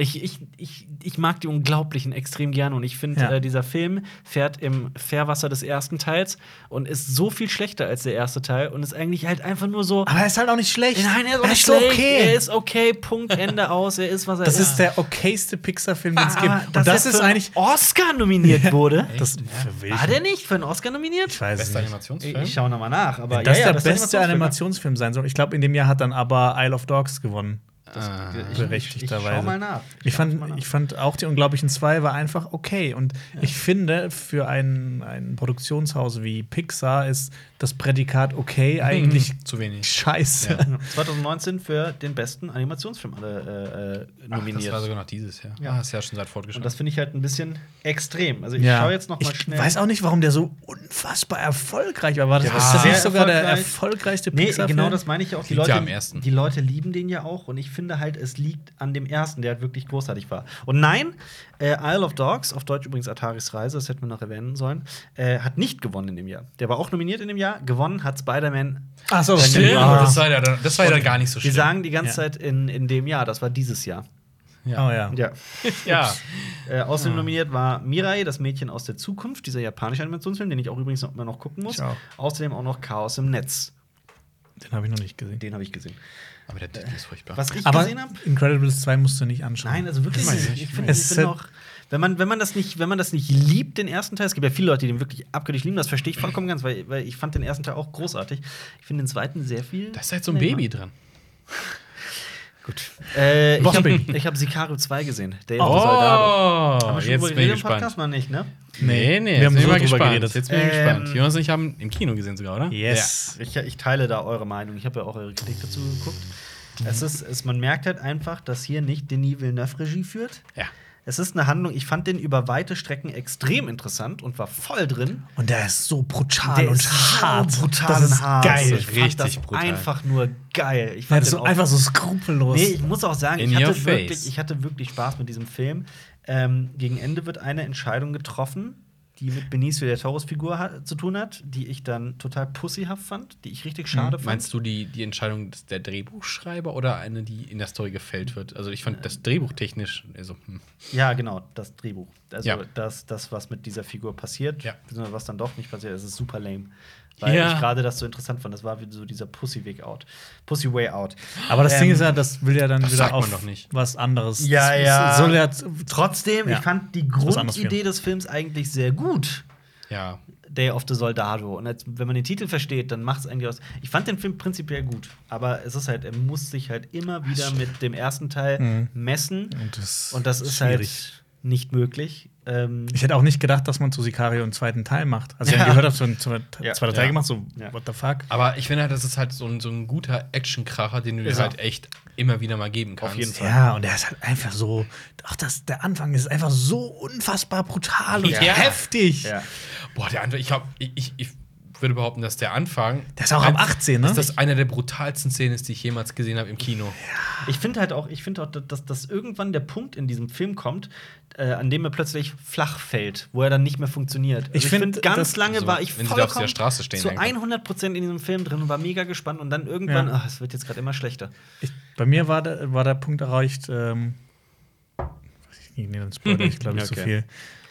Ich, ich, ich, ich mag die Unglaublichen extrem gerne und ich finde, Ja. äh, dieser Film fährt im Fährwasser des ersten Teils und ist so viel schlechter als der erste Teil und ist eigentlich halt einfach nur so. Aber er ist halt auch nicht schlecht. Nein, er ist auch er nicht ist so schlecht. okay. Er ist okay, Punkt, Ende aus. Er ist, was er das ist. ist der okayste Pixar-Film, den es gibt. Und das er ist für einen eigentlich. Oscar nominiert wurde. Das, welchen? War der nicht für einen Oscar nominiert? Ich weiß es Bester nicht. Animationsfilm? Ich schaue nochmal nach. Aber Wenn das ja, ja, der beste Animationsfilm. Animationsfilm sein soll. Ich glaube, in dem Jahr hat dann aber Isle of Dogs gewonnen. Ah. Ich- berechtigterweise. Ich schau mal nach. Ich mal fand, nach. ich fand auch die Unglaublichen 2 war einfach okay. Und ich finde, für ein, ein Produktionshaus wie Pixar ist das Prädikat okay eigentlich zu wenig. scheiße. Ja. <laughs> 2019 für den besten Animationsfilm alle äh, äh, Ach, nominiert. das war sogar noch dieses Jahr. Ja. Ja, ist ja schon seit Und fortgeschritten. das finde ich halt ein bisschen extrem. Also ich Ja. schaue jetzt noch mal ich schnell. weiß auch nicht, warum der so unfassbar erfolgreich war. War das, Ja, ist das nicht sogar der erfolgreich. erfolgreichste Nee, Pixar-Film? genau das meine ich ja auch. Die Liegt Leute, ja am ersten. die Leute lieben den ja auch und ich finde halt, es liegt an dem ersten, der halt wirklich großartig war. Und nein, äh, Isle of Dogs, auf Deutsch übrigens Ataris Reise, das hätten wir noch erwähnen sollen, äh, hat nicht gewonnen in dem Jahr. Der war auch nominiert in dem Jahr. Gewonnen hat Spider-Man. Ach so, Stimmt. Ah. das war ja, dann- das war ja dann gar nicht so Wir schlimm. sagen die ganze Ja. Zeit in, in dem Jahr, das war dieses Jahr. Oh ja. Ja. <laughs> ja. Äh, außerdem nominiert war Mirai, das Mädchen aus der Zukunft, dieser japanische Animationsfilm, den ich auch übrigens noch, immer noch gucken muss. Ich auch. Außerdem auch noch Chaos im Netz. Den habe ich noch nicht gesehen. Den habe ich gesehen. Aber der Titel ist furchtbar. Was ich Aber gesehen habe? Incredibles 2 musst du nicht anschauen. Nein, also wirklich Ich. Ich finde Es find auch, wenn man, wenn, man das nicht, wenn man das nicht liebt, den ersten Teil, es gibt ja viele Leute, die den wirklich abgöttisch lieben, das verstehe ich vollkommen ganz, weil, weil ich fand den ersten Teil auch großartig. Ich finde den zweiten sehr viel. da ist halt so ein lamer. Baby drin. <laughs> Gut. Äh, ich habe hab Sicario 2 gesehen. Day Oh, Soldado. Haben wir schon jetzt bin ich gespannt. Podcast? Noch nicht, ne? Nee, nee, Wir haben so mal drüber gespannt. geredet. Jetzt bin ich Ähm, gespannt. Jonas und ich haben im Kino gesehen sogar, oder? Yes. Ich, ich teile da eure Meinung. Ich habe ja auch eure Kritik dazu geguckt. Es ist, es, man merkt halt einfach, dass hier nicht Denis Villeneuve Regie führt. Ja. Es ist eine Handlung, ich fand den über weite Strecken extrem interessant und war voll drin. Und der ist so brutal Der und ist so hart. brutal das ist und hart. geil. Ich fand Richtig das brutal. einfach nur geil. Ich Ja, fand das ist den so auch- einfach so skrupellos. Nee, ich muss auch sagen, In ich your hatte, face. wirklich, ich hatte wirklich Spaß mit diesem Film. Ähm, gegen Ende wird eine Entscheidung getroffen, die mit Benicio del Toros Figur ha zu tun hat, die ich dann total pussyhaft fand, die ich richtig schade fand. Meinst du die, die Entscheidung des- der Drehbuchschreiber oder eine, die in der Story gefällt wird? Also ich fand das Drehbuch technisch also, hm. Ja, genau, das Drehbuch. Also Ja. das, das, was mit dieser Figur passiert, Ja. was dann doch nicht passiert, das ist super lame. Weil Ja. ich gerade das so interessant fand. Das war wie so dieser Pussy-Weg out. Pussy Way out. Aber das Ding Ähm, ist ja, das will ja dann das wieder auf was anderes. Ja, ja. Soll ja Trotzdem, Ja. ich fand die Grundidee des Films eigentlich sehr gut. ja. Day of the Soldado. Und als, wenn man den Titel versteht, dann macht es eigentlich aus. Ich fand den Film prinzipiell gut, aber es ist halt, er muss sich halt immer wieder mit dem ersten Teil Mhm. messen. Und das, Und das ist schwierig. halt nicht möglich. Ähm, Ich hätte auch nicht gedacht, dass man zu Sicario einen zweiten Teil macht. Also, Ja. ich habe gehört, dass man einen zweiten <laughs> Ja. zweiten Teil Ja. gemacht, so, Ja. what the fuck. Aber ich finde halt, das ist halt so ein, so ein guter Actionkracher, den du dir halt echt immer wieder mal geben kannst. Auf jeden Fall. Ja, und der ist halt einfach so. Auch das, der Anfang ist einfach so unfassbar brutal und Ja. heftig. ja. Boah, der andere, ich, glaub, ich, ich, ich würde behaupten, dass der Anfang. Der ist auch ab 18, ne? Dass das eine der brutalsten Szenen ist, die ich jemals gesehen habe im Kino. Ich finde halt auch, ich finde auch, dass, dass irgendwann der Punkt in diesem Film kommt, äh, an dem er plötzlich flach fällt, wo er dann nicht mehr funktioniert. Also Ich find, find, ganz lange also, war ich wenn sie da auf vollkommen der Straße stehen, zu einfach. 100 Prozent in diesem Film drin und war mega gespannt und dann irgendwann, Ja. ach, es wird jetzt gerade immer schlechter. Ich, bei mir war der, war der Punkt erreicht, ähm, weiß ich nicht, nee, dann spoilere ich, glaube ich, <laughs> zu Okay. viel.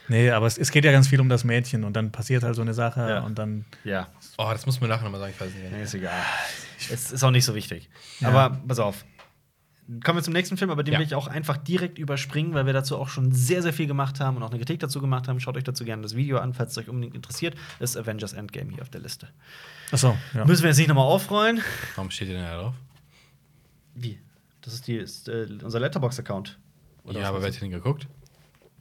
Nee, aber es, es geht ja ganz viel um das Mädchen und dann passiert halt so eine Sache Ja. und dann. Ja, Oh, das muss man nachher nochmal sagen, ich weiß nicht. nee, ist egal. Es ist auch nicht so wichtig. Ja. Aber pass auf. Kommen wir zum nächsten Film, aber den Ja. will ich auch einfach direkt überspringen, weil wir dazu auch schon sehr, sehr viel gemacht haben und auch eine Kritik dazu gemacht haben. Schaut euch dazu gerne das Video an, falls es euch unbedingt interessiert. Das ist Avengers Endgame hier auf der Liste. Achso, ja. Müssen wir jetzt nicht nochmal aufrollen? Warum steht ihr denn da drauf? Wie? Das ist, die, ist äh, unser Letterbox-Account. Oder ja, aber wer hat den geguckt?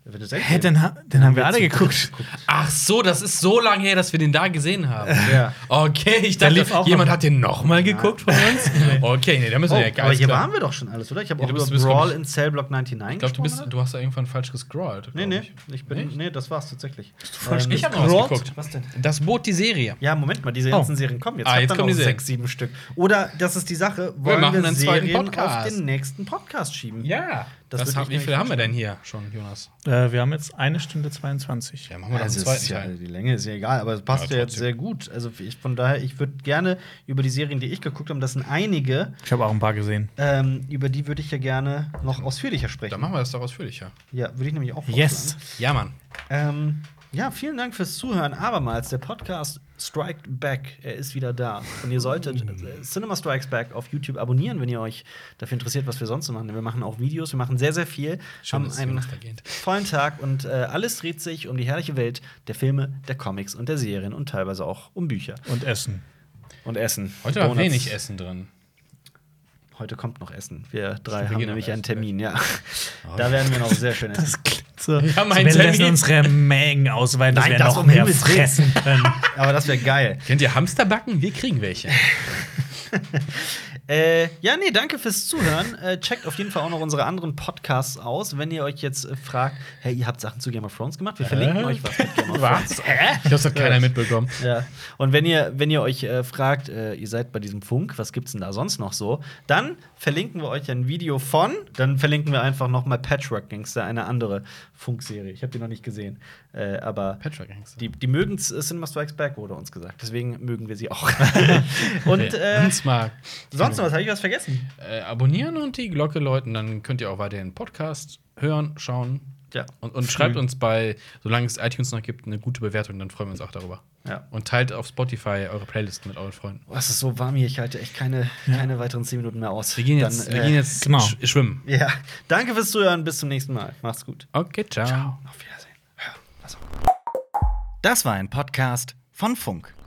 Du? Avengers Hä, den, ha den haben wir alle zu geguckt. Ach so, das ist so lange her, dass wir den da gesehen haben. <laughs> Ja. Okay, ich dachte, lief auch jemand hat den nochmal geguckt von uns. <laughs> Okay, nee, da müssen Oh, wir ja aber hier klar. waren wir doch schon alles, oder? Ich habe Ja, auch du über Brawl in Cellblock 99 Ich glaube, du, bist- du hast da irgendwann falsch gescrollt. Nee, nee, ich. ich bin, Echt? nee, das war's tatsächlich. falsch Ähm, Ich habe noch was geguckt. was denn? Das Boot, die Serie. Ja, Moment mal, diese Oh. ganzen Serien kommen jetzt. Ah, jetzt dann kommen die sechs, sieben Stück. Oder, das ist die Sache, wollen machen wir einen zweiten Serien Podcast. auf den nächsten Podcast schieben? Ja. Das Das ich wie viele haben wir denn hier schon, Jonas? Äh, wir haben jetzt eine Stunde 22. Ja, machen wir Also ist ja, Teil. die Länge ist ja egal, aber es passt Ja, ja, jetzt sehr gut. Also ich, von daher, ich würde gerne über die Serien, die ich geguckt habe, das sind einige, Ich habe auch ein paar gesehen. ähm, über die würde ich ja gerne noch ausführlicher sprechen. Dann machen wir das doch ausführlicher. Ja, würde ich nämlich auch Yes. Ja, Mann. Ähm, ja, vielen Dank fürs Zuhören. Abermals, der Podcast Strike Back, er ist wieder da. Und ihr solltet äh, Cinema Strikes Back auf YouTube abonnieren, wenn ihr euch dafür interessiert, was wir sonst so machen. Wir machen auch Videos, wir machen sehr, sehr viel. Schön, haben einen vollen Tag und äh, alles dreht sich um die herrliche Welt der Filme, der Comics und der Serien und teilweise auch um Bücher Und Essen. und Essen. Heute war wenig Essen drin. Heute kommt noch Essen. Wir drei haben nämlich einen. Termin, ja. Da werden wir noch sehr schön <laughs> essen. <laughs> So. Wir haben so, wir lassen unsere Mengen ausweiten, dass Nein, wir das noch um mehr fressen können. <laughs> Aber das wäre geil. Kennt ihr Hamster backen? Wir kriegen welche. <laughs> Äh, ja, nee, danke fürs Zuhören. Äh, checkt auf jeden Fall auch noch unsere anderen Podcasts aus. Wenn ihr euch jetzt äh, fragt, hey, ihr habt Sachen zu Game of Thrones gemacht, wir verlinken euch was mit Game of Thrones. Hä? Ich glaube, das hat keiner mitbekommen. Ja. Und wenn ihr, wenn ihr euch äh, fragt, äh, ihr seid bei diesem Funk, was gibt's denn da sonst noch so, dann verlinken wir euch ein Video von, dann verlinken wir einfach noch mal Patchwork Gangster, eine andere Funkserie. Ich habe die noch nicht gesehen, äh, aber die, die mögen Cinema Strikes Back, wurde uns gesagt. Deswegen mögen wir sie auch. <laughs> <laughs> Und äh, Uns mag. sonst noch was, habe ich was vergessen? Äh, abonnieren und die Glocke läuten, dann könnt ihr auch weiterhin Podcast hören, schauen. Ja. Und, und schreibt uns bei, solange es iTunes noch gibt, eine gute Bewertung, dann freuen wir uns auch darüber. Ja. Und teilt auf Spotify eure Playlist mit euren Freunden. Oh, es ist so warm hier, ich halte echt keine, keine weiteren 10 Minuten mehr aus. Wir gehen jetzt, Dann, wir äh, gehen jetzt genau. sch schwimmen. Ja, danke fürs Zuhören, bis zum nächsten Mal. Macht's gut. Okay, ciao. Auf Wiedersehen. Ja. Das war ein Podcast von Funk.